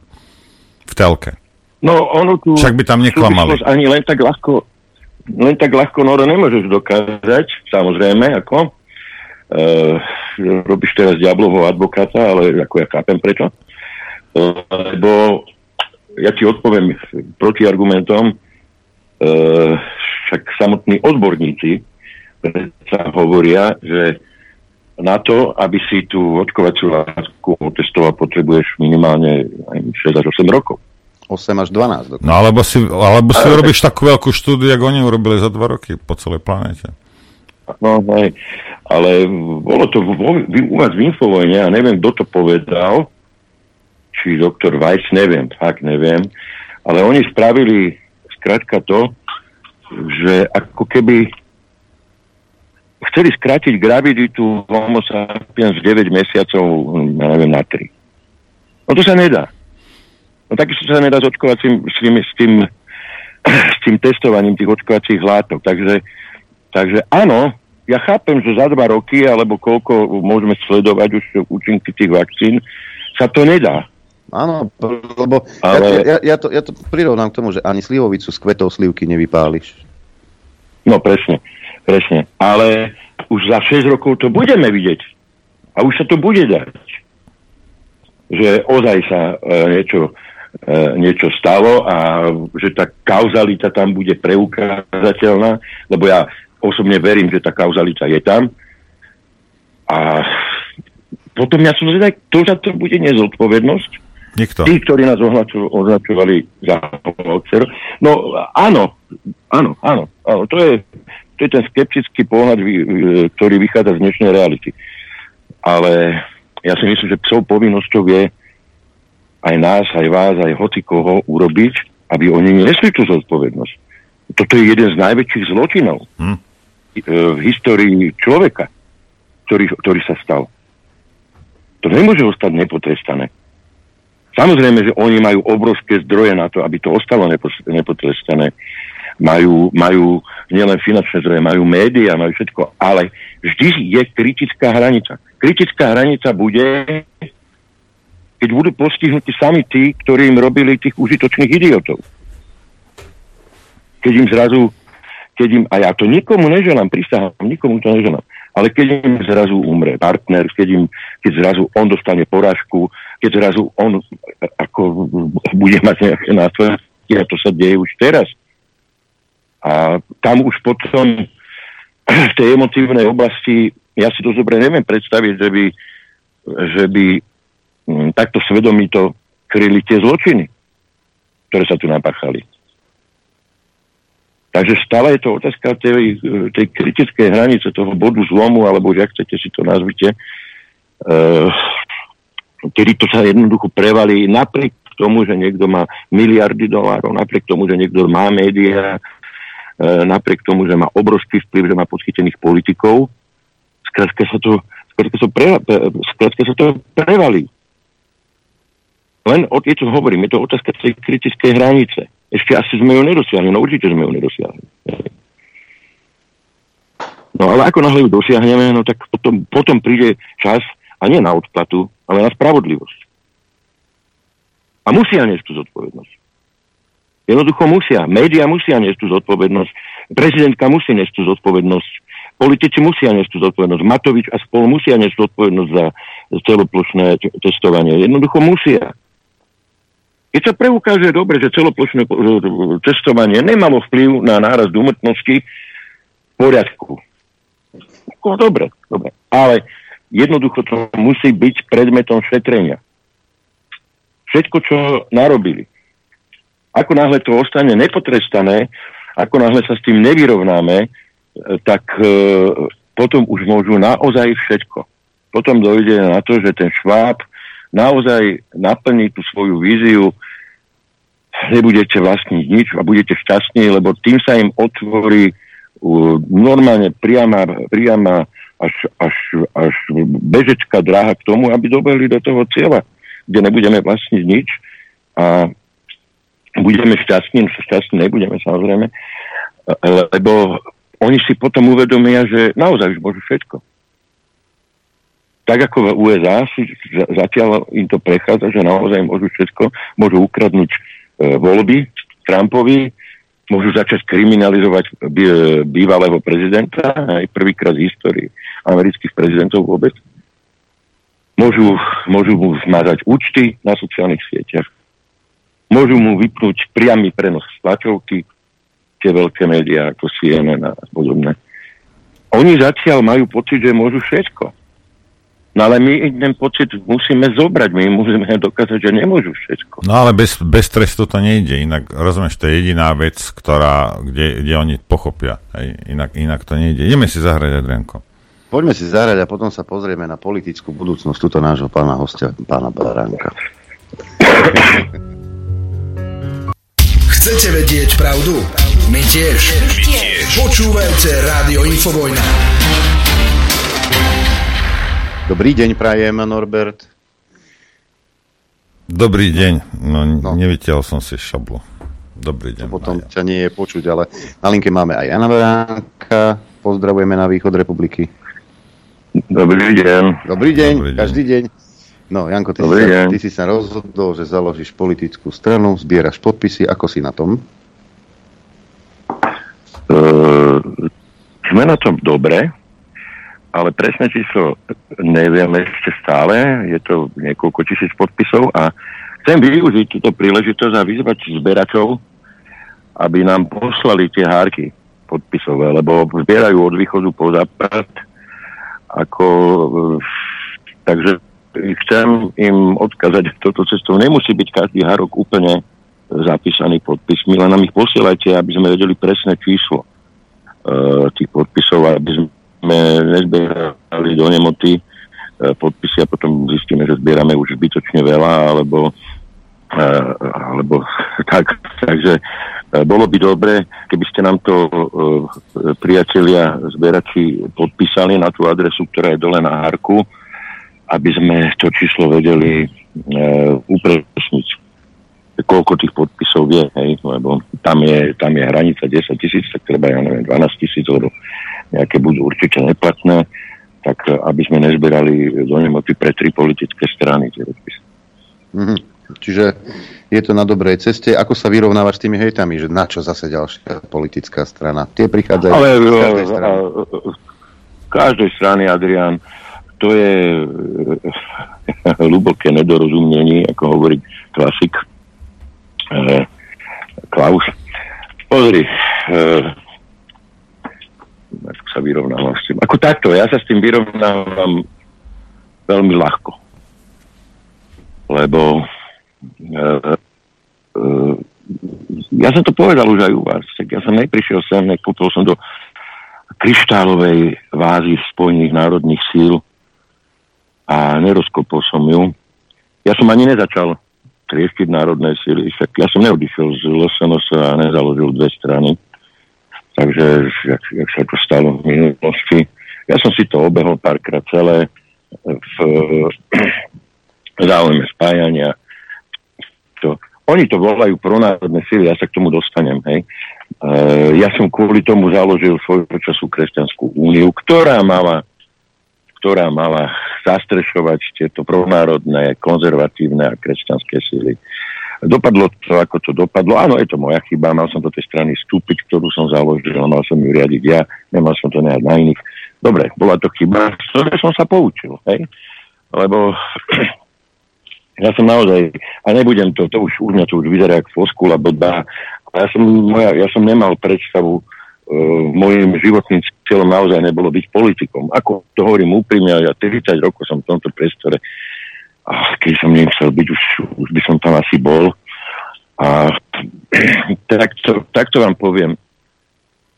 V telke. No, ono tu... Však by tam neklamali. Ani len tak ľahko, len tak ľahko, Noro, nemôžeš dokázať, samozrejme, ako. Uh, robíš teraz diablovho advokáta, ale ako ja chápem prečo. Lebo ja ti odpoviem proti argumentom, uh, však samotní odborníci sa hovoria, že na to, aby si tú očkovaciu látku otestoval, potrebuješ minimálne aj 6 až 8 rokov. 8 až 12. dokonca. No alebo si, alebo si urobíš takú veľkú štúdiu, ako oni urobili za dva roky po celej planéte. No, hej. Ale bolo to vo, u vás v Infovojne, a neviem, kto to povedal, či doktor Weiss, neviem, fakt neviem, ale oni spravili skrátka to, že ako keby chceli skrátiť graviditu homo sapiens 9 mesiacov, ja neviem, na 3. No to sa nedá. No takisto sa nedá s očkovacím, s tým, s tým, *clears throat* s tým testovaním tých očkovacích látok. Takže Takže áno, ja chápem, že za dva roky, alebo koľko môžeme sledovať už účinky tých vakcín, sa to nedá. Áno, lebo Ale- ja, ja, ja, to, ja to prirovnám k tomu, že ani slivovicu s kvetov slivky nevypáliš. No presne, presne. Ale už za 6 rokov to budeme vidieť. A už sa to bude dať. Že ozaj sa e, niečo, e, niečo stalo a že tá kauzalita tam bude preukázateľná, lebo ja osobne verím, že tá kauzalita je tam. A potom ja som zvedal, kto za to bude nezodpovednosť. Nikto. Tí, ktorí nás označovali za hoaxer. No áno, áno, áno, áno. To je, to je ten skeptický pohľad, ktorý vychádza z dnešnej reality. Ale ja si myslím, že psov povinnosťou je aj nás, aj vás, aj hoci koho urobiť, aby oni nesli tú zodpovednosť. Toto je jeden z najväčších zločinov Hm. e, v histórii človeka, ktorý, ktorý sa stal. To nemôže ostať nepotrestané. Samozrejme, že oni majú obrovské zdroje na to, aby to ostalo nepotrestané. Majú, majú nielen finančné zdroje, majú médiá, majú všetko, ale vždy je kritická hranica. Kritická hranica bude, keď budú postihnutí sami tí, ktorí im robili tých užitočných idiotov. Keď im zrazu, keď im, a ja to nikomu neželám, prisahám, nikomu to neželám, ale keď im zrazu umre partner, keď, im, keď zrazu on dostane porážku, keď zrazu on ako bude mať nejaké následky, a to sa deje už teraz. A tam už potom v tej emotívnej oblasti, ja si to dobre neviem predstaviť, že by, že by hm, takto svedomito kryli tie zločiny, ktoré sa tu napáchali. Takže stále je to otázka tej, tej kritickej hranice, toho bodu zlomu, alebo jak chcete si to nazvite, uh, kedy to sa jednoducho prevalí napriek tomu, že niekto má miliardy dolárov, napriek tomu, že niekto má médiá, napriek tomu, že má obrovský vplyv, že má podchytených politikov, skrátka sa to, skrátka sa, pre, skrátka sa to prevalí. Len o, je to hovorím, je to otázka tej kritickej hranice. Ešte asi sme ju nedosiahli, no určite sme ju nedosiahli. No ale ako náhle ju dosiahneme, no tak potom, potom príde čas, a nie na odplatu, ale na spravodlivosť. A musia niesť tú zodpovednosť. Jednoducho musia. Média musia niesť tú zodpovednosť. Prezidentka musí niesť tú zodpovednosť. Politici musia niesť tú zodpovednosť. Matovič a spol musia niesť zodpovednosť za celoplošné testovanie. Jednoducho musia. Keď sa preukáže dobre, že celoplošné testovanie nemalo vplyv na nárast úmrtnosti, v poriadku. No, dobre, dobre. Ale jednoducho to musí byť predmetom šetrenia. Všetko, čo narobili. Ako náhle to ostane nepotrestané, ako náhle sa s tým nevyrovnáme, e, tak e, potom už môžu naozaj všetko. Potom dojde na to, že ten šváb naozaj naplní tú svoju víziu, nebudete vlastniť nič a budete šťastní, lebo tým sa im otvorí normálne priama, priama až, až, až bežečká dráha k tomu, aby dobehli do toho cieľa, kde nebudeme vlastniť nič a budeme šťastní, šťastní nebudeme samozrejme, lebo oni si potom uvedomia, že naozaj už môžu všetko tak ako v USA si zatiaľ im to prechádza, že naozaj môžu všetko, môžu ukradnúť e, voľby Trumpovi, môžu začať kriminalizovať bývalého prezidenta, aj prvýkrát v histórii amerických prezidentov vôbec. Môžu, môžu mu zmazať účty na sociálnych sieťach. Môžu mu vypnúť priamy prenos tlačovky, tie veľké médiá ako CNN a podobné. Oni zatiaľ majú pocit, že môžu všetko. No ale my ten pocit musíme zobrať, my musíme dokázať, že nemôžu všetko. No ale bez, bez trestu to nejde, inak rozumieš, to je jediná vec, ktorá, kde, kde oni pochopia, hej, inak, inak to nejde. Ideme si zahrať, Adrianko. Poďme si zahrať a potom sa pozrieme na politickú budúcnosť tuto nášho pána hostia, pána Baránka. *coughs* Chcete vedieť pravdu? My tiež. My tiež. Počúvajte Rádio Infovojna. Dobrý deň, prajem, Norbert. Dobrý deň. No, no. nevytiaľ som si šablu. Dobrý deň. To potom Maja. ťa nie je počuť, ale na linke máme aj Jana Veránka. Pozdravujeme na východ republiky. Dobrý deň. Dobrý deň, Dobrý deň. každý deň. No, Janko, ty, si sa, ty si sa rozhodol, že založíš politickú stranu, zbieraš podpisy. Ako si na tom? Uh, sme na tom dobre ale presné číslo nevieme ešte stále, je to niekoľko tisíc podpisov a chcem využiť túto príležitosť a vyzvať zberačov, aby nám poslali tie hárky podpisové, lebo zbierajú od východu po západ, ako, takže chcem im odkázať toto cestou. Nemusí byť každý hárok úplne zapísaný podpis. len nám ich posielajte, aby sme vedeli presné číslo uh, tých podpisov, aby sme nezbierali do nemoty e, podpisy a potom zistíme, že zbierame už zbytočne veľa, alebo, e, alebo *laughs* tak. Takže e, bolo by dobre, keby ste nám to priatelia zbierači podpísali na tú adresu, ktorá je dole na hárku, aby sme to číslo vedeli upresniť koľko tých podpisov je, hej, lebo tam je, tam je hranica 10 tisíc, tak treba, ja neviem, 12 tisíc, lebo nejaké budú určite neplatné, tak eh, aby sme nezberali do nemoty pre tri politické strany tie rozpisy. Mm-hmm. Čiže je to na dobrej ceste. Ako sa vyrovnávať s tými hejtami, že na čo zase ďalšia politická strana? Tie prichádzajú Ale, z každej eh, strany. každej strany, Adrian, to je eh, *laughs* hlboké nedorozumnenie, ako hovorí klasik e, Klaus. Pozri, ako sa vyrovnávam s tým. Ako takto, ja sa s tým vyrovnávam veľmi ľahko. Lebo e, e, ja som to povedal už aj u vás. Tak ja som neprišiel sem, nekúpil som do kryštálovej vázy Spojených národných síl a nerozkopol som ju. Ja som ani nezačal trieštiť národné síly, však ja som neodišiel z LSNS a nezaložil dve strany. Takže, jak, jak sa to stalo v minulosti, ja som si to obehol párkrát celé v záujme spájania. To, oni to volajú pronárodné síly, ja sa k tomu dostanem. Hej. E, ja som kvôli tomu založil svojho času Kresťanskú úniu, ktorá mala ktorá mala zastrešovať tieto pronárodné, konzervatívne a kresťanské síly. Dopadlo to, ako to dopadlo. Áno, je to moja chyba, mal som do tej strany vstúpiť, ktorú som založil, mal som ju riadiť ja, nemal som to nejak na iných. Dobre, bola to chyba, z ktorej som sa poučil, hej? Lebo *clears throat* ja som naozaj, a nebudem to, to už, už mňa to už vyzerá ako foskula, bodba, ja som, moja, ja som nemal predstavu, môjim životným cieľom naozaj nebolo byť politikom. Ako to hovorím úprimne, ja 30 rokov som v tomto priestore a keď som nechcel byť, už, už by som tam asi bol. A *clears throat* takto, takto vám poviem,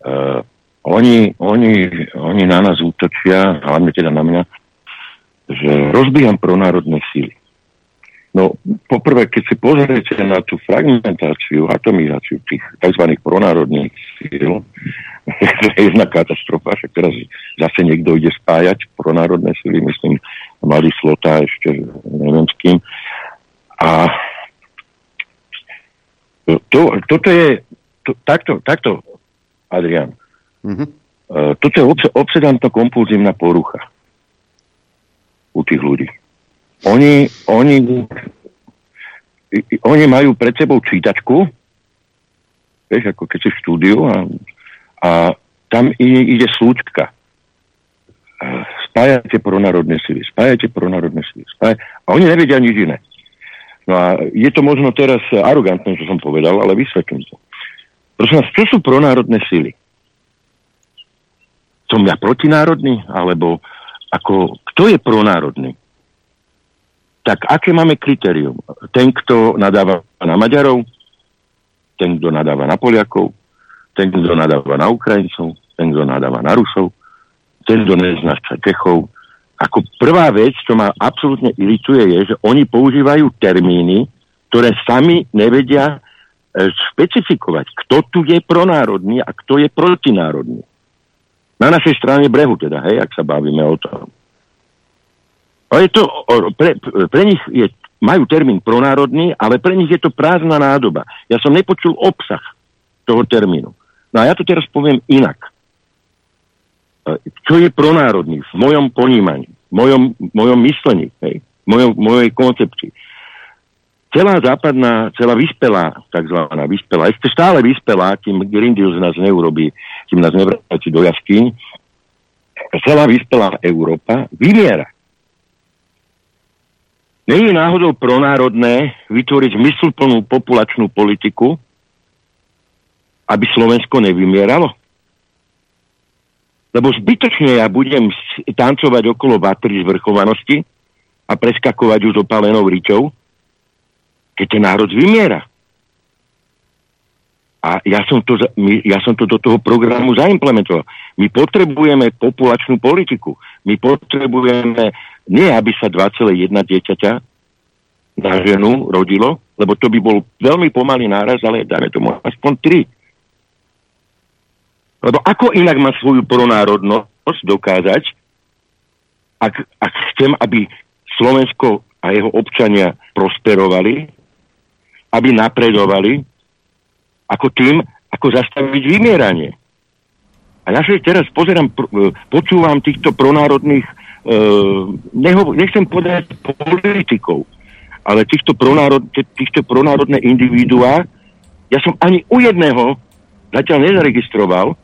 uh, oni, oni, oni na nás útočia, hlavne teda na mňa, že rozbíjam pronárodné síly. No, poprvé, keď si pozriete na tú fragmentáciu, atomizáciu tých tzv. pronárodných síl, *laughs* to je jedna katastrofa, že teraz zase niekto ide spájať pronárodné síly, myslím, mladý Slota ešte neviem s kým. A to, toto je, to, takto, takto, Adrian, mm-hmm. uh, toto je obs- obsedantno-kompulzívna porucha u tých ľudí oni, oni, oni majú pred sebou čítačku, vieš, ako keď si v štúdiu a, a tam ide slúčka. Spájate pronárodné sily, spájate pronárodné sily. Spájate, a oni nevedia nič iné. No a je to možno teraz arogantné, čo som povedal, ale vysvetlím to. Prosím vás, čo sú pronárodné sily? Som ja protinárodný? Alebo ako, kto je pronárodný? Tak aké máme kritérium? Ten, kto nadáva na Maďarov, ten, kto nadáva na Poliakov, ten, kto nadáva na Ukrajincov, ten, kto nadáva na Rusov, ten, kto neznáša Čechov. Ako prvá vec, čo ma absolútne irituje, je, že oni používajú termíny, ktoré sami nevedia e, špecifikovať, kto tu je pronárodný a kto je protinárodný. Na našej strane brehu teda, hej, ak sa bavíme o tom. Ale to, pre, pre nich je, majú termín pronárodný, ale pre nich je to prázdna nádoba. Ja som nepočul obsah toho termínu. No a ja to teraz poviem inak. E, čo je pronárodný v mojom ponímaní, v mojom, mojom myslení, hej, v mojom, mojej koncepcii. Celá západná, celá vyspelá, takzvaná vyspelá, ešte stále vyspelá, kým Green Deal z nás neurobí, kým nás nevráti do jaskyň, celá vyspelá Európa vymiera Není náhodou pronárodné vytvoriť mysluplnú populačnú politiku, aby Slovensko nevymieralo? Lebo zbytočne ja budem tancovať okolo vatry zvrchovanosti a preskakovať už opálenou ričou, keď ten národ vymiera. A ja som, to, ja som to do toho programu zaimplementoval. My potrebujeme populačnú politiku. My potrebujeme nie, aby sa 2,1 dieťaťa na ženu rodilo, lebo to by bol veľmi pomalý náraz, ale dáme tomu aspoň 3. Lebo ako inak má svoju pronárodnosť dokázať, ak, ak chcem, aby Slovensko a jeho občania prosperovali, aby napredovali, ako tým, ako zastaviť vymieranie. A ja sa teraz pozerám, počúvam týchto pronárodných uh, neho, nechcem povedať politikov, ale týchto, pronárod, týchto pronárodné individuá, ja som ani u jedného zatiaľ nezaregistroval,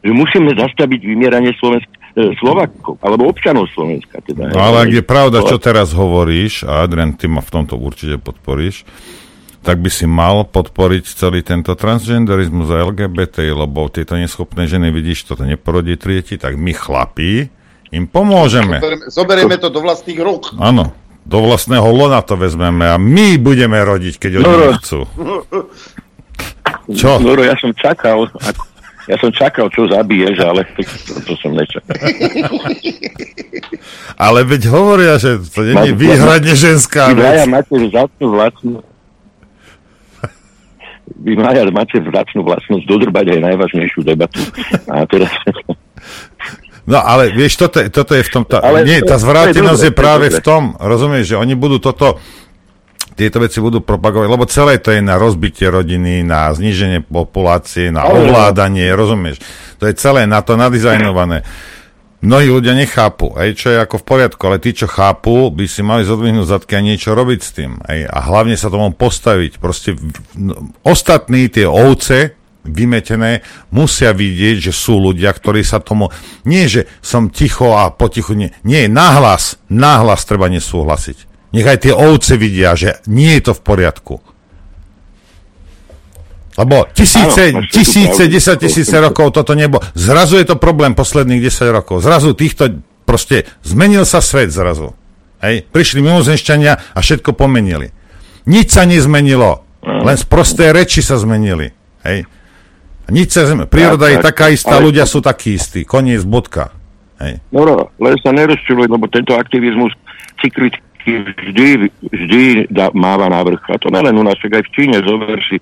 že musíme zastaviť vymieranie Slovensk- e, Slovakov, alebo občanov Slovenska. Teda, no ale ak je pravda, čo teraz hovoríš, a Adrian, ty ma v tomto určite podporíš, tak by si mal podporiť celý tento transgenderizmus a LGBT, lebo tieto neschopné ženy, vidíš, toto neporodí trieti, tak my chlapí im pomôžeme. Zoberieme, zoberieme to do vlastných rúk. Áno, do vlastného lona to vezmeme a my budeme rodiť, keď oni No. nechcú. Čo? No, ja som čakal, ja som čakal, čo zabiješ, ale to, to som nečakal. Ale veď hovoria, že to nie je výhradne ženská Vy vec. máte vzácnu vlastnú vy Maja máte vzácnu vlastnosť dodrbať aj najvážnejšiu debatu. A teraz... No ale vieš, toto, je- toto je v tom, tá, Ale nie, tá je zvrátenosť je je práve dobre. v tom, rozumieš, že oni budú toto, tieto veci budú propagovať, lebo celé to je na rozbitie rodiny, na zníženie populácie, na ovládanie, rozumieš. To je celé na to nadizajnované. Mnohí ľudia nechápu, aj čo je ako v poriadku, ale tí, čo chápu, by si mali zodvihnúť zadky a niečo robiť s tým. Aj, a hlavne sa tomu postaviť. Proste no, ostatní tie ovce, vymetené, musia vidieť, že sú ľudia, ktorí sa tomu... Nie, že som ticho a potichu... Nie, nie nahlas, nahlas treba nesúhlasiť. Nech aj tie ovce vidia, že nie je to v poriadku. Lebo tisíce, Áno, tisíce, desať tisíce rokov toto nebo. Zrazu je to problém posledných 10 rokov. Zrazu týchto, proste zmenil sa svet zrazu. Hej? Prišli mimozemšťania a všetko pomenili. Nič sa nezmenilo. Len z prosté reči sa zmenili. Hej? Nič sa zmenilo. Príroda je tak. taká istá, Ale- ľudia sú takí istí. Koniec, bodka. Hej. No, no, len sa nerozčiluj, lebo tento aktivizmus cyklicky vždy, vždy dá, máva na vrch. A to nelen u nás, však aj v Číne. Zober si,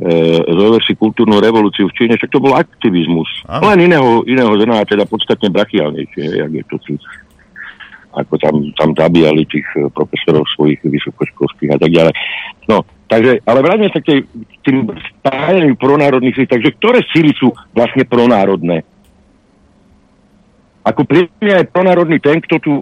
e, si kultúrnu revolúciu v Číne, však to bol aktivizmus. Áno. Len iného, iného zrna, teda podstatne brachiálnejšie, jak je to tu. Ako tam, tam zabíjali tých e, profesorov svojich vysokoškolských a tak ďalej. No, takže, ale vráťme sa k tým spájaniu pronárodných síl. Takže ktoré síly sú vlastne pronárodné? Ako pre mňa je pronárodný ten, kto tu,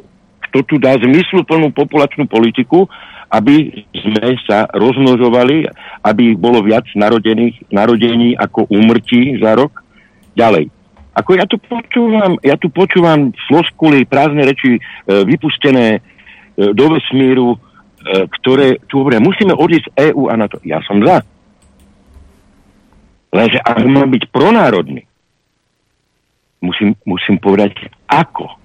kto tu dá zmysluplnú populačnú politiku, aby sme sa rozmnožovali, aby bolo viac narodených, narodení ako úmrtí za rok. Ďalej. Ako ja tu počúvam, ja tu počúvam floskuly, prázdne reči, e, vypustené e, do vesmíru, e, ktoré tu hovoria, musíme odísť z EÚ a na to. Ja som za. Lenže ak má byť pronárodný, musím, musím povedať, ako.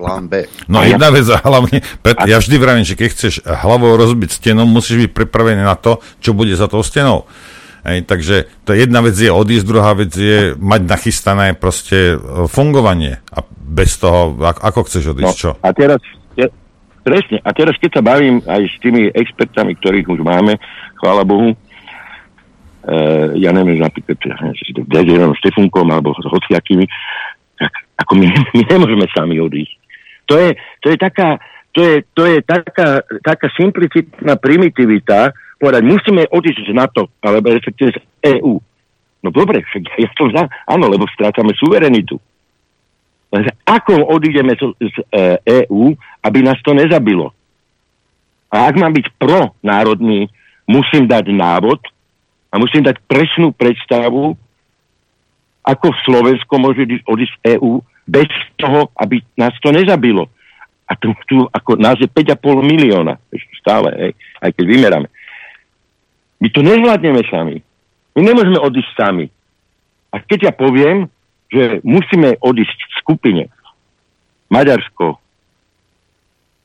Plán B. No A ja- jedna vec a hlavne, Pet, ja vždy vravím, že keď chceš hlavou rozbiť stenu, musíš byť pripravený na to, čo bude za tou stenou. Hej, takže to jedna vec je odísť, druhá vec je mať nachystané proste e, fungovanie. A bez toho, ako, ako chceš odísť, čo? A teraz, ja, presne, a teraz keď sa bavím aj s tými expertami, ktorých už máme, chvála Bohu, e, ja neviem, napríklad ja neviem, či to Dederom Štefunkom alebo s hociakými, tak ako my, my *laughs* nemôžeme sami odísť. To je, to je taká, to je, to je taká, taká simplicitná primitivita, povedať, musíme odísť z NATO, alebo respektíve z EÚ. No dobre, však ja som za, áno, lebo strácame suverenitu. Ako odídeme z, z e, EÚ, aby nás to nezabilo? A ak mám byť pronárodný, musím dať návod a musím dať presnú predstavu, ako Slovensko môže ísť- odísť z EÚ bez toho, aby nás to nezabilo. A tu, tu ako nás je 5,5 milióna, ešte stále, hej, aj keď vymeráme. My to nezvládneme sami. My nemôžeme odísť sami. A keď ja poviem, že musíme odísť v skupine Maďarsko,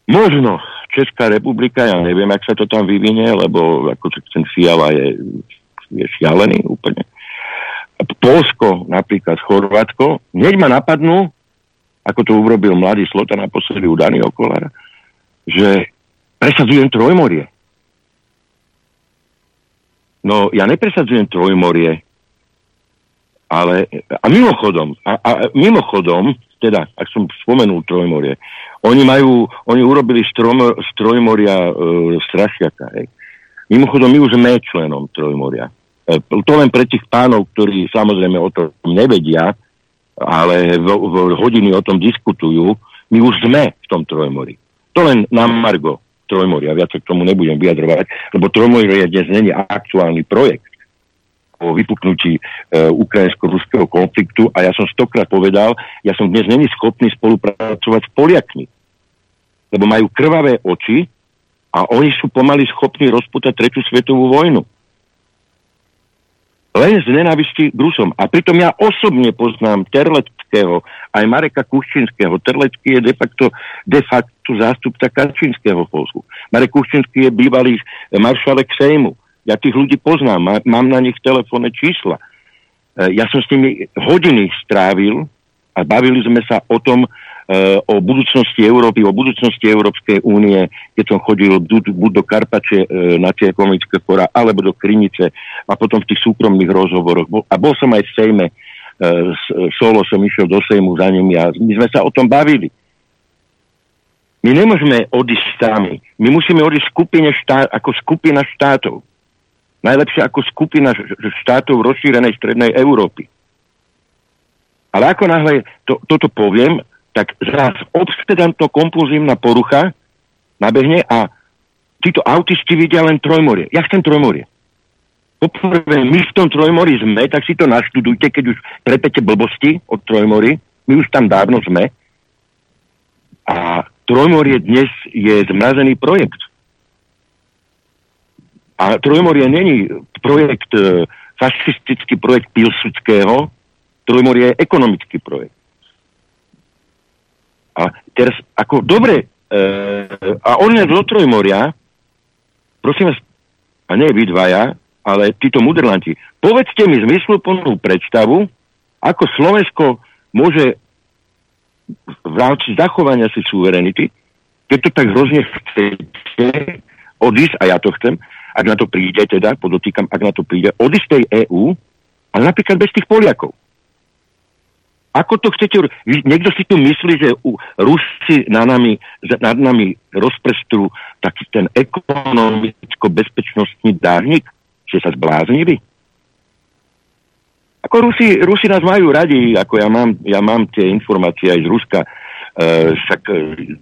možno Česká republika, ja neviem, ak sa to tam vyvinie, lebo ako ten Fiala je, je šialený úplne. Polsko, napríklad Chorvátsko, hneď ma napadnú, ako to urobil mladý Slota naposledy u Dani Okolára, že presadzujem trojmorie. No, ja nepresadzujem trojmorie, ale, a mimochodom, a, a mimochodom, teda, ak som spomenul Trojmorie, oni majú, oni urobili z Trojmoria e, strašiaka, hej. Mimochodom, my už sme členom Trojmoria. E, to len pre tých pánov, ktorí samozrejme o tom nevedia, ale v, v hodiny o tom diskutujú, my už sme v tom Trojmori. To len na Margo Trojmoria, viac k tomu nebudem vyjadrovať, lebo Trojmoria dnes není aktuálny projekt po vypuknutí e, ukrajinsko-ruského konfliktu a ja som stokrát povedal, ja som dnes není schopný spolupracovať s Poliakmi, lebo majú krvavé oči A oni sú pomaly schopní rozputať tretiu svetovú vojnu. Len z nenávisti k Rusom. A pritom ja osobne poznám Terleckého, aj Mareka Kuščinského. Terlecký je de facto, de facto zástupca Kačinského v Polsku. Marek Kuščinský je bývalý maršalek Sejmu. Ja tých ľudí poznám, mám na nich telefónne čísla. E, ja som s nimi hodiny strávil a bavili sme sa o tom, Eh, o budúcnosti Európy, o budúcnosti Európskej únie, keď som chodil buď do Karpače eh, na tie ekonomické fora, alebo do Krinice a potom v tých súkromných rozhovoroch. A bol som aj v Sejme, eh, solo som išiel do Sejmu za nimi a my sme sa o tom bavili. My nemôžeme odísť sami. My musíme odísť skupine štát, ako skupina štátov. Najlepšie ako skupina štátov rozšírenej strednej Európy. Ale ako náhle to, toto poviem, tak zraz obsedantno-kompulzívna porucha nabehne a títo autisti vidia len trojmorie. Ja chcem trojmorie. Poprvé, my v tom trojmori sme, tak si to naštudujte, keď už prepete blbosti od trojmori. My už tam dávno sme. A trojmorie dnes je zmrazený projekt. A trojmorie není projekt, e, fašistický projekt Pilsudského, trojmorie je ekonomický projekt. A teraz, ako dobre, e, a on je zo Trojmoria, prosím vás, a nie vy dvaja, ale títo mudrlanti, povedzte mi zmysluplnú predstavu, ako Slovensko môže v rámci zachovania si suverenity, keď to tak hrozne chcete odísť, a ja to chcem, ak na to príde teda, podotýkam, ak na to príde, odísť tej EÚ, ale napríklad bez tých Poliakov. Ako to chcete? Niekto si tu myslí, že u Rusi na nami, nad nami rozprestú taký ten ekonomicko-bezpečnostný dárnik, že sa zbláznili? Ako Rusi, Rusi nás majú radi, ako ja mám, ja mám tie informácie aj z Ruska. E, však e,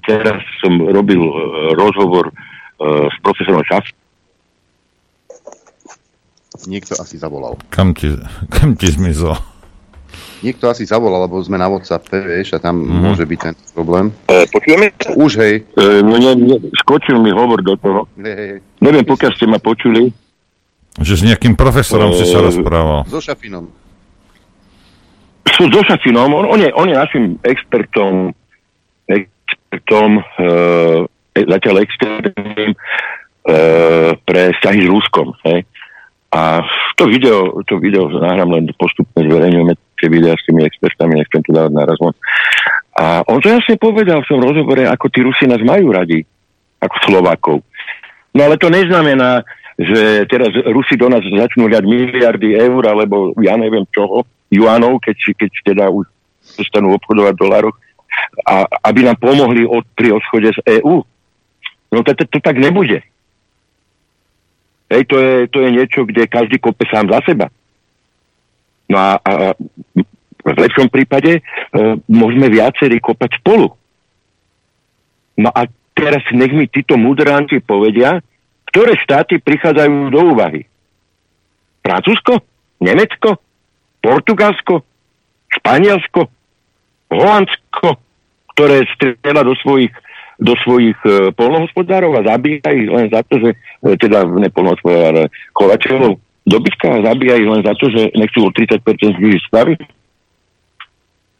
teraz som robil e, rozhovor e, s profesorom Šaf. Niekto asi zavolal. Kam ti, kam ti zmizol? Niekto asi zavolal, lebo sme na WhatsApp, vieš, a tam mm. môže byť ten problém. E, počujeme? Už, hej. E, no ne, ne, skočil mi hovor do toho. Hej, hej. Neviem, pokiaľ ste ma počuli. Že s nejakým profesorom e, si sa rozprával. So Šafinom. So, so Šafinom, on, on, je, on je našim expertom, expertom, e, zatiaľ externým, e, pre vzťahy s Ruskom. Hej. A to video, to video nahrám len postupne zverejňujeme tie videá s tými expertami, nechcem to dávať naraz von. A on to jasne povedal v tom rozhovore, ako tí Rusi nás majú radi, ako Slovákov. No ale to neznamená, že teraz Rusi do nás začnú hľať miliardy eur, alebo ja neviem čoho, juanov, keď, keď teda už prestanú obchodovať dolároch, a aby nám pomohli od, pri odchode z EÚ. No to, to, to tak nebude. Hej, to je, to je niečo, kde každý kope sám za seba. No a, a v lepšom prípade e, môžeme viacerí kopať spolu. No a teraz nech mi títo mudranti povedia, ktoré štáty prichádzajú do úvahy. Francúzsko? Nemecko? Portugalsko? Španielsko? Holandsko? Ktoré strieľa do svojich do svojich e, polnohospodárov a zabíja ich len za to, že e, teda nepolnohospodárov, ale chovateľov dobytka a zabíja len za to, že nechcú o 30% znižiť stavy.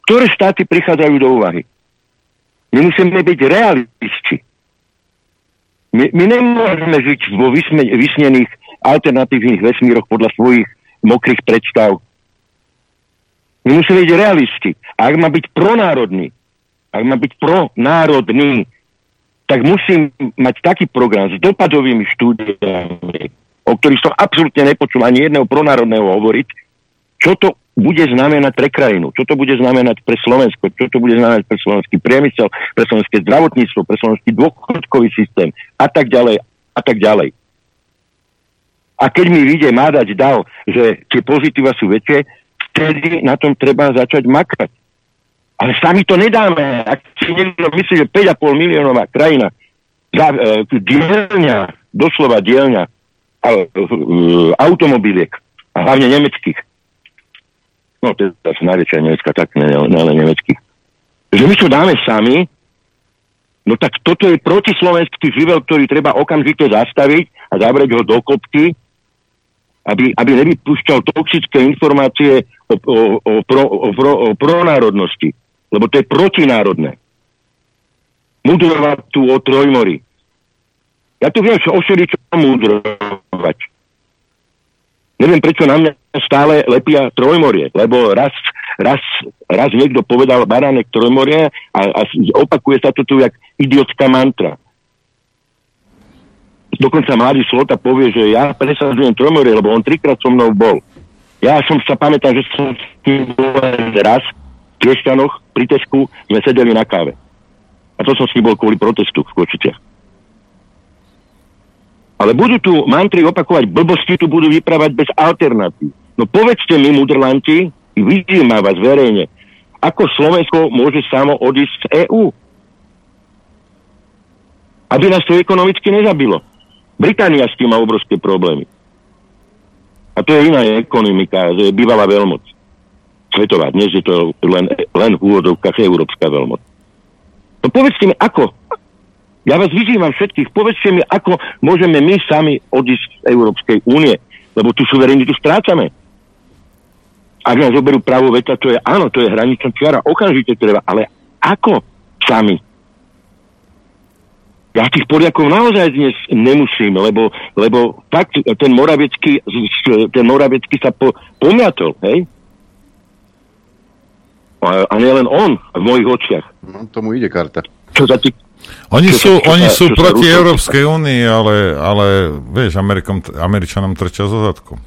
Ktoré štáty prichádzajú do úvahy? My musíme byť realisti. My, my nemôžeme žiť vo vysne, vysnených alternatívnych vesmíroch podľa svojich mokrých predstav. My musíme byť realisti. A ak má byť pronárodný, ak má byť pronárodný, tak musím mať taký program s dopadovými štúdiami, o ktorých som absolútne nepočul ani jedného pronárodného hovoriť, čo to bude znamenať pre krajinu, čo to bude znamenať pre Slovensko, čo to bude znamenať pre slovenský priemysel, pre slovenské zdravotníctvo, pre slovenský dôchodkový systém a tak ďalej a tak ďalej. A keď mi vyjde mádať dal, že tie pozitíva sú väčšie, vtedy na tom treba začať makať. Ale sami to nedáme. Ak si niekto myslí, že 5,5 miliónová krajina, e, dielňa, doslova dielňa, automobiliek, a hlavne nemeckých, no to je najväčšia nemecká, tak ne, ne, ne nemeckých, že my to dáme sami, No tak toto je protislovenský živel, ktorý treba okamžite zastaviť a zavrieť ho do kopky, aby, aby nevypúšťal toxické informácie o, o, o, pro, o, pro, o pronárodnosti. Lebo to je protinárodné. Mudrovať tu o trojmori. Ja tu viem, o čo mudrovať. Neviem, prečo na mňa stále lepia trojmorie, lebo raz, raz, raz niekto povedal baránek trojmorie a, a opakuje sa to tu jak idiotská mantra. Dokonca mladý Slota povie, že ja presadzujem trojmorie, lebo on trikrát so mnou bol. Ja som sa pamätám, že som s ním bol raz v Kriešťanoch pri Tesku, sme sedeli na káve. A to som s ním bol kvôli protestu v Kočiciach. Ale budú tu mantry opakovať blbosti, tu budú vyprávať bez alternatív. No povedzte mi, mudrlanti, vyzývam vás verejne, ako Slovensko môže samo odísť z EÚ? Aby nás to ekonomicky nezabilo. Británia s tým má obrovské problémy. A to je iná ekonomika, to je bývalá veľmoc. Svetová, dnes je to len, len v úvodovkách európska veľmoc. No povedzte mi, ako? Ja vás vyzývam všetkých, povedzte mi, ako môžeme my sami odísť z Európskej únie, lebo tú suverenitu strácame. Ak nás zoberú právo veta, to je áno, to je hranica čiara, okamžite treba, ale ako sami? Ja tých Poliakov naozaj dnes nemusím, lebo, lebo fakt ten Moravecký, ten Moravecký sa po, pomiatol, hej? A, a nielen on v mojich očiach. No, tomu ide karta. Čo sa tý, oni čo, sú, čo, oni sú čo proti Rusom... Európskej únii, ale, ale vieš, Amerikom, Američanom trčia zo zadku.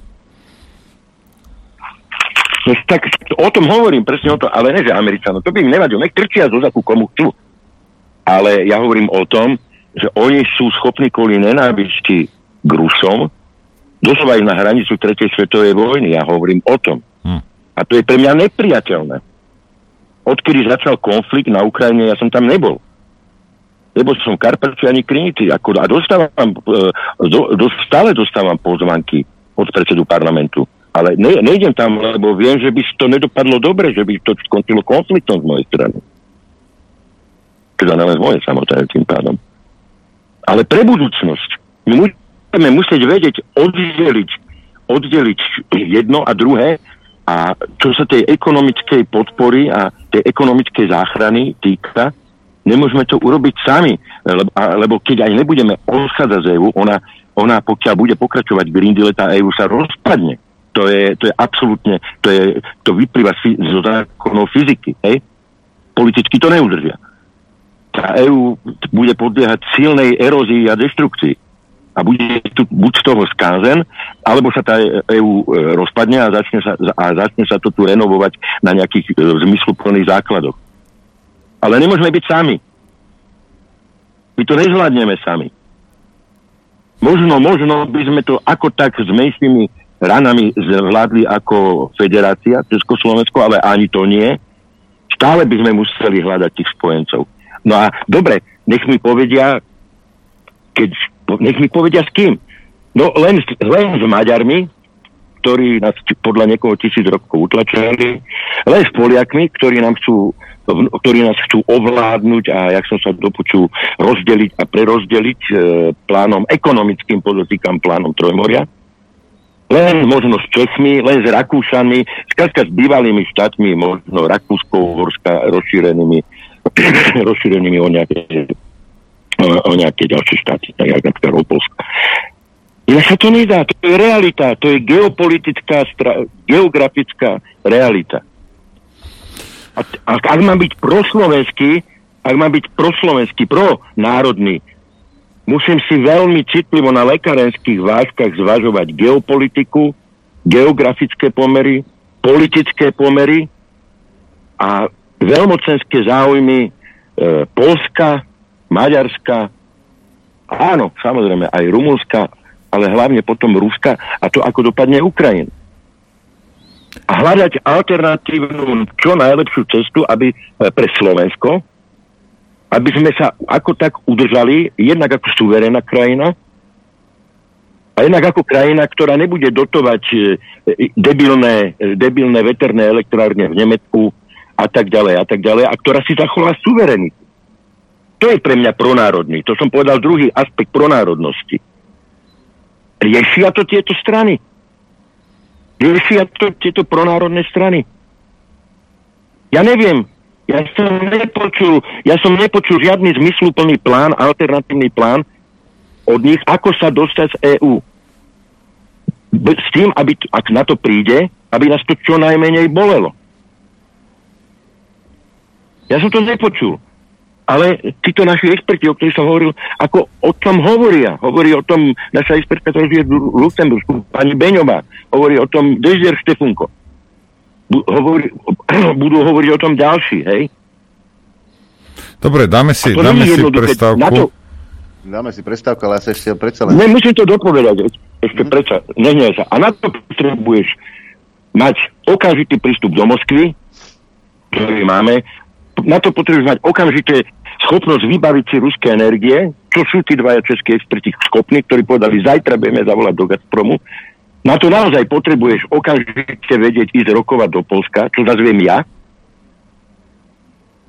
No, tak o tom hovorím, presne o tom, ale ne, že Američanom. To by im nevadilo, nech trčia zo zadku komu chcú. Ale ja hovorím o tom, že oni sú schopní kvôli nenávisti k Rusom doslova na hranicu tretej svetovej vojny. Ja hovorím o tom. Hm. A to je pre mňa nepriateľné. Odkedy začal konflikt na Ukrajine, ja som tam nebol. Lebo som Karpatci ani Krinici. Ako, a dostávam, e, do, do, stále dostávam pozvanky od predsedu parlamentu. Ale ne, nejdem tam, lebo viem, že by to nedopadlo dobre, že by to skončilo konfliktom z mojej strany. Teda nelen z mojej samotnej tým pádom ale pre budúcnosť. My musíme musieť vedieť oddeliť, oddeliť jedno a druhé a čo sa tej ekonomickej podpory a tej ekonomickej záchrany týka, nemôžeme to urobiť sami, lebo, lebo keď aj nebudeme odchádzať z EU, ona, ona pokiaľ bude pokračovať Green Deal, tá EU sa rozpadne. To je, to je absolútne, to, je, to vyplýva zo zákonov fyziky. Hej? Politicky to neudržia tá EÚ bude podliehať silnej erózii a deštrukcii. A bude tu buď z toho skázen, alebo sa tá EÚ e, rozpadne a začne sa, a začne sa to tu renovovať na nejakých e, zmysluplných základoch. Ale nemôžeme byť sami. My to nezvládneme sami. Možno, možno by sme to ako tak s menšími ranami zvládli ako federácia Československo, ale ani to nie. Stále by sme museli hľadať tých spojencov. No a dobre, nech mi povedia, keď, nech mi povedia s kým. No len, len s Maďarmi, ktorí nás podľa niekoho tisíc rokov utlačali, len s Poliakmi, ktorí nám chcú ktorí nás chcú ovládnuť a, jak som sa dopočul, rozdeliť a prerozdeliť e, plánom, ekonomickým podotýkam plánom Trojmoria. Len možno s Čechmi, len s Rakúšanmi, skrátka s bývalými štátmi, možno Rakúsko-Horská rozšírenými *clears throat* rozšírenými o nejaké, o nejaké ďalšie štáty, tak ako napríklad o Polsko. Ja sa to nedá, to je realita, to je geopolitická, stra- geografická realita. A, a ak má byť proslovenský, ak má byť proslovenský, pronárodný, musím si veľmi citlivo na lekárenských vážkach zvažovať geopolitiku, geografické pomery, politické pomery a veľmocenské záujmy e, Polska, Maďarska, áno, samozrejme aj Rumunska, ale hlavne potom Ruska a to, ako dopadne Ukrajina. A hľadať alternatívnu, čo najlepšiu cestu, aby e, pre Slovensko, aby sme sa ako tak udržali, jednak ako suverénna krajina, a jednak ako krajina, ktorá nebude dotovať e, debilné, debilné veterné elektrárne v Nemecku, a tak ďalej a tak ďalej, a ktorá si zachová suverenitu. To je pre mňa pronárodný. To som povedal druhý aspekt pronárodnosti. Riešia to tieto strany? Riešia to tieto pronárodné strany? Ja neviem. Ja som nepočul, ja som nepočul žiadny zmysluplný plán, alternatívny plán od nich, ako sa dostať z EÚ. S tým, aby, ak na to príde, aby nás to čo najmenej bolelo. Ja som to nepočul. Ale títo naši experti, o ktorých som hovoril, ako o tom hovoria. Hovorí o tom naša expertka, ktorá žije v Luxembursku, pani Beňová. Hovorí o tom Dežder Štefunko. Hovorí, *clears throat* budú hovoriť o tom ďalší, hej? Dobre, dáme si, dáme si prestávku. Na to, Dáme si prestávku, ale ja sa ešte predsa len... Ne, musím to dopovedať, ešte mm. predsa, nehnevaj sa. A na to potrebuješ mať okamžitý prístup do Moskvy, ktorý máme, na to potrebuješ mať okamžité schopnosť vybaviť si ruské energie, čo sú tí dvaja českí experti schopní, ktorí povedali, zajtra budeme zavolať do Gazpromu. Na to naozaj potrebuješ okamžite vedieť ísť rokovať do Polska, čo zase viem ja.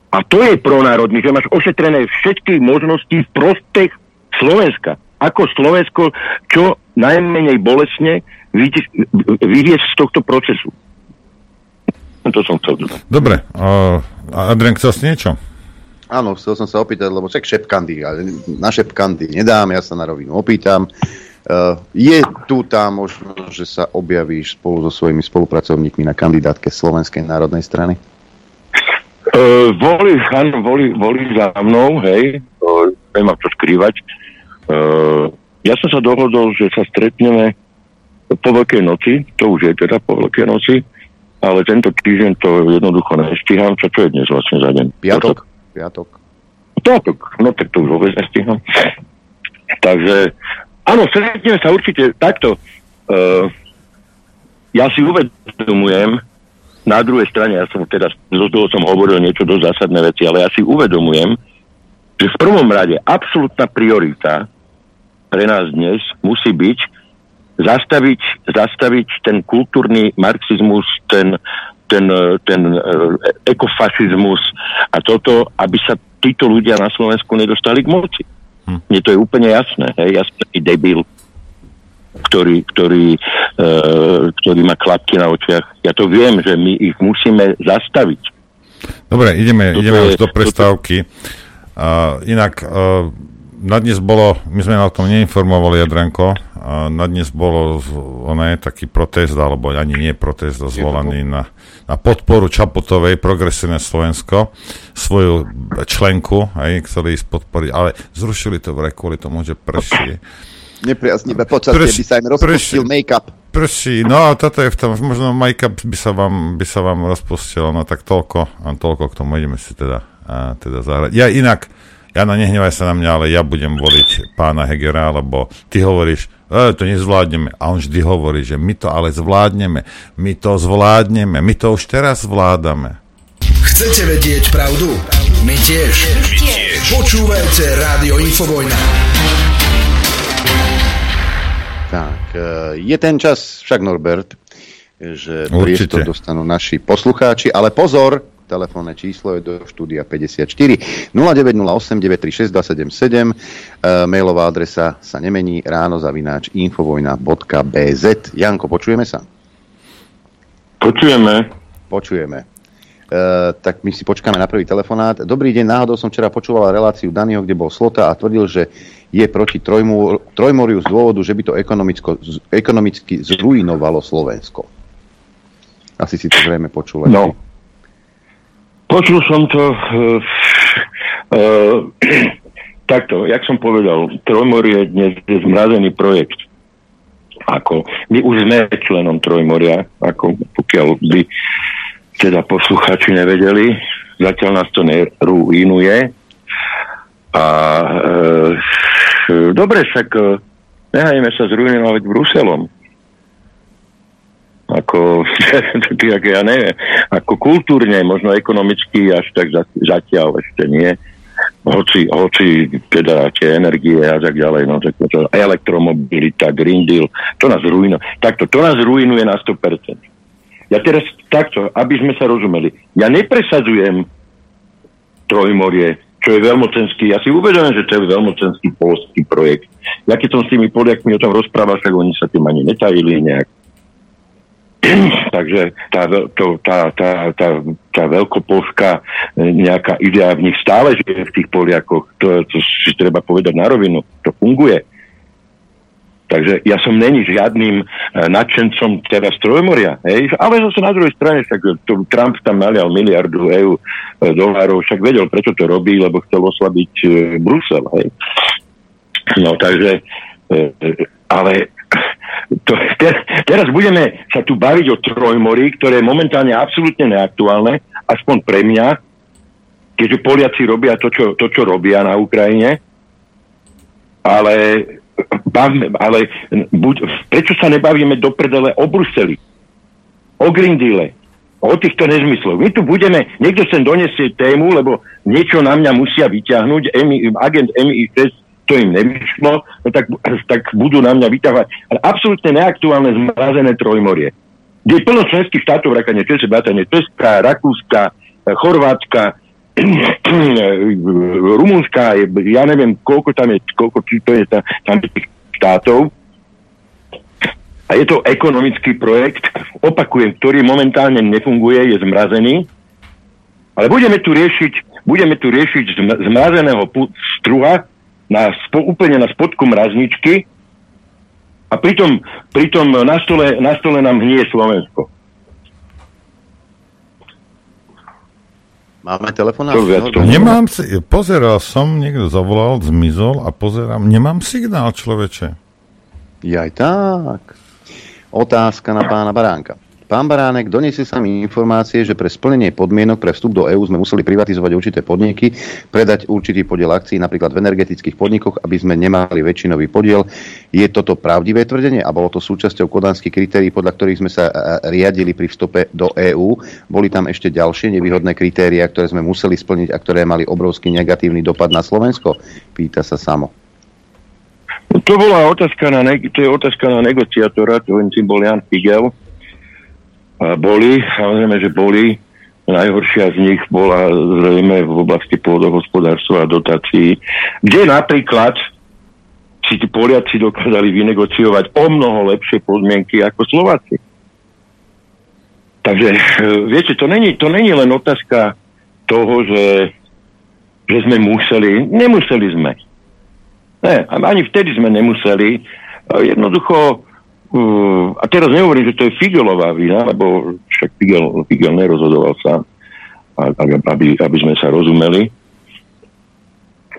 A to je pronárodný, že máš ošetrené všetky možnosti v prospech Slovenska. Ako Slovensko čo najmenej bolesne vyviesť z tohto procesu. To som chcel. Dobre. Uh, Adrian, chcel si niečo? Áno, chcel som sa opýtať, lebo však šepkandy, ale na šepkandy nedám, ja sa na rovinu opýtam. Uh, je tu tá možnosť, že sa objavíš spolu so svojimi spolupracovníkmi na kandidátke Slovenskej národnej strany? Uh, voli, áno, voli, voli za mnou, hej, uh, nemám čo skrývať. Uh, ja som sa dohodol, že sa stretneme po Veľkej noci, to už je teda po Veľkej noci, ale tento týždeň to jednoducho nestíham. Čo, čo je dnes vlastne za deň? Piatok. Piatok. Piatok, no tak to už vôbec nestíham. Takže, áno, stretneme sa určite takto. Uh, ja si uvedomujem, na druhej strane, ja som teda, zo toho som hovoril niečo dosť zásadné veci, ale ja si uvedomujem, že v prvom rade absolútna priorita pre nás dnes musí byť zastaviť, zastaviť ten kultúrny marxizmus, ten, ten, ten uh, ekofašizmus a toto, aby sa títo ľudia na Slovensku nedostali k moci. Hm. Mne to je úplne jasné. Hej? Ja som taký debil, ktorý, ktorý, uh, ktorý má klapky na očiach. Ja to viem, že my ich musíme zastaviť. Dobre, ideme, ideme je, už do prestávky. Uh, inak uh, na dnes bolo, my sme o tom neinformovali, Jadranko, a na dnes bolo oné, taký protest, alebo ani nie protest, zvolaný na, na podporu Čaputovej, Progresívne Slovensko, svoju členku, aj, chceli ísť podporiť, ale zrušili to vraj kvôli tomu, že prší. Nepriaznivé počasie by sa im rozpustil make-up. Prší, no a toto je v tom, možno make-up by sa vám, by sa vám rozpustil, no tak toľko, a toľko k tomu ideme si teda, a, teda zahrať. Ja inak, Jana, nehnevaj sa na mňa, ale ja budem voliť pána Hegera, lebo ty hovoríš, e, to nezvládneme. A on vždy hovorí, že my to ale zvládneme. My to zvládneme. My to už teraz zvládame. Chcete vedieť pravdu? My tiež. My tiež. Počúvajte Rádio Infovojna. Tak, e, je ten čas však, Norbert, že priestor dostanú naši poslucháči, ale pozor, Telefónne číslo je do štúdia 54 0908 936 277. E, mailová adresa sa nemení ráno zavináč infovojna.bz. Janko, počujeme sa? Počujeme. Počujeme. Uh, tak my si počkáme na prvý telefonát. Dobrý deň, náhodou som včera počúval reláciu Daniho, kde bol Slota a tvrdil, že je proti trojmor, Trojmoriu z dôvodu, že by to ekonomicky zrujnovalo Slovensko. Asi si to zrejme počul. No, Počul som to uh, uh, *clears throat* takto, jak som povedal, Trojmorie dnes je zmrazený projekt. Ako, my už sme členom Trojmoria, ako pokiaľ by teda posluchači nevedeli, zatiaľ nás to neruinuje. A e, dobre, však nehajeme sa zrujnovať Bruselom ako, *laughs* tak ja neviem, ako kultúrne, možno ekonomicky až tak zatiaľ ešte nie. Hoci, hoci teda tie energie a tak ďalej, no tak to, elektromobilita, Green Deal, to nás ruinuje. Takto, to nás ruinuje na 100%. Ja teraz takto, aby sme sa rozumeli, ja nepresadzujem Trojmorie čo je veľmocenský, ja si uvedomujem, že to je veľmocenský polský projekt. Ja keď som s tými Poliakmi o tom rozprával, však oni sa tým ani netajili nejak. *clears throat* Takže tá, to, tá, tá, tá, tá veľkopolská e, nejaká idea v nich stále žije v tých Poliakoch. To, to si treba povedať na rovinu. To funguje. Takže ja som není žiadnym e, nadšencom teraz Trojmoria. Hej? Ale zase na druhej strane, však to, Trump tam nalial miliardu eur, e, dolárov, však vedel, prečo to robí, lebo chcel oslabiť e, Brusel. Hej? No takže, e, e ale to, te, teraz budeme sa tu baviť o Trojmori, ktoré je momentálne absolútne neaktuálne, aspoň pre mňa, keďže Poliaci robia to, čo, to, čo robia na Ukrajine, ale, bavme, ale buď, prečo sa nebavíme do prdele o Bruseli, o Green Deal, o týchto nezmysloch. My tu budeme, niekto sem donesie tému, lebo niečo na mňa musia vyťahnuť, agent MI6 to im nevyšlo, no tak, tak budú na mňa vyťahovať. Ale absolútne neaktuálne zmrazené trojmorie. Kde je plno členských štátov vrátane České bratanie, Česká, Rakúska, Chorvátska, *clears throat* Rumunska, ja neviem, koľko tam je, koľko to je tam, tam tých štátov. A je to ekonomický projekt, opakujem, ktorý momentálne nefunguje, je zmrazený. Ale budeme tu riešiť, budeme tu riešiť zmrazeného struha, na spo, úplne na spodku mrazničky a pritom, pritom na, stole, na stole nám hnie Slovensko. Máme telefonát? Nemám si, pozeral som, niekto zavolal, zmizol a pozerám, nemám signál človeče. Jaj tak. Otázka na pána Baránka. Pán Baránek, doniesie sa mi informácie, že pre splnenie podmienok pre vstup do EÚ sme museli privatizovať určité podniky, predať určitý podiel akcií napríklad v energetických podnikoch, aby sme nemali väčšinový podiel. Je toto pravdivé tvrdenie a bolo to súčasťou kodanských kritérií, podľa ktorých sme sa e, riadili pri vstupe do EÚ? Boli tam ešte ďalšie nevýhodné kritéria, ktoré sme museli splniť a ktoré mali obrovský negatívny dopad na Slovensko? Pýta sa samo. To bola otázka na, to je otázka na negociátora, to bol Jan Figel boli, samozrejme, že boli. Najhoršia z nich bola zrejme v oblasti pôdohospodárstva a dotácií, kde napríklad si tí Poliaci dokázali vynegociovať o mnoho lepšie podmienky ako Slováci. Takže, e, viete, to není, to není len otázka toho, že, že sme museli. Nemuseli sme. Ne, ani vtedy sme nemuseli. E, jednoducho Uh, a teraz nehovorím, že to je Figelová vina, lebo však Figel, Figel nerozhodoval sám, aby, aby sme sa rozumeli.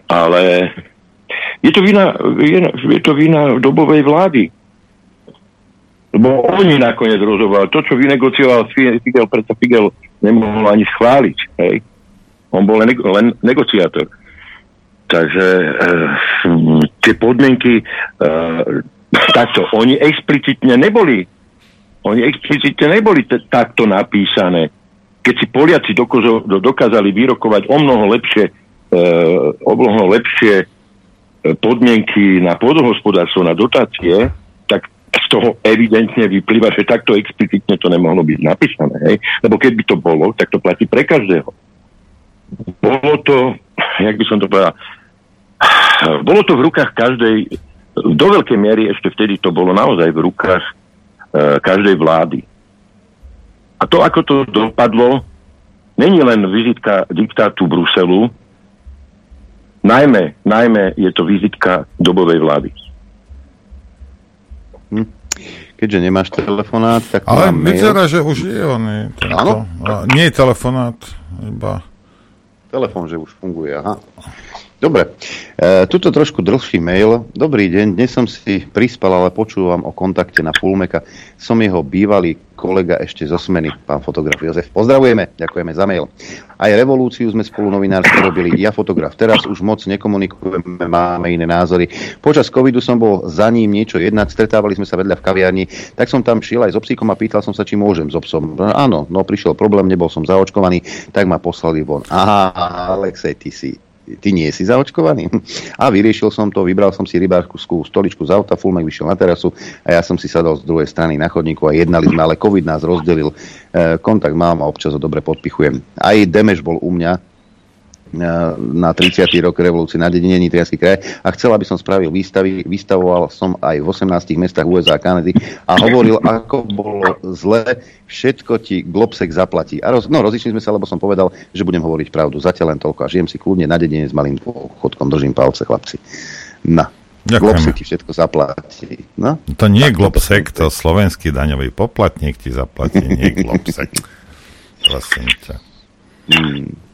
Ale je to vina, je, je to vina dobovej vlády. Lebo oni nakoniec rozhodovali. To, čo vynegocioval Figel, preto Figel nemohol ani schváliť. Hej. On bol len, len negociátor. Takže e, tie podmienky e, takto, oni explicitne neboli. Oni explicitne neboli t- takto napísané. Keď si Poliaci dokozo, do, dokázali vyrokovať o mnoho lepšie, e, o lepšie e, podmienky na pôdohospodárstvo, na dotácie, tak z toho evidentne vyplýva, že takto explicitne to nemohlo byť napísané. Hej? Lebo keď by to bolo, tak to platí pre každého. Bolo to, jak by som to povedal, bolo to v rukách každej do veľkej miery ešte vtedy to bolo naozaj v rukách e, každej vlády. A to, ako to dopadlo, není len vizitka diktátu Bruselu, najmä, najmä je to vizitka dobovej vlády. Hm. Keďže nemáš telefonát, tak Ale vyzerá, že už je on. Áno? Nie je telefonát, iba... Telefón, že už funguje, aha. Dobre, e, tuto trošku dlhší mail. Dobrý deň, dnes som si prispal, ale počúvam o kontakte na Fulmeka. Som jeho bývalý kolega ešte zo smeny, pán fotograf Jozef. Pozdravujeme, ďakujeme za mail. Aj revolúciu sme spolu novinársky robili, ja fotograf. Teraz už moc nekomunikujeme, máme iné názory. Počas covidu som bol za ním niečo jednať, stretávali sme sa vedľa v kaviarni, tak som tam šiel aj s so psíkom a pýtal som sa, či môžem s so psom. Áno, no prišiel problém, nebol som zaočkovaný, tak ma poslali von. Aha, Alexej, ty si ty nie si zaočkovaný. A vyriešil som to, vybral som si rybárskú stoličku z auta, Fulmek vyšiel na terasu a ja som si sadol z druhej strany na chodníku a jednali sme, ale COVID nás rozdelil. E, kontakt mám a občas ho dobre podpichujem. Aj Demeš bol u mňa, na 30. rok revolúcie na dedine Nitrianský kraj a chcel, aby som spravil výstavy. Vystavoval som aj v 18 mestách USA a Kanady a hovoril, ako bolo zle, všetko ti Globsek zaplatí. A roz, no, rozišli sme sa, lebo som povedal, že budem hovoriť pravdu. Zatiaľ len toľko a žijem si kľudne na dedine s malým chodkom. Držím palce, chlapci. Na. Globsek ti všetko zaplatí. No? To nie je Globsek, to slovenský daňový poplatník ti zaplatí, nie Globsek. *laughs* Prosím ťa. Hmm.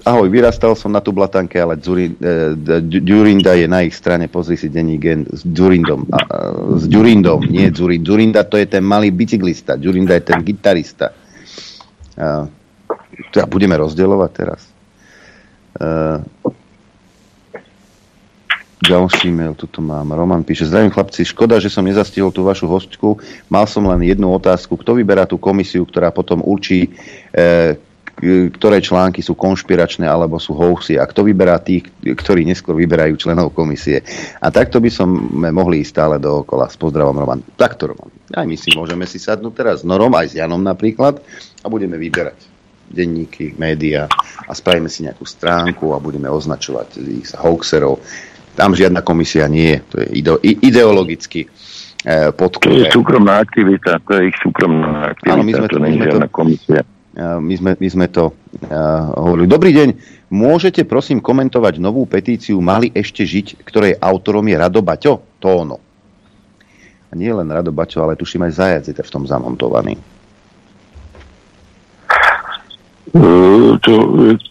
Ahoj, vyrastal som na tu blatanke, ale e, Durinda je na ich strane, pozri si denní gen s Durindom. A, s Durindom, nie Dzuri. Durinda to je ten malý bicyklista, Durinda je ten gitarista. A, a budeme rozdielovať teraz. A, e, ďalší mail, tuto mám. Roman píše, zdravím chlapci, škoda, že som nezastihol tú vašu hostku. Mal som len jednu otázku. Kto vyberá tú komisiu, ktorá potom určí, e, ktoré články sú konšpiračné alebo sú hoaxy a kto vyberá tých, ktorí neskôr vyberajú členov komisie. A takto by sme mohli ísť stále dookola. S pozdravom, Roman. Takto, Roman. Aj my si môžeme si sadnúť teraz s Norom, aj s Janom napríklad a budeme vyberať denníky, médiá a spravíme si nejakú stránku a budeme označovať ich hoaxerov tam žiadna komisia nie je. To je ideologicky e, To je súkromná aktivita, to je ich súkromná aktivita, Áno, my sme to, to nie je žiadna komisia. My sme, my sme to uh, hovorili. Dobrý deň, môžete prosím komentovať novú petíciu Mali ešte žiť, ktorej autorom je Rado Baťo? To. A nie len Rado Baťo, ale tuším aj Zajac je v tom zamontovaný. To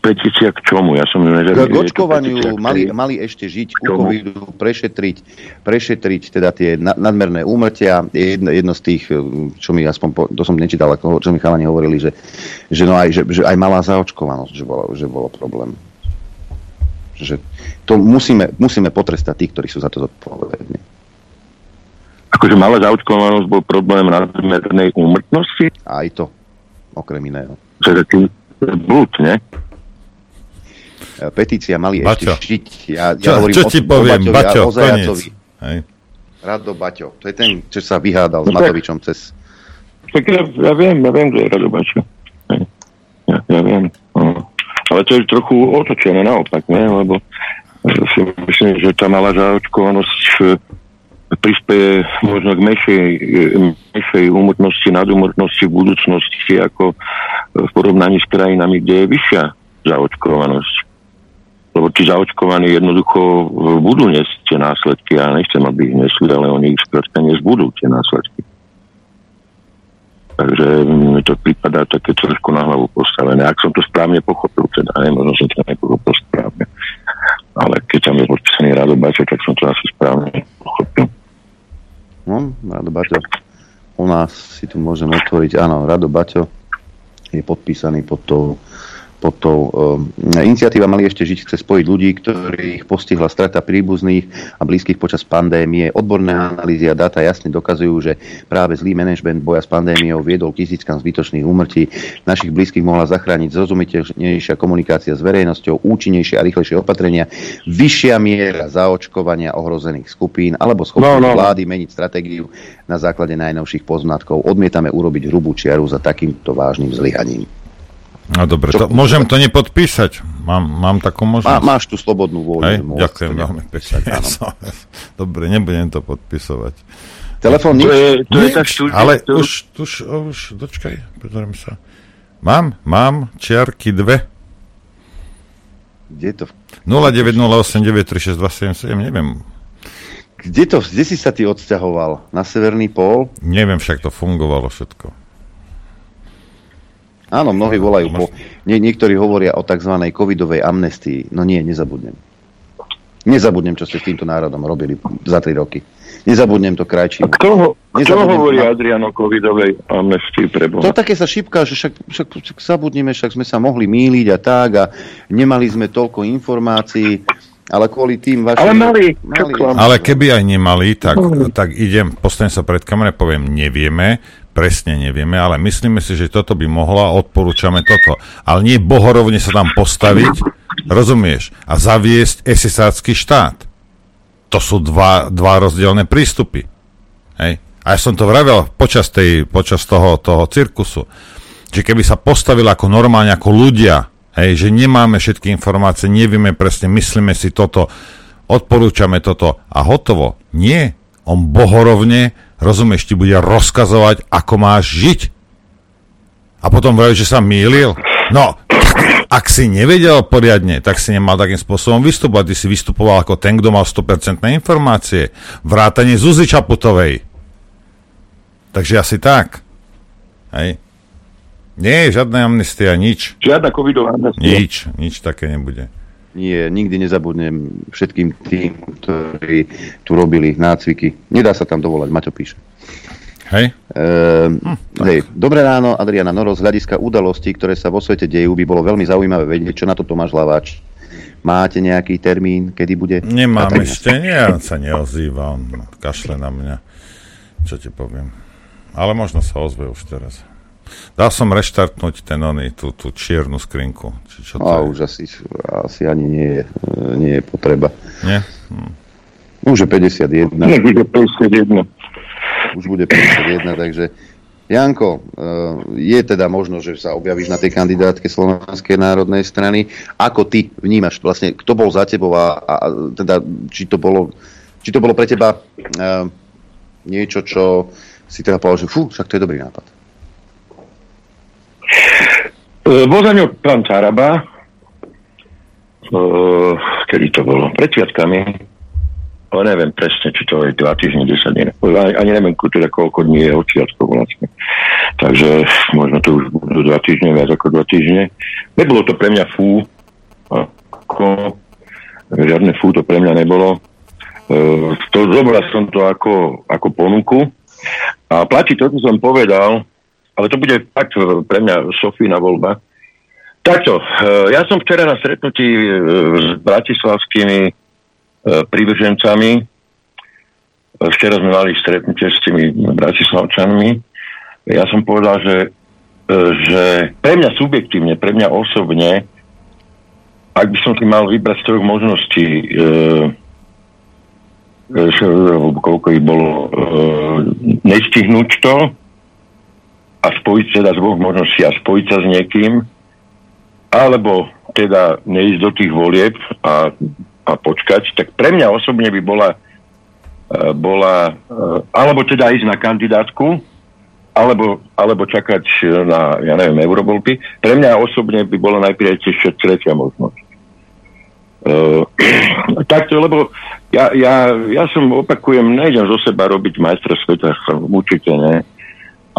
petícia k čomu? Ja som nezavidel. K očkovaniu mali, mali ešte žiť ku covidu, prešetriť, prešetriť teda tie nadmerné úmrtia. Jedno, jedno z tých, čo mi aspoň, po, to som nečítal, ako, čo mi chalani hovorili, že, že, no aj, že, že aj malá zaočkovanosť, že bolo, že bolo problém. Že to musíme, musíme potrestať tých, ktorí sú za to zodpovední. Akože malá zaočkovanosť bol problém nadmernej úmrtnosti? Aj to, okrem iného. Že tým, blúd, ne? Petícia mali Baťo. ešte žiť. Ja, čo, ja hovorím čo ti o, poviem, o Baťo, o Hej. Rado Baťo. To je ten, čo sa vyhádal no, s Matovičom cez... Tak ja, ja viem, ja viem, že je Rado Baťo. Ja, ja viem. No. Ale to je trochu otočené naopak, ne? Lebo si myslím, že tá malá zaočkovanosť prispieje možno k menšej, menšej úmrtnosti, nadúmrtnosti v budúcnosti ako v porovnaní s krajinami, kde je vyššia zaočkovanosť. Lebo tí zaočkovaní jednoducho budú niesť tie následky. Ja nechcem, aby ich nesli, ale oni ich skrátka budú tie následky. Takže mi to prípada také trošku na hlavu postavené. Ak som to správne pochopil, teda, ne, možno som to nepochopil správne. Ale keď tam je podpísaný Rado Bačo, tak som to asi správne pochopil. No, Rado Baťo. U nás si tu môžem otvoriť, áno, Rado Baťo je podpísaný pod tou pod tou um, iniciatíva Mali ešte žiť chce spojiť ľudí, ktorých postihla strata príbuzných a blízkych počas pandémie. Odborné analýzy a dáta jasne dokazujú, že práve zlý manažment boja s pandémiou viedol k tisíckam zbytočných úmrtí. Našich blízkych mohla zachrániť zrozumiteľnejšia komunikácia s verejnosťou, účinnejšie a rýchlejšie opatrenia, vyššia miera zaočkovania ohrozených skupín alebo schopnosť no, no. vlády meniť stratégiu na základe najnovších poznatkov. Odmietame urobiť hrubú čiaru za takýmto vážnym zlyhaním. No dobre, to, môžem to nepodpísať? Mám, mám takú možnosť? Má, máš tú slobodnú vôľu. Hej, ďakujem veľmi pekne. *laughs* dobre, nebudem to podpisovať. Telefón nič? To je, to je štúdia, ale to... už, už, už, dočkaj, pozriem sa. Mám, mám, čiarky dve. Kde je to? 0908936277, neviem. Kde to, kde si sa ty odsťahoval? Na severný pól? Neviem, však to fungovalo všetko. Áno, mnohí volajú po... Nie, niektorí hovoria o tzv. covidovej amnestii. No nie, nezabudnem. Nezabudnem, čo ste s týmto národom robili za tri roky. Nezabudnem to krajčím. A kto, ho, kto hovorí na... Adrian o covidovej amnestii pre Boha? To také sa šipká, že však, však, však zabudneme, však sme sa mohli míliť a tak a nemali sme toľko informácií. Ale kvôli tým vašim... Ale mali. mali. Ale keby aj nemali, tak, tak idem, postavím sa pred kamerou, poviem, nevieme, presne nevieme, ale myslíme si, že toto by mohlo a odporúčame toto. Ale nie bohorovne sa tam postaviť, rozumieš, a zaviesť esesácky štát. To sú dva, dva rozdielne prístupy. Hej. A ja som to vravel počas, tej, počas toho, toho cirkusu, že keby sa postavil ako normálne, ako ľudia, Hej, že nemáme všetky informácie, nevieme presne, myslíme si toto, odporúčame toto a hotovo. Nie. On bohorovne, rozumieš, ti bude rozkazovať, ako máš žiť. A potom vraví, že sa mýlil. No, ak si nevedel poriadne, tak si nemal takým spôsobom vystupovať. Ty si vystupoval ako ten, kto mal 100% informácie. Vrátanie Zuzi Čaputovej. Takže asi tak. Hej. Nie, žiadna amnestia, nič. Žiadna covidová amnestia. Nič, nič také nebude. Nie, nikdy nezabudnem všetkým tým, ktorí tu robili nácviky. Nedá sa tam dovolať, Maťo píše. Hej? Ehm, hej. Dobré ráno, Adriana Noro. Z hľadiska udalostí, ktoré sa vo svete dejú, by bolo veľmi zaujímavé vedieť, čo na to Tomáš Hlaváč. Máte nejaký termín, kedy bude? Nemám ešte, nie, on sa neozýva, on kašle na mňa. Čo ti poviem. Ale možno sa ozve už teraz. Dal som reštartnúť ten oný, tú, tú čiernu skrinku. Či čo to A je? už asi, asi ani nie je, nie je potreba. Nie? Hm. Už je 51. Nech bude 51. už bude 51, takže Janko, eh, je teda možno, že sa objavíš na tej kandidátke Slovenskej národnej strany. Ako ty vnímaš vlastne, kto bol za tebou a, a a teda, či to bolo, či to bolo pre teba uh, niečo, čo si teda povedal, že fú, však to je dobrý nápad. E, Bol za ňou pán Caraba, e, kedy to bolo, pred sviatkami, ale neviem presne, či to je 2 týždne, 10 dní, ani, ani neviem, teda koľko dní je od sviatkov vlastne. Takže možno to už budú 2 týždne, viac ako 2 týždne. Nebolo to pre mňa fú, ako, žiadne fú to pre mňa nebolo. E, to zobral som to ako, ako ponuku a platí to, čo som povedal, ale to bude fakt e, pre mňa Sofína voľba. Takto, e, ja som včera na stretnutí e, s bratislavskými prívržencami, včera sme mali stretnutie s tými bratislavčanmi, ja som povedal, že, že pre mňa subjektívne, pre mňa osobne, ak by som si mal vybrať z troch možností, koľko ich bolo, nestihnúť to, a spojiť teda z dvoch možností a spojiť sa s niekým, alebo teda neísť do tých volieb a, a počkať, tak pre mňa osobne by bola, e, bola e, alebo teda ísť na kandidátku, alebo, alebo čakať na, ja neviem, eurovolby. Pre mňa osobne by bola najprv ešte tretia možnosť. *clears throat* Uh, takto, lebo ja, ja, ja som opakujem, nejdem zo seba robiť majstra sveta, určite ne.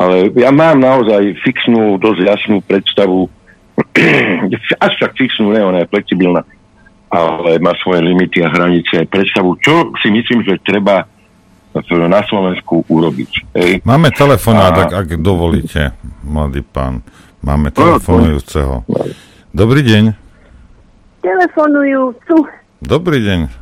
Ale ja mám naozaj fixnú, dosť jasnú predstavu, *clears throat* až tak fixnú, ne, ona je flexibilná, ale má svoje limity a hranice, predstavu, čo si myslím, že treba na Slovensku urobiť. Hej. Máme telefonát, A- ak, ak dovolíte, mladý pán. Máme telefonujúceho. Dobrý deň. telefonujúcu. Dobrý deň.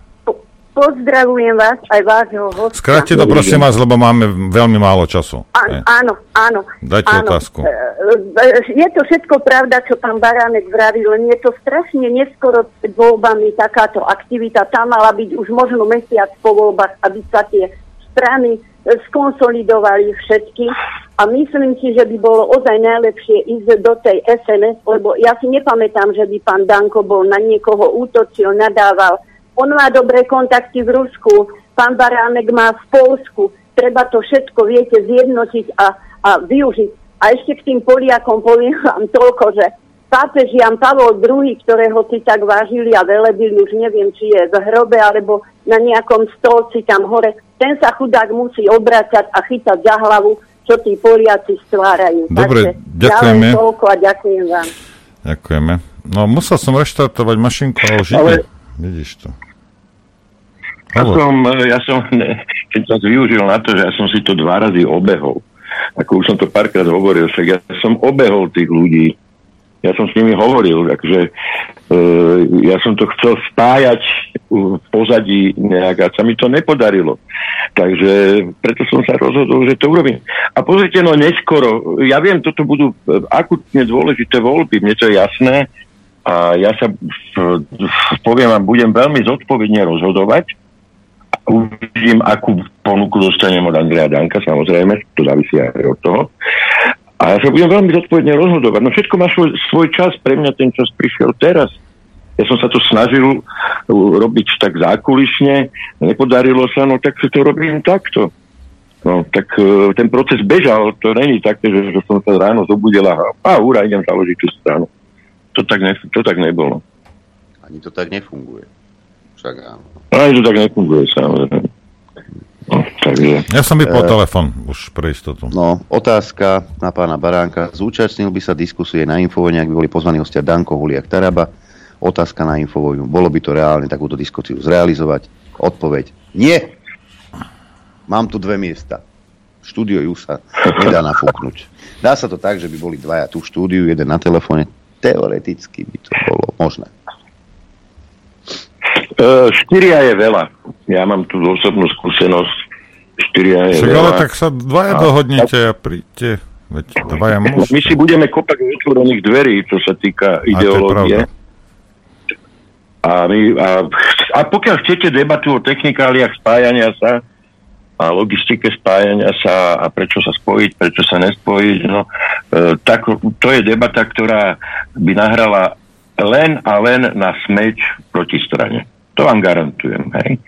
Po- Pozdravujem vás, aj vášho hostia. Skráte to prosím vás, lebo máme veľmi málo času. Hej. Áno, áno. Dajte áno. otázku. E, e, Je to všetko pravda, čo pán Baránek vraví, len je to strašne neskoro pred voľbami takáto aktivita. Tá mala byť už možno mesiac po voľbách, aby sa tie strany skonsolidovali všetky. A myslím si, že by bolo ozaj najlepšie ísť do tej SNS, lebo ja si nepamätám, že by pán Danko bol na niekoho útočil, nadával. On má dobré kontakty v Rusku, pán Baránek má v Polsku. Treba to všetko, viete, zjednotiť a, a využiť. A ešte k tým Poliakom poviem vám *laughs* toľko, že pápež Jan Pavol II, ktorého si tak vážili a velebili, už neviem, či je v hrobe alebo na nejakom stolci tam hore, ten sa chudák musí obracať a chytať za hlavu, čo tí Poliaci stvárajú. Dobre, Takže ďakujeme. Toľko a ďakujem vám. Ďakujeme. No, musel som reštartovať mašinku, ale už Ale-. Vidíš to. Ja Hovor. som, ja som, *laughs* keď som využil na to, že ja som si to dva razy obehol, ako už som to párkrát hovoril, však ja som obehol tých ľudí, ja som s nimi hovoril, takže e, ja som to chcel spájať v pozadí nejak a sa mi to nepodarilo. Takže preto som sa rozhodol, že to urobím. A pozrite, no neskoro, ja viem, toto budú e, akutne dôležité voľby, mne to je jasné a ja sa, poviem vám, budem veľmi zodpovedne rozhodovať, uvidím, akú ponuku dostanem od Andreja Danka, samozrejme, to závisí aj od toho. A ja sa budem veľmi zodpovedne rozhodovať. No všetko má svoj, svoj čas, pre mňa ten čas prišiel teraz. Ja som sa to snažil robiť tak zákulisne, nepodarilo sa, no tak to robím takto. No, tak uh, ten proces bežal, to není také, že, že som sa ráno zobudil a, a úra, idem založiť tú stranu. To tak, ne, to tak nebolo. Ani to tak nefunguje. Však áno. Ani to tak nefunguje, samozrejme. No, takže... Ja som vypol telefon už pre istotu. No, otázka na pána Baránka. Zúčastnil by sa diskusie na Infovojne, ak by boli pozvaní hostia Danko, Huliak, Taraba. Otázka na Infovojnu. Bolo by to reálne takúto diskusiu zrealizovať? Odpoveď. Nie! Mám tu dve miesta. Štúdio ju sa nedá nafúknuť. Dá sa to tak, že by boli dvaja tu v štúdiu, jeden na telefóne. Teoreticky by to bolo možné. Uh, štyria je veľa. Ja mám tú osobnú skúsenosť. Štyria je Však veľa. ale tak sa dvaja A- dohodnete a príďte. Veď dvaja My môžete. si budeme kopať otvorených dverí, čo sa týka A ideológie. pravda. A, my, a, a pokiaľ chcete debatu o technikáliach spájania sa a logistike spájania sa a prečo sa spojiť, prečo sa nespojiť, no, e, tak to je debata, ktorá by nahrala len a len na smeč proti strane. To vám garantujem. Hej.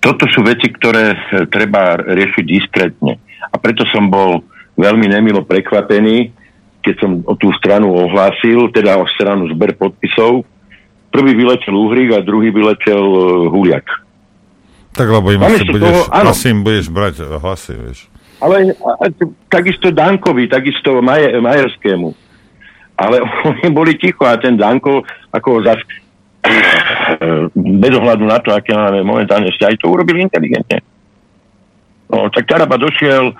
Toto sú veci, ktoré e, treba riešiť diskrétne. A preto som bol veľmi nemilo prekvapený, keď som o tú stranu ohlásil, teda o stranu zber podpisov. Prvý vyletel Uhrík a druhý vyletel e, Huliak. Tak lebo im asi budeš, toho, áno. asi im budeš brať hlasy, vieš. Ale a, takisto Dankovi, takisto Maje, Majerskému. Ale *laughs* oni boli ticho a ten Danko, ako zas, bez ohľadu na to, aké máme momentálne vzťahy, to urobil inteligentne. No, tak Taraba došiel, e,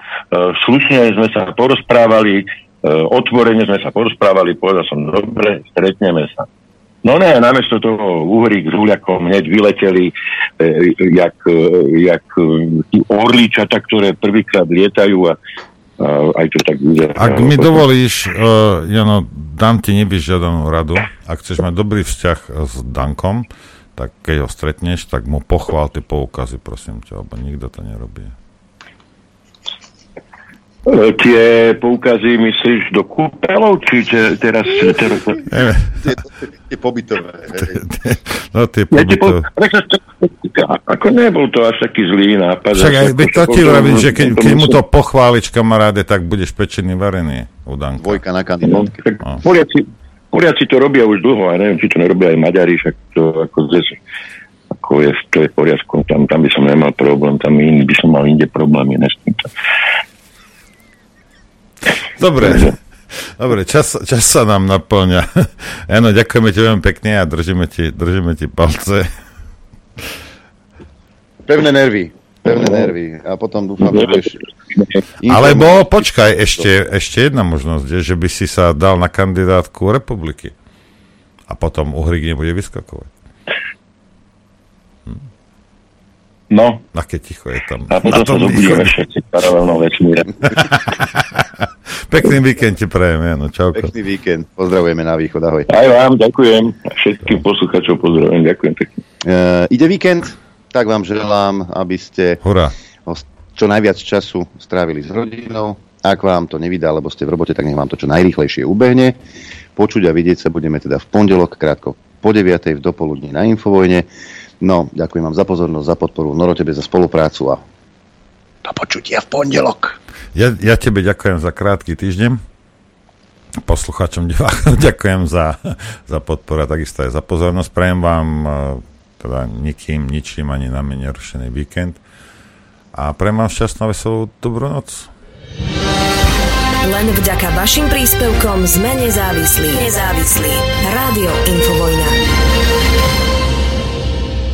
slušne sme sa porozprávali, e, otvorene sme sa porozprávali, povedal som, dobre, stretneme sa. No ne, namiesto toho Uhrík s Huliakom hneď vyleteli, e, jak, e, jak e, tí orličata, ktoré prvýkrát lietajú a aj to tak vyzerá. Ak mi dovolíš, uh, Jano, dám ti nevyžiadanú radu. Ak chceš mať dobrý vzťah s Dankom, tak keď ho stretneš, tak mu pochvál tie poukazy, prosím ťa, lebo nikto to nerobí. Tie poukazy myslíš do kúpeľov, či te, teraz... teraz Tie, tie pobytové. no tie pobytové. ako nebol to až taký zlý nápad. Však aj veď to ti vravím, že keď, mu to pochváliš, kamaráde, tak budeš pečený varený u Danka. Dvojka na No, kandidátke. No. Poliaci, Poliaci to robia už dlho, a neviem, či to nerobia aj Maďari, však to ako zase, ako je, to je v poriadku, tam, tam by som nemal problém, tam in, by som mal inde problémy, než. Dobre, dobre čas, čas sa nám naplňa. *laughs* Áno, ďakujeme ti veľmi pekne a držíme ti, držíme ti palce. Pevné nervy. Pevné nervy. A potom dúfam, že budeš... Alebo počkaj, ešte, ešte jedna možnosť je, že by si sa dal na kandidátku republiky. A potom Uhrik nebude vyskakovať. No, Aké ticho je tam. a Na potom sa zobudíme všetci v paralelnom vesmíre. *laughs* Pekný víkend ti prajem, Jano, čauko. Pekný víkend. Pozdravujeme na východ. Ahoj. Aj vám, ďakujem. Všetkým poslucháčov pozdravujem. Ďakujem pekne. Uh, ide víkend, tak vám želám, aby ste Hurá. čo najviac času strávili s rodinou. Ak vám to nevydá, lebo ste v robote, tak nech vám to čo najrýchlejšie ubehne. Počuť a vidieť sa budeme teda v pondelok, krátko po 9. v dopoludní na Infovojne. No, ďakujem vám za pozornosť, za podporu, Noro tebe za spoluprácu a do počutia v pondelok. Ja, ja tebe ďakujem za krátky týždeň. Poslucháčom *laughs* ďakujem za, za podporu a takisto aj za pozornosť. Prajem vám eh, teda nikým, ničím ani nami nerušený víkend a prajem vám šťastnú a veselú dobrú noc. Len vďaka vašim príspevkom sme nezávislí. Nezávislí. Rádio Infovojna.